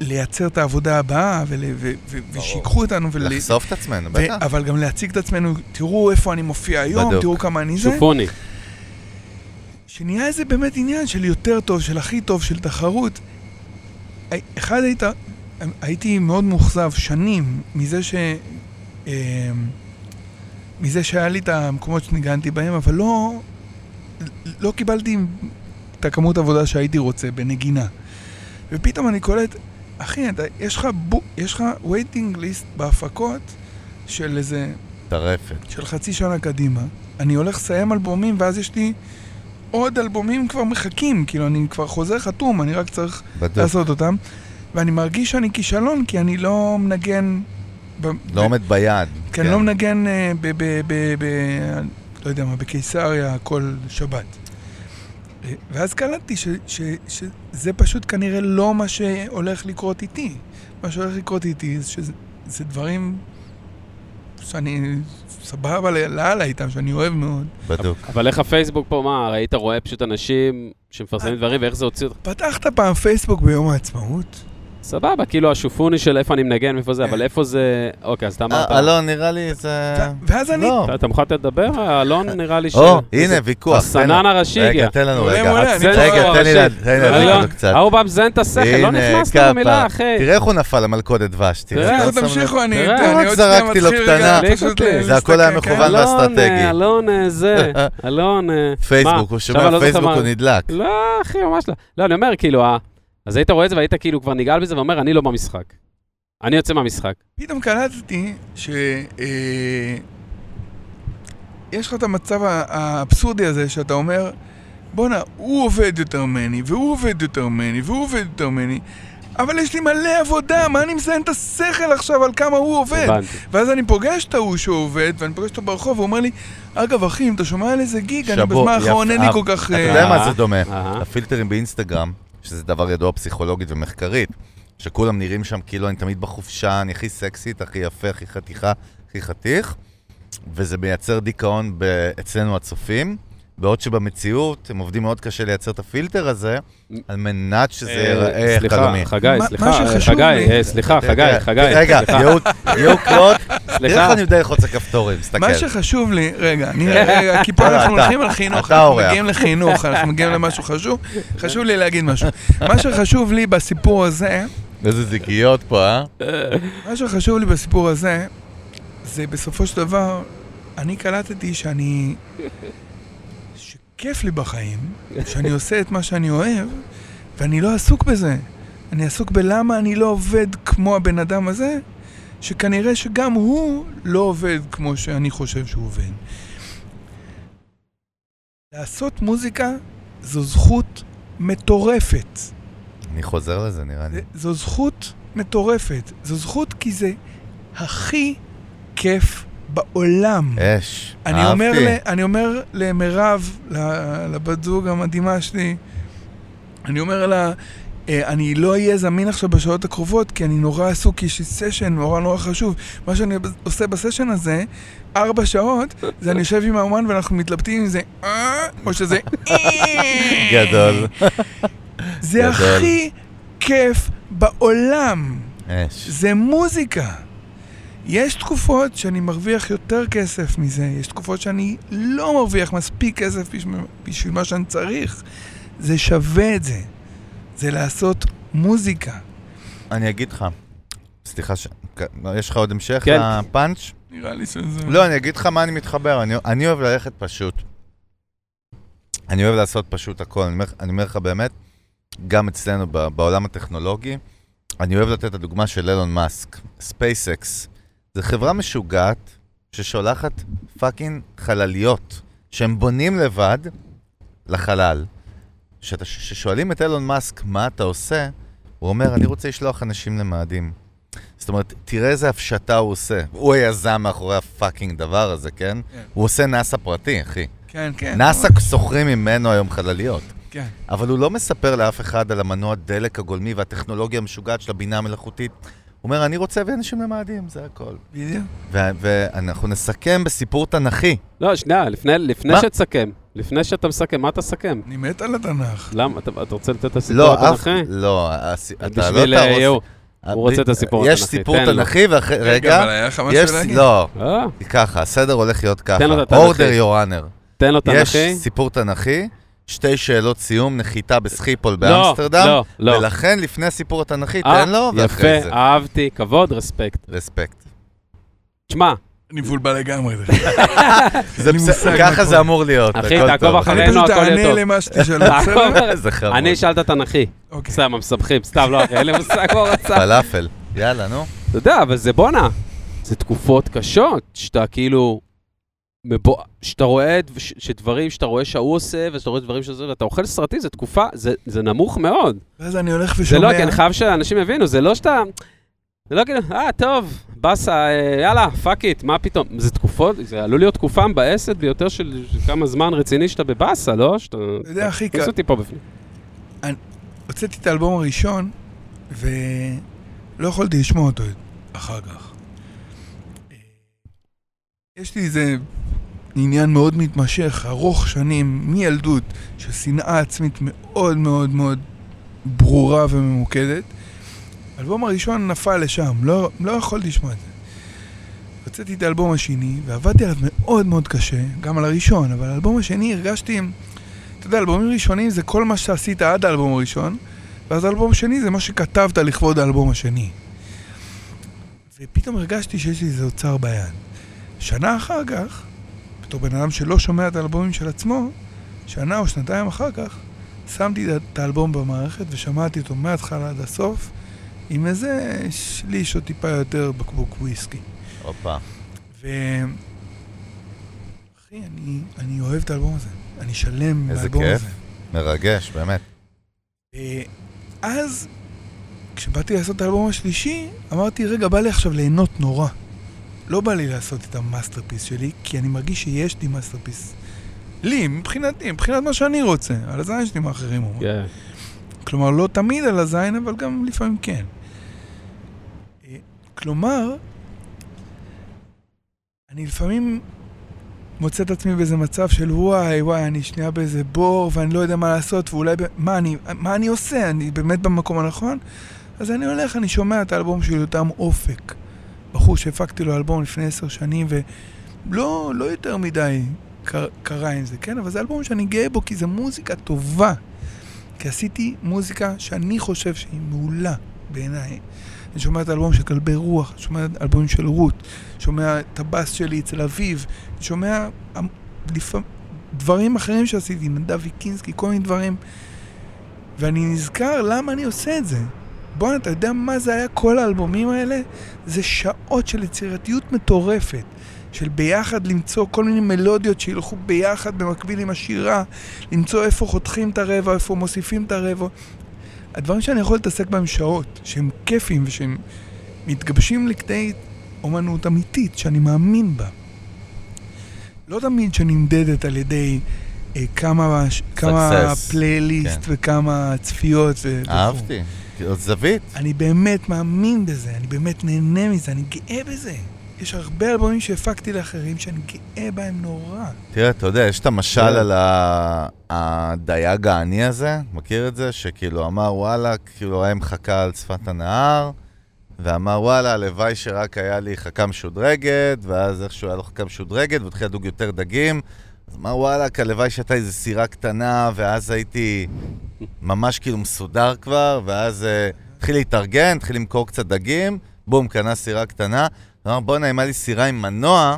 לייצר את העבודה הבאה, ול, ו, ו, ושיקחו אותנו, ול, לחשוף את עצמנו, בטח. אבל גם להציג את עצמנו, תראו איפה אני מופיע היום, בדיוק. תראו כמה אני זה. שופוני. שנהיה איזה באמת עניין של יותר טוב, של הכי טוב, של תחרות. אחד היית, הייתי מאוד מאוכזב שנים מזה ש... אה, מזה שהיה לי את המקומות שניגנתי בהם, אבל לא, לא קיבלתי את הכמות עבודה שהייתי רוצה בנגינה. ופתאום אני קולט, אחי, אתה, יש לך, בו, יש לך waiting list בהפקות של איזה טרפת. של חצי שנה קדימה. אני הולך לסיים אלבומים, ואז יש לי עוד אלבומים כבר מחכים, כאילו, אני כבר חוזר חתום, אני רק צריך בדיוק. לעשות אותם. ואני מרגיש שאני כישלון, כי אני לא מנגן... ב- לא ב- עומד ביעד. כי אני לא מנגן, אה, ב... ב... ב... ב... לא יודע מה, בקיסריה כל שבת. אה, ואז קלטתי ש, ש, שזה פשוט כנראה לא מה שהולך לקרות איתי. מה שהולך לקרות איתי זה שזה זה דברים שאני סבבה לאללה איתם, שאני אוהב מאוד. בדיוק. אבל איך הפייסבוק פה, מה, היית רואה פשוט אנשים שמפרסמים דברים, ואיך זה הוציא אותך? פתחת פעם פייסבוק ביום העצמאות? סבבה, כאילו השופוני של איפה אני מנגן, מאיפה זה, אבל איפה זה... אוקיי, אז אתה אמרת... אה, אלון, נראה לי זה... ואז אני- לא. אתה- מוכן לדבר? אלון נראה לי ש... או, הנה, ויכוח. הסנן. הראשי רגע, הגיע. תן לנו רגע. רגע, תן לי להדליק אלון, אותו קצת. ההוא בא מזיין את השכל, לא הנה, נכנס כפה. למילה, אחי. תראה איך הוא נפל למלכודת דבש, תראה. תראה, תמשיכו, אני תראה, אני רק עוד שנייה זרקתי לו מתחיל קטנה. רגע, אותי. זה הכל היה מכוון ואסטרטגי. אה, אלון אה, זה, אלון... אה, פייסבוק? הוא שומע לא פייסבוק, הוא נדלק. לא, אחי, ממש לא. לא, אני אומר, כאילו, אז היית רואה את זה והיית כאילו כבר נגעל בזה ואומר, אני לא במשחק. אני יוצא מהמשחק. פתאום קלטתי ש... אה, יש לך את המצב האבסורדי הזה שאתה אומר, בואנה, הוא עובד יותר ממני, והוא עובד יותר ממני, והוא עובד יותר ממני, אבל יש לי מלא עבודה, מה אני מזיין את השכל עכשיו על כמה הוא עובד? הבנתי. ואז אני פוגש את ההוא שעובד, ואני פוגש אותו ברחוב, והוא אומר לי, אגב, אחי, אם אתה שומע על איזה גיג, אני שבו, בזמן האחרון. אין לי אה, כל כך... אתה אה, יודע מה אה, זה דומה? אהה. הפילטרים באינסטגרם, שזה דבר ידוע פסיכולוגית ומחקרית, שכולם נראים שם כאילו אני תמיד בחופשה, אני הכי סקסית, הכי יפה, הכי חתיכה, הכי חתיך, וזה מייצר דיכאון ב- אצלנו הצופים, בעוד שבמציאות הם עובדים מאוד קשה לייצר את הפילטר הזה, על מנת שזה אה, ייראה סליחה, חלומי. חגי, מה- סליחה, שחשוב חגי, לי- אה, סליחה, חגי, חגי, רגע, סליחה, יהוד קלוט, תראה איך סליחה. אני יודע ללחוץ הכפתורים, תסתכל. מה שחשוב לי, רגע, אני, רגע, כי פה לא, אנחנו אתה. הולכים על חינוך, אנחנו. מגיעים לחינוך, אנחנו מגיעים למשהו חשוב, חשוב לי להגיד משהו. מה שחשוב לי בסיפור הזה, איזה זיקיות פה, אה? מה שחשוב לי בסיפור הזה, זה בסופו של דבר, אני קלטתי שאני... שכיף לי בחיים, שאני עושה את מה שאני אוהב, ואני לא עסוק בזה. אני עסוק בלמה אני לא עובד כמו הבן אדם הזה, שכנראה שגם הוא לא עובד כמו שאני חושב שהוא עובד. לעשות מוזיקה זו זכות מטורפת. אני חוזר לזה, נראה לי. זו זכות מטורפת. זו זכות כי זה הכי כיף בעולם. אש, אני אומר, אהבתי. ל, אני אומר למירב, לבת זוג המדהימה שלי, אני אומר לה, אני לא אהיה זמין עכשיו בשעות הקרובות, כי אני נורא עסוק, כי יש לי סשן נורא נורא חשוב. מה שאני עושה בסשן הזה, ארבע שעות, זה אני יושב עם האומן ואנחנו מתלבטים אם זה אה, או שזה אה. גדול. זה. הכי כיף בעולם. אש. זה מוזיקה. יש תקופות שאני מרוויח יותר כסף מזה, יש תקופות שאני לא מרוויח מספיק כסף בשביל מה שאני צריך. זה שווה את זה. זה לעשות מוזיקה. אני אגיד לך, סליחה, ש... יש לך עוד המשך כן. לפאנץ'? נראה לי שזה... לא, אני אגיד לך מה אני מתחבר. אני, אני אוהב ללכת פשוט. אני אוהב לעשות פשוט הכל. אני אומר, אני אומר לך באמת, גם אצלנו ב- בעולם הטכנולוגי, אני אוהב לתת את הדוגמה של אילון מאסק, ספייסקס. זו חברה משוגעת ששולחת fucking חלליות, שהם בונים לבד לחלל. כששואלים את אילון מאסק מה אתה עושה, הוא אומר, אני רוצה לשלוח אנשים למאדים. זאת אומרת, תראה איזה הפשטה הוא עושה. הוא היזם מאחורי ה fucking דבר הזה, כן? כן. הוא עושה נאסא פרטי, אחי. כן, כן. נאסא שוכרים ממנו היום חלליות. כן. אבל הוא לא מספר לאף אחד על המנוע דלק הגולמי והטכנולוגיה המשוגעת של הבינה המלאכותית. הוא אומר, אני רוצה להביא אנשים למאדים, זה הכל. בדיוק. ואנחנו נסכם בסיפור תנכי. לא, שנייה, לפני- לפני? שתסכם, לפני שאתה מסכם, מה תסכם? אני מת על התנ"ך. למה? אתה אתה רוצה לתת את הסיפור לא. התנ"כי? לא, הס- אתה לא בשביל אה, תהרוס... יהוא. הוא רוצה את הסיפור יש התנ"כי, סיפור תן לו. תנכי, ואחרי... אבל רגע, היה לך משהו יש... להגיד? לא, אה, ככה, הסדר הולך להיות ככה. תן לו את התנכי. אורדר יורנר. תן לו יש תנ"כי. סיפור תנכי, שתי שאלות סיום, נחיתה בסחיפול לא, באמסטרדם, לא, לא. ולכן לפני הסיפור התנכי, אה, תן לו, ואחרי יפה, זה. אהבתי, כבוד, רספקט. רספקט. תשמע, אני מבולבל לגמרי. זה בסדר, ככה זה אמור להיות. אחי, הכל תעקוב טוב. אחרינו. אני פשוט הכל יהיה טוב. למה שתשאלו, בסדר? איזה חמוד. אני אשאל את התנ"כי. אוקיי. סתם, מסבכים, סתם, לא, אחי, אין לי מושג מה הוא רצה. פלאפל. יאללה, נו. אתה יודע, אבל זה בואנה. זה תקופות קשות, שאתה כאילו... מבוא... שאתה רואה ש- שדברים שאתה רואה שההוא עושה, ושאתה רואה דברים שזה, ואתה אוכל סרטים, זה תקופה, זה, זה נמוך מאוד. ואז אני הולך זה ושומע... לא, כי אני חייב שאנשים יבינו, זה לא שאתה... זה לא כאילו, אה, טוב, באסה, אה, יאללה, fuck it, מה פתאום? זה תקופות, זה עלול להיות תקופה מבאסת ביותר של כמה זמן רציני שאתה בבאסה, לא? שאתה... אתה יודע, הכי קל. אותי פה בפנים. הוצאתי את האלבום הראשון, ולא יכולתי לשמוע אותו אחר כך. יש לי איזה עניין מאוד מתמשך, ארוך שנים, מילדות, של שנאה עצמית מאוד מאוד מאוד ברורה וממוקדת, האלבום הראשון נפל לשם, לא, לא יכולתי לשמוע את זה. הוצאתי את האלבום השני, ועבדתי עליו מאוד מאוד קשה, גם על הראשון, אבל האלבום השני הרגשתי, אתה יודע, אלבומים ראשונים זה כל מה שעשית עד האלבום הראשון, ואז האלבום השני זה מה שכתבת לכבוד האלבום השני. ופתאום הרגשתי שיש לי איזה אוצר ביד. שנה אחר כך, בתור בן אדם שלא שומע את האלבומים של עצמו, שנה או שנתיים אחר כך, שמתי את האלבום במערכת ושמעתי אותו מההתחלה עד הסוף, עם איזה שליש או טיפה יותר בקבוק וויסקי. הופה. ו... אחי, אני, אני אוהב את האלבום הזה. אני שלם איזה מהאלבום כיף. הזה. מרגש, באמת. אז, כשבאתי לעשות את האלבום השלישי, אמרתי, רגע, בא לי עכשיו ליהנות נורא. לא בא לי לעשות את ה masterpiece שלי, כי אני מרגיש שיש לי masterpiece. לי, מבחינתי, מבחינת מה שאני רוצה. על הזין שלי מה אחרים אומרים. כן. כלומר, לא תמיד על הזין, אבל גם לפעמים כן. אה, כלומר, אני לפעמים מוצא את עצמי באיזה מצב של וואי, וואי, אני שנייה באיזה בור ואני לא יודע מה לעשות, ואולי, ב- מה אני, מה אני עושה? אני באמת במקום הנכון? אז אני הולך, אני שומע את האלבום של יותם אופק. בחור שהפקתי לו אלבום לפני עשר שנים, ולא לא יותר מדי קר, קרה עם זה, כן? אבל זה אלבום שאני גאה בו, כי זו מוזיקה טובה. כי עשיתי מוזיקה שאני חושב שהיא מעולה בעיניי. אני שומע את האלבום של כלבי רוח, אני שומע את האלבומים של רות, שומע את הבאס שלי אצל אביב, אני שומע דברים אחרים שעשיתי, נדב ויקינסקי, כל מיני דברים. ואני נזכר למה אני עושה את זה. בואנה, אתה יודע מה זה היה כל האלבומים האלה? זה שעות של יצירתיות מטורפת. של ביחד למצוא כל מיני מלודיות שילכו ביחד במקביל עם השירה, למצוא איפה חותכים את הרבע, איפה מוסיפים את הרבע. הדברים שאני יכול להתעסק בהם שעות, שהם כיפים ושהם מתגבשים לכדי אומנות אמיתית, שאני מאמין בה. לא תמיד שנמדדת על ידי אה, כמה, כמה פלייליסט כן. וכמה צפיות. ו- וכו'. אהבתי. כאילו, זווית. אני באמת מאמין בזה, אני באמת נהנה מזה, אני גאה בזה. יש הרבה אלבומים שהפקתי לאחרים שאני גאה בהם נורא. תראה, אתה יודע, יש את המשל כן. על הדייג העני הזה, מכיר את זה? שכאילו אמר, וואלה, כאילו היה מחכה על שפת הנהר, ואמר, וואלה, הלוואי שרק היה לי חכה משודרגת, ואז איכשהו היה לו חכה משודרגת, והוא התחיל לדוג יותר דגים. אז אמר, וואלה, הלוואי שהייתה איזו סירה קטנה, ואז הייתי ממש כאילו מסודר כבר, ואז אה, התחיל להתארגן, התחיל למכור קצת דגים, בום, קנה סירה קטנה. אמר, בואנה, אם היה לי סירה עם מנוע,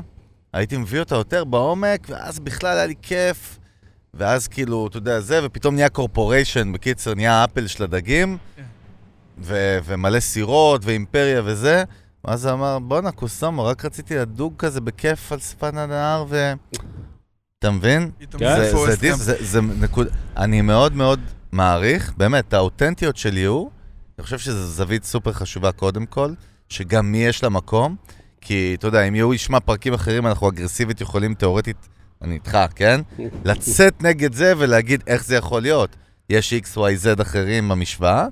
הייתי מביא אותה יותר בעומק, ואז בכלל היה לי כיף. ואז כאילו, אתה יודע, זה, ופתאום נהיה קורפוריישן, בקיצר, נהיה אפל של הדגים, כן. ו- ומלא סירות, ואימפריה וזה. ואז הוא אמר, בואנה, קוסומו, רק רציתי לדוג כזה בכיף על שפת הנהר, ו... אתה מבין? כן. זה, זה, פורסט דיס, גאמפ. זה, זה נקוד... אני מאוד מאוד מעריך, באמת, האותנטיות של יו, אני חושב שזו זווית סופר חשובה קודם כל, שגם מי יש לה מקום, כי אתה יודע, אם יו ישמע פרקים אחרים, אנחנו אגרסיבית יכולים תאורטית, אני איתך, כן? לצאת נגד זה ולהגיד איך זה יכול להיות. יש XYZ אחרים במשוואה,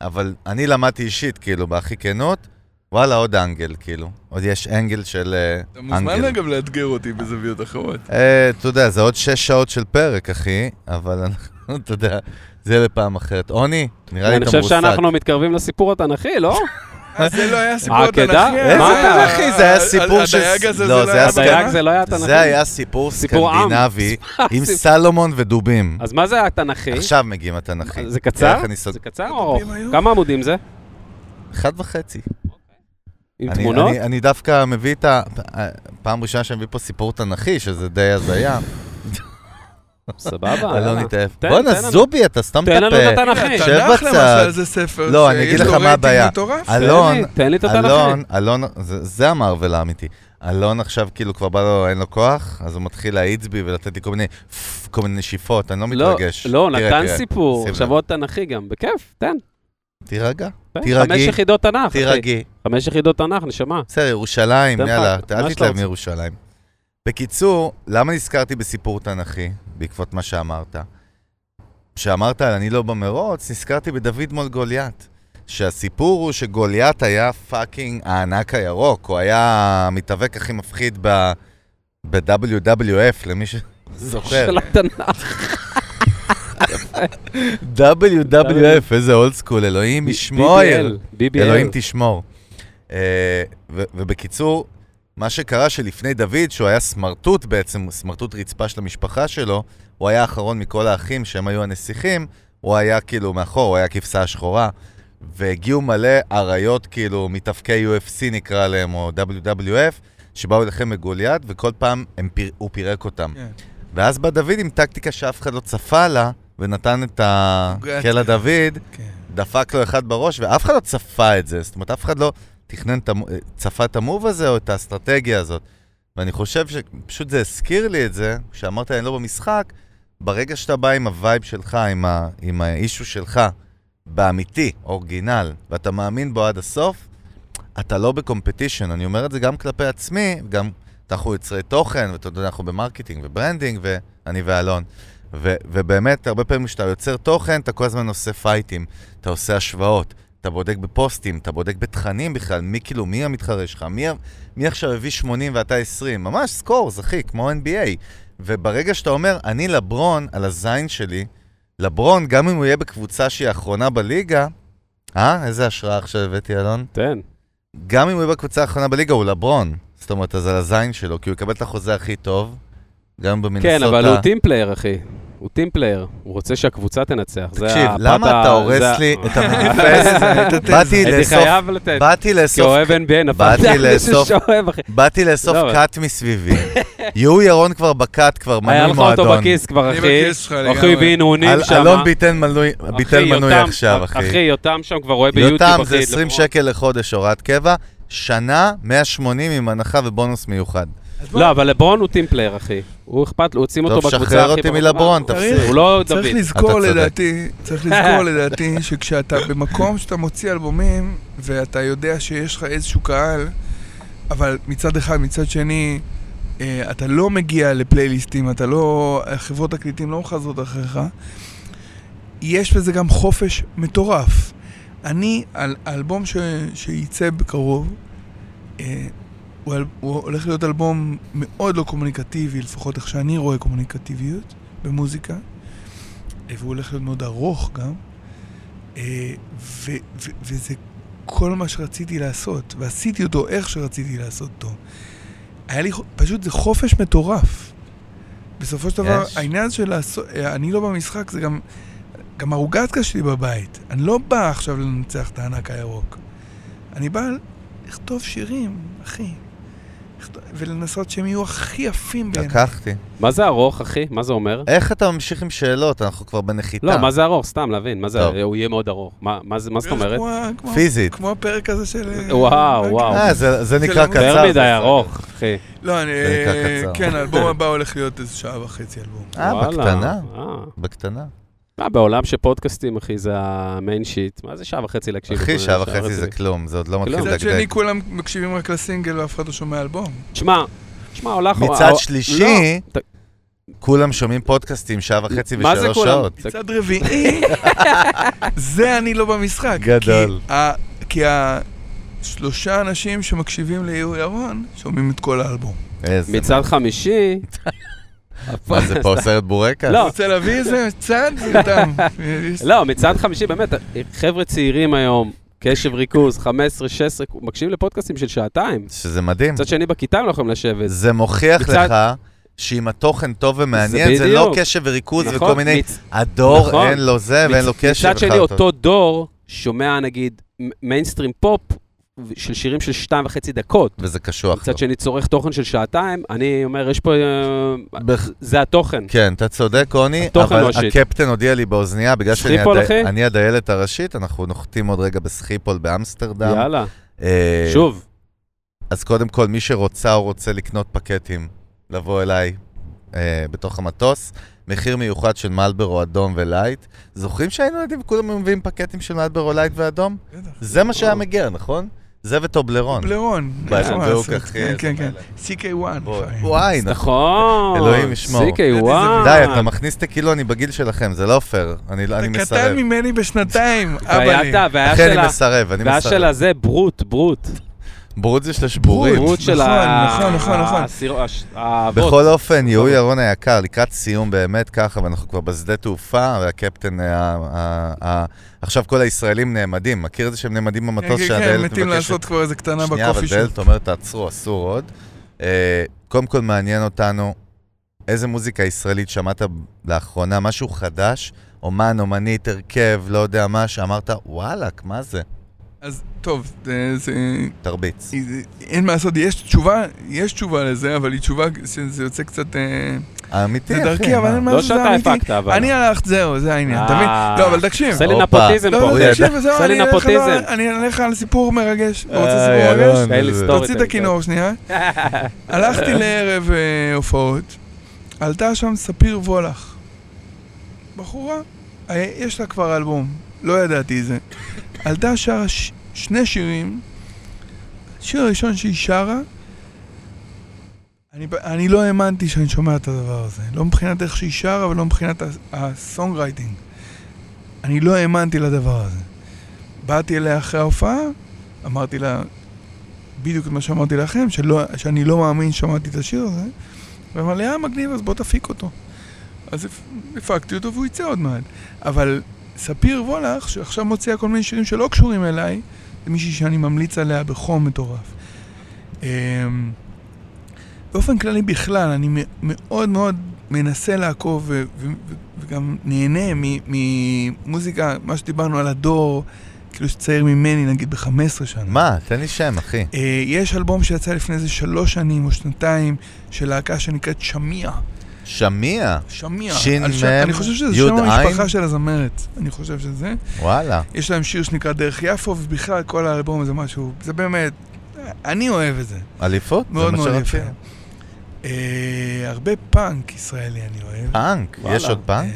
אבל אני למדתי אישית, כאילו, בהכי כנות, וואלה, עוד אנגל, כאילו. עוד יש אנגל של אה, אתה מוזמן אנגל. אגב לאתגר אותי בזוויות אחרות. אה, אתה יודע, זה עוד שש שעות של פרק, אחי, אבל אנחנו, אתה יודע, זה לפעם אחרת. עוני, נראה לי אני אתה חושב מרוסק. שאנחנו מתקרבים לסיפור התנ"כי, לא? אה, זה לא היה סיפור? התנ"כי. איזה מה? תנ"כי? זה היה סיפור של- הדייג הזה לא, זה לא היה היה סקנד- הדייג תנ"ך? זה לא היה תנ"כי? זה היה סיפור סיפור. סקנדינבי עם סלומון ודובים. אז מה זה התנ"כי? עכשיו מגיעים התנ"כי. זה קצר? אני זה קצר או ארוך? כמה עמודים זה? אחד וחצי. עם אני- תמונות? אני- אני דווקא מביא את ה... פעם ראשונה שאני מביא פה סיפור תנ"כי, שזה די הזיה. סבבה. התאהב. תן, בואנה. זובי, אתה סתם תן לנו את. התנ"כי. שב התנ"ך בצד. למשל זה ספר לא, אני אגיד לך מה הבעיה. אלון, לי, תן לי את התנ"כי. אלון, אלון, זה, המרוויל האמיתי. אלון עכשיו כאילו כבר בא לו, אין לו כוח, אז הוא מתחיל להאיץ בי ולתת לי כל מיני, כל מיני נשיפות, אני לא לא, מתרגש. לא, נתן סיפור, עכשיו. עוד תנ"כי גם, בכיף, תן. תירגע, תן. תירגעי. חמש יחידות תנ"ך, אחי. תירגעי. חמש יחידות תנ"ך, נשמה. בסדר, ירושלים, יאללה, אל תתלהב. מירושלים. בקיצור, למה נזכרתי בסיפור תנ"כי, בעקבות מה שאמרת? כשאמרת על אני לא במרוץ, נזכרתי בדוד מול גוליית. שהסיפור הוא שגוליית היה fucking הענק הירוק, הוא היה המתאבק הכי מפחיד ב- ב-WWF, למי שזוכר. של התנ"ך. WWF, איזה אולד סקול, אלוהים ישמור. BBL. אלוהים תשמור. אה, ובקיצור, מה שקרה שלפני דוד, שהוא היה סמרטוט בעצם, סמרטוט רצפה של המשפחה שלו, הוא היה האחרון מכל האחים שהם היו הנסיכים, הוא היה כאילו מאחור, הוא היה הכבשה השחורה. והגיעו מלא אריות, כאילו, מתאבקי UFC נקרא להם, או WWF, שבאו להילחם בגוליית, וכל פעם הם פיר, הוא פירק אותם. כן. ואז בא דוד עם טקטיקה שאף אחד לא צפה לה, ונתן את הקלע דוד, כן. דפק לו אחד בראש, ואף אחד לא צפה את זה. זאת אומרת, אף אחד לא תכנן, צפה את ה move הזה או את האסטרטגיה הזאת. ואני חושב שפשוט זה הזכיר לי את זה, כשאמרת אני לא במשחק, ברגע שאתה בא עם ה vibe שלך, עם, ה, עם ה issue שלך, באמיתי, original, ואתה מאמין בו עד הסוף, אתה לא ב competition. אני אומר את זה גם כלפי עצמי, גם אנחנו יוצרי תוכן, ואתה יודע, אנחנו ב marketing ו branding, ואני ואלון. ו- ובאמת, הרבה פעמים כשאתה יוצר תוכן, אתה כל הזמן עושה fightים, אתה עושה השוואות, אתה בודק בפוסטים, אתה בודק בתכנים בכלל, מי כאילו, מי המתחרה שלך, מי, מי עכשיו הביא 80 ואתה 20, ממש scores, אחי, כמו NBA. וברגע שאתה אומר, אני לברון על הזין שלי, לברון, גם אם הוא יהיה בקבוצה שהיא האחרונה בליגה, אה? איזה השראה עכשיו הבאתי, אלון? תן. גם אם הוא יהיה בקבוצה האחרונה בליגה, הוא לברון. זאת אומרת, אז על הזין שלו, כי הוא יקבל את החוזה הכי טוב, גם במנסוטה. כן, אבל הוא טים פלייר, אחי. הוא טים פלייר. הוא רוצה שהקבוצה תנצח. תקשיב, למה אתה הורס לי את המניפסט? באתי לאסוף, חייב לתת. באתי לאסוף, כאוהב NBA, נפלתי באתי על מישהו לאסוף- שאוהב, אחי. באתי לאסוף לא, קאט מסביבי. יהיו ירון כבר בקאט, כבר היה מנוי לך אותו מועדון. בכיס כבר, אחי. אחי, אל- שם. אלון ביטל מנוי- יותם- עכשיו, אחי. אחי, יותם שם כבר רואה ביוטיוב, יותם אחי. זה 20 לפחות. שקל לחודש הוראת קבע, שנה 180 עם הנחה ובונוס מיוחד. לא, אבל לברון הוא טים פלייר, אחי. הוא אכפת לו, הוא שים אותו טוב, בקבוצה הכי... שחרר אותי. מלברון, צריך- תפסיק. הוא לא צריך דוד. לזכור אתה צודק. לדעתי, צריך לזכור לדעתי שכשאתה במקום שאתה מוציא אלבומים ואתה יודע שיש לך איזשהו קהל, אבל מצד אחד, מצד שני, אה, אתה לא מגיע לפלייליסטים, אתה לא, חברות תקליטים לא מחזרות אחריך, יש בזה גם חופש מטורף. אני, על האלבום שייצא בקרוב, אה, הוא, הוא הולך להיות אלבום מאוד לא קומוניקטיבי, לפחות איך שאני רואה קומוניקטיביות במוזיקה. אה, והוא הולך להיות מאוד ארוך גם. אה, ו- ו- וזה כל מה שרציתי לעשות, ועשיתי אותו איך שרציתי לעשות אותו. היה לי, פשוט זה חופש מטורף. בסופו של דבר, יש. העניין של לעשות, אה, אני לא במשחק, זה גם, גם הרוגטקה שלי בבית. אני לא בא עכשיו לנצח את הענק הירוק. אני בא לכתוב שירים, אחי. ולנסות שהם יהיו הכי יפים בעיניי. לקחתי. מה זה ארוך, אחי? מה זה אומר? איך אתה ממשיך עם שאלות? אנחנו כבר בנחיתה. לא, מה זה ארוך? סתם להבין. מה זה. הוא יהיה מאוד ארוך. מה מה זה- מה זאת אומרת? פיזית. כמו הפרק הזה של... אה, וואו, וואו. אה, זה נקרא קצר. יותר מדי ארוך, אחי. לא, אני... זה נקרא קצר. כן, האלבום הבא הולך להיות איזה שעה וחצי אלבום. אה. בקטנה. אה. בקטנה. מה, בעולם של פודקאסטים, אחי, זה המיין שיט. מה זה שעה וחצי להקשיב? אחי, שעה וחצי זה כלום, זה עוד לא מתחיל כלום. מצד שני. כולם מקשיבים רק לסינגל ואף אחד לא שומע אלבום. תשמע, תשמע, הולך... מצד לא, שלישי, ת- כולם שומעים פודקאסטים שעה וחצי מה זה ושלוש? שעות. מצד רביעי, זה אני לא במשחק. גדול. כי השלושה אנשים שמקשיבים ליהוא ירון, שומעים את כל האלבום. איזה... מצד חמישי... מה זה פה סרט בורקס? לא. רוצה להביא איזה? אותם. לא, מצד חמישי, באמת, חבר'ה צעירים היום, קשב ריכוז, 15, 16, מקשיבים לפודקאסטים של שעתיים. שזה מדהים. מצד שני, בכיתה הם לא יכולים לשבת. זה מוכיח מצד- לך שאם התוכן טוב ומעניין, זה זה לא. קשב וריכוז נכון? וכל מיני... מצ- הדור, נכון. אין לו זה ואין לו קשב. מצד שני. אותו דור שומע, נגיד, מיינסטרים פופ של שירים של שתיים וחצי דקות. וזה קשוח. מצד שני, צורך תוכן של שעתיים, אני אומר, יש פה... אה, בח- זה התוכן. כן, אתה צודק, קוני, התוכן אבל ה shit. הקפטן הודיע לי באוזנייה, בגלל שאני אחי? אני הדיילת הראשית, אנחנו נוחתים עוד רגע בסחיפול באמסטרדם. יאללה. אה, שוב, אז קודם כל, מי שרוצה או רוצה לקנות פקטים, לבוא אליי אה, בתוך המטוס. מחיר מיוחד של מלברו אדום ו light. זוכרים שהיינו ילדים וכולם מביאים פקטים של מלברו לייט ואדום? זה מה שהיה מגיע, נכון? זה וטובלרון. בלרון. בדיוק, אחי, כן, כן, כן. מלך. CK1. בוא, לפעמים. וואי, נכון. נכון. אלוהים ישמור. CK1. די, אתה מכניס את הקילו, אני בגיל שלכם, זה לא פייר. אני אני אתה מסרב. קטן ממני בשנתיים, אבא והיה לי. אתה, והיה אחי, אני מסרב, אני והיה מסרב. שלה זה ברוט, ברוט. ברוט זה של השבורים. ברוט. דמות של נכון, ה... נכון, נכון, נכון. האבות. בכל אופן, יהוא ירון היקר, לקראת סיום באמת ככה, ואנחנו כבר בשדה תעופה, והקפטן, ה- עכשיו כל הישראלים נעמדים. מכיר את זה שהם נעמדים כן, במטוס כן, שהדלת כן, מתים לעשות כבר איזה קטנה שנייה, אבל בקופי דלת אומרת, תעצרו, אסור עוד. אה, קודם כל מעניין אותנו, איזה מוזיקה ישראלית שמעת לאחרונה, משהו חדש, אומן, אומנית, הרכב, לא יודע מה, שאמרת, וואלאק, מה זה? אז טוב, זה- זה... תרביץ. אין מה לעשות, יש תשובה, יש תשובה לזה, אבל היא תשובה שזה יוצא קצת... אה, אמיתי, זה אחי, דרכי, אבל אין מה לא לעשות, זה שאתה אמיתי. הפקת, אבל. אני הלכת, זהו, זה העניין, אתה אה. מבין? לא, אבל תקשיב. עושה לי. נפוטיזם לא, פה. לא, הוא תקשיב, לי אני אלך נפוטיזם. על- אני אלך על סיפור מרגש. רוצה סיפור מרגש? זה-. תוציא את הכינור שנייה. הלכתי לערב אה, הופעות, עלתה שם ספיר וולך. בחורה, אה, יש לה כבר אלבום, לא ידעתי את זה. עלתה שרה ש- שני שירים, השיר הראשון שהיא שרה, אני, אני לא האמנתי שאני שומע את הדבר הזה. לא מבחינת איך שהיא שרה ולא מבחינת הסונג רייטינג. אני לא האמנתי לדבר הזה. באתי אליה אחרי ההופעה, אמרתי לה, בדיוק את מה שאמרתי לכם, שלא, שאני לא מאמין ששמעתי את השיר הזה, ואמר לי, אה, מגניב, אז בוא תפיק אותו. אז הפ- הפקתי אותו והוא יצא עוד מעט. אבל ספיר וולך, שעכשיו מוציאה כל מיני שירים שלא קשורים אליי, זה מישהי שאני ממליץ עליה בחום מטורף. אמ, באופן כללי בכלל, אני מאוד מאוד מנסה לעקוב ו- ו- ו- וגם נהנה ממוזיקה, מה שדיברנו על הדור, כאילו שצעיר ממני נגיד ב-15 שנה. מה? תן לי שם, אחי. אה, יש אלבום שיצא לפני איזה שלוש שנים או שנתיים של להקה שנקראת שמיע. שמיע. שמיע. שין, על ש- מם, אני חושב שזה שם? המשפחה של הזמרת. אני חושב שזה. וואלה. יש להם שיר שנקרא דרך יפו, ובכלל כל האלבום הזה משהו, זה באמת, אני אוהב את זה. אליפות? מאוד מאוד. יפה. אה, הרבה פאנק ישראלי אני אוהב. פאנק? יש עוד פאנק?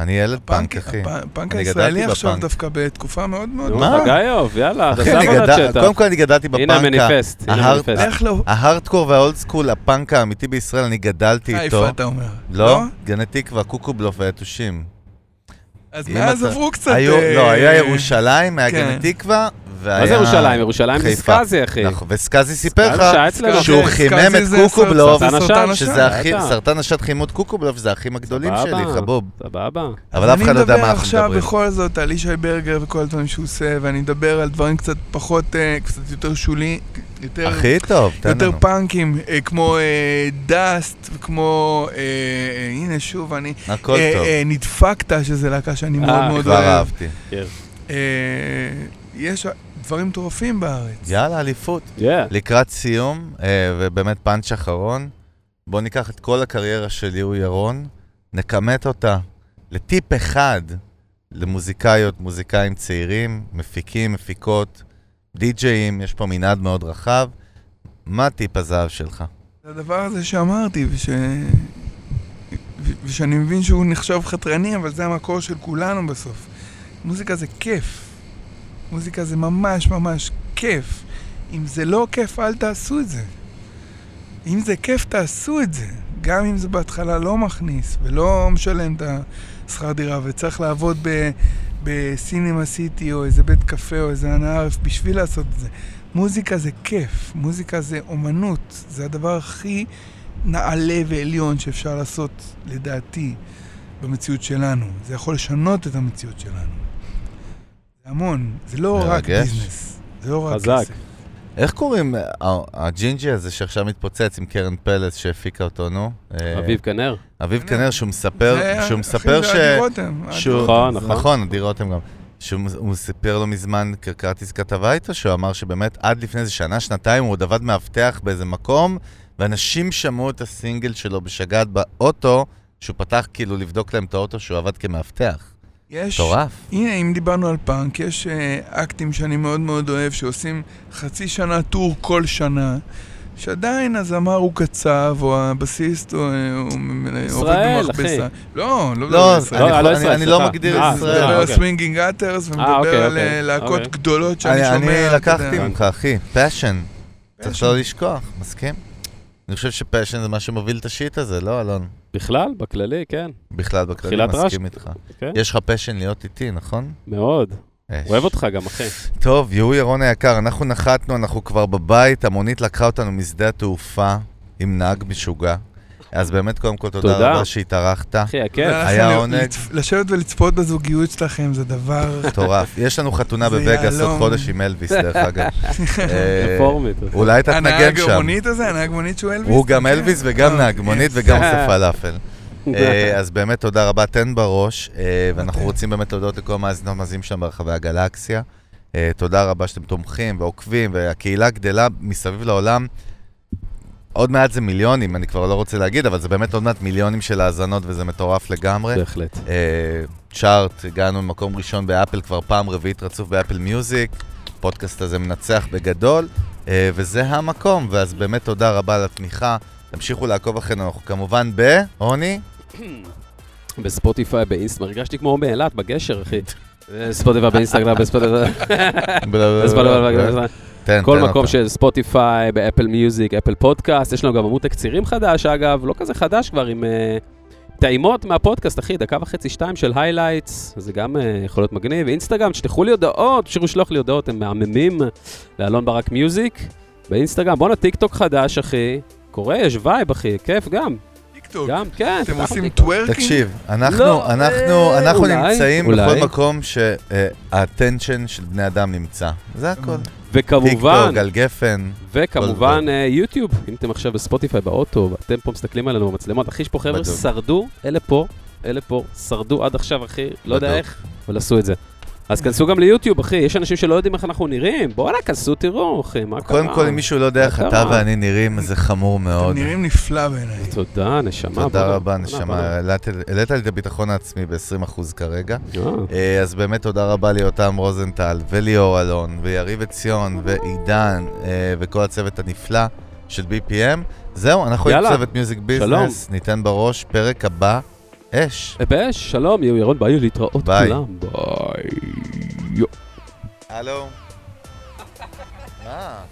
אה, אני ילד פאנק, אחי. הפ- הפאנק הישראלי עכשיו. דווקא בתקופה מאוד מאוד... מה? חגאיוב, יאללה, אחי, תעשה אני עבודת גדל- שטח. קודם כל אני גדלתי בפאנק. הנה המניפסט, הנה המניפסט. איך לא? ההארדקור והאולד סקול, הפאנק האמיתי בישראל, אני גדלתי איתו. חיפה אתה אומר. לא? גני תקווה, קוקובלוף והיתושים. אז מאז אתה- עברו קצת... אה, לא, היה ירושלים, היה כן. גני תקווה, והיה... מה זה ירושלים? ירושלים זה. סקאזי, אחי. נכון, וסקאזי סיפר לך אצלנו. שהוא חימם את השד. שזה הכי. סרטן השד חימו את קוקובלוף, זה האחים הגדולים. שלי, חבוב. סבבה. אבל אף אחד לא יודע מה אני אנחנו מדבר מדברים. עכשיו בכל זאת על ישי ברגר וכל הדברים שהוא עושה, ואני מדבר על דברים קצת פחות, אה, קצת יותר שולי, יותר... הכי טוב, תן יותר לנו. פאנקים, אה, כמו דאסט, וכמו, אה, אה, הנה שוב, אני, הכל אה, טוב. אה, נדפקת, שזה להקה שאני מאוד אה, מאוד כבר אוהב. אהבתי. אה, יש דברים מטורפים בארץ. יאללה, אליפות. Yeah. לקראת סיום, אה, ובאמת פאנץ' אחרון, בואו ניקח את כל הקריירה של יהוא ירון, נכמת אותה לטיפ אחד למוזיקאיות, מוזיקאים צעירים, מפיקים, מפיקות, די-ג'אים, יש פה מנעד מאוד רחב. מה טיפ הזהב שלך? הדבר הזה שאמרתי, וש... ו- ושאני מבין שהוא נחשב חתרני, אבל זה המקור של כולנו בסוף. מוזיקה זה כיף. מוזיקה זה ממש ממש כיף. אם זה לא כיף, אל תעשו את זה. אם זה כיף, תעשו את זה. גם אם זה בהתחלה לא מכניס ולא משלם את השכר דירה וצריך לעבוד ב... בסינמה סיטי או איזה בית קפה או איזה הנאה בשביל לעשות את זה. מוזיקה זה כיף, מוזיקה זה אומנות, זה הדבר הכי נעלה ועליון שאפשר לעשות, לדעתי, במציאות שלנו. זה יכול לשנות את המציאות שלנו. המון, זה לא רק מרגש. ביזנס, זה לא רק חזק. כסף. איך קוראים הג'ינג'י הזה שעכשיו מתפוצץ עם קרן פלס שהפיקה אותו, נו? אה, אביב כנר. אביב כנר. כנר, שהוא מספר, שהוא מספר ש... נכון, נכון. נכון, עדי רותם גם. שהוא הוא סיפר לו מזמן, קראתי איזה כתבה איתו, שהוא אמר שבאמת עד לפני איזה שנה, שנתיים, הוא עוד עבד מאבטח באיזה מקום, ואנשים שמעו את הסינגל שלו בשגעת באוטו, שהוא פתח כאילו לבדוק להם את האוטו שהוא עבד כמאבטח. יש, מטורף. הנה, אם דיברנו על פאנק, יש אה, אקטים שאני מאוד מאוד אוהב, שעושים חצי שנה טור כל שנה, שעדיין הזמר הוא קצב, או הבסיסט הוא, אה, עובד ישראל, במכבסה. לא, לא, לא, מדבר אני לא, לא אני- ישראל, אני לא. מגדיר אה, את מדבר ישראל. על אוקיי. Swingin' Utters, ומדבר אוקיי, על אוקיי. להקות אוקיי. גדולות שאני אני שומע. אני לקחתי. ממך, אחי, passion. צריך. לא לשכוח, מסכים? אני חושב ש passion זה מה שמוביל את ה shit הזה, לא, אלון? בכלל, בכללי, כן. בכלל, בכללי. מסכים איתך. כן. יש לך passion להיות איתי, נכון? מאוד. אש. אוהב אותך גם, אחי. טוב, יהוא ירון היקר, אנחנו נחתנו, אנחנו כבר בבית, המונית לקחה אותנו משדה התעופה עם נהג משוגע. אז באמת, קודם כל, תודה תודה. רבה שהתארחת. אחי, הכיף. היה עונג. לשבת ולצפות בזוגיות שלכם זה דבר... מטורף. יש לנו חתונה בווגאס עוד. חודש עם אלוויס, דרך אגב. אה, רפורמית. אולי אתה תנגן הנהג שם. המונית הזה, הנהג מונית שהוא אלוויס? הוא גם כן. אלוויס וגם אה, נהג. מונית וגם עושה פלאפל. אה, אז באמת תודה רבה, תן בראש, אה, ואנחנו אוקיי. רוצים באמת להודות לכל המאזינות והמאזינים שם ברחבי הגלקסיה. אה, תודה רבה שאתם תומכים ועוקבים, והקהילה גדלה מסביב לעולם. עוד מעט זה מיליונים, אני כבר לא רוצה להגיד, אבל זה באמת עוד מעט מיליונים של האזנות וזה מטורף לגמרי. בהחלט. אה, chart, הגענו למקום ראשון באפל כבר פעם רביעית רצוף ב Apple Music. הפודקאסט הזה מנצח בגדול, אה, וזה המקום, ואז באמת תודה רבה על התמיכה. תמשיכו לעקוב אחרינו, אנחנו כמובן בעוני. בספוטיפיי, באינסטגרם, הרגשתי כמו באילת, בגשר, אחי. אה, ספוטיפיי באינסטגרם, בספוטיפיי, תן, כל תן מקום אותה. של ספוטיפיי, ב Apple Music, Apple Podcast, יש לנו גם עמוד תקצירים חדש, אגב, לא כזה חדש כבר, עם אה, טעימות מהפודקאסט, אחי, דקה וחצי, שתיים של highlights, זה גם אה, יכול להיות מגניב. אינסטגרם, תשלחו לי הודעות, תשאירו לשלוח לי הודעות, הם מהממים לאלון ברק Music. באינסטגרם, בואנה, טיק טוק חדש, אחי. קורה, יש vibe, אחי, כיף גם. טיקטוק. גם, כן. אתם עושים. טוורקינג? תקשיב, אנחנו, לא, אנחנו, אה, אנחנו אולי, נמצאים אולי. בכל מקום שה attention של בני אדם נמצא. זה הכל. וכמובן, טיקטוק, על גפן. וכמובן אה, יוטיוב, אם אתם עכשיו בספוטיפיי באוטו, ואתם פה מסתכלים עלינו במצלמות, אחי, יש פה חבר'ה. שרדו, אלה פה, אלה פה, שרדו עד עכשיו, אחי, לא יודע בדיוק. איך, אבל עשו את זה. אז כנסו גם ליוטיוב, אחי, יש אנשים שלא יודעים איך אנחנו נראים, בואנה, כנסו, תראו, אחי, מה קרה? קודם כל, אם מישהו לא יודע איך אתה? ואני נראים, זה חמור מאוד. אתם נראים נפלא בעיניי. תודה, נשמה. תודה רבה, נשמה. העלית- לי את הביטחון העצמי ב-20% כרגע. אה, אה, אז באמת תודה רבה ליותם רוזנטל, וליאור אלון, ויריב עציון, ועידן, אה, וכל הצוות הנפלא של BPM. זהו, אנחנו עם. צוות Music Business, ניתן בראש, פרק הבא, אש. באש, שלום, ירון, ביי, להתראות ביי. כולם. ביי. הלו. מה?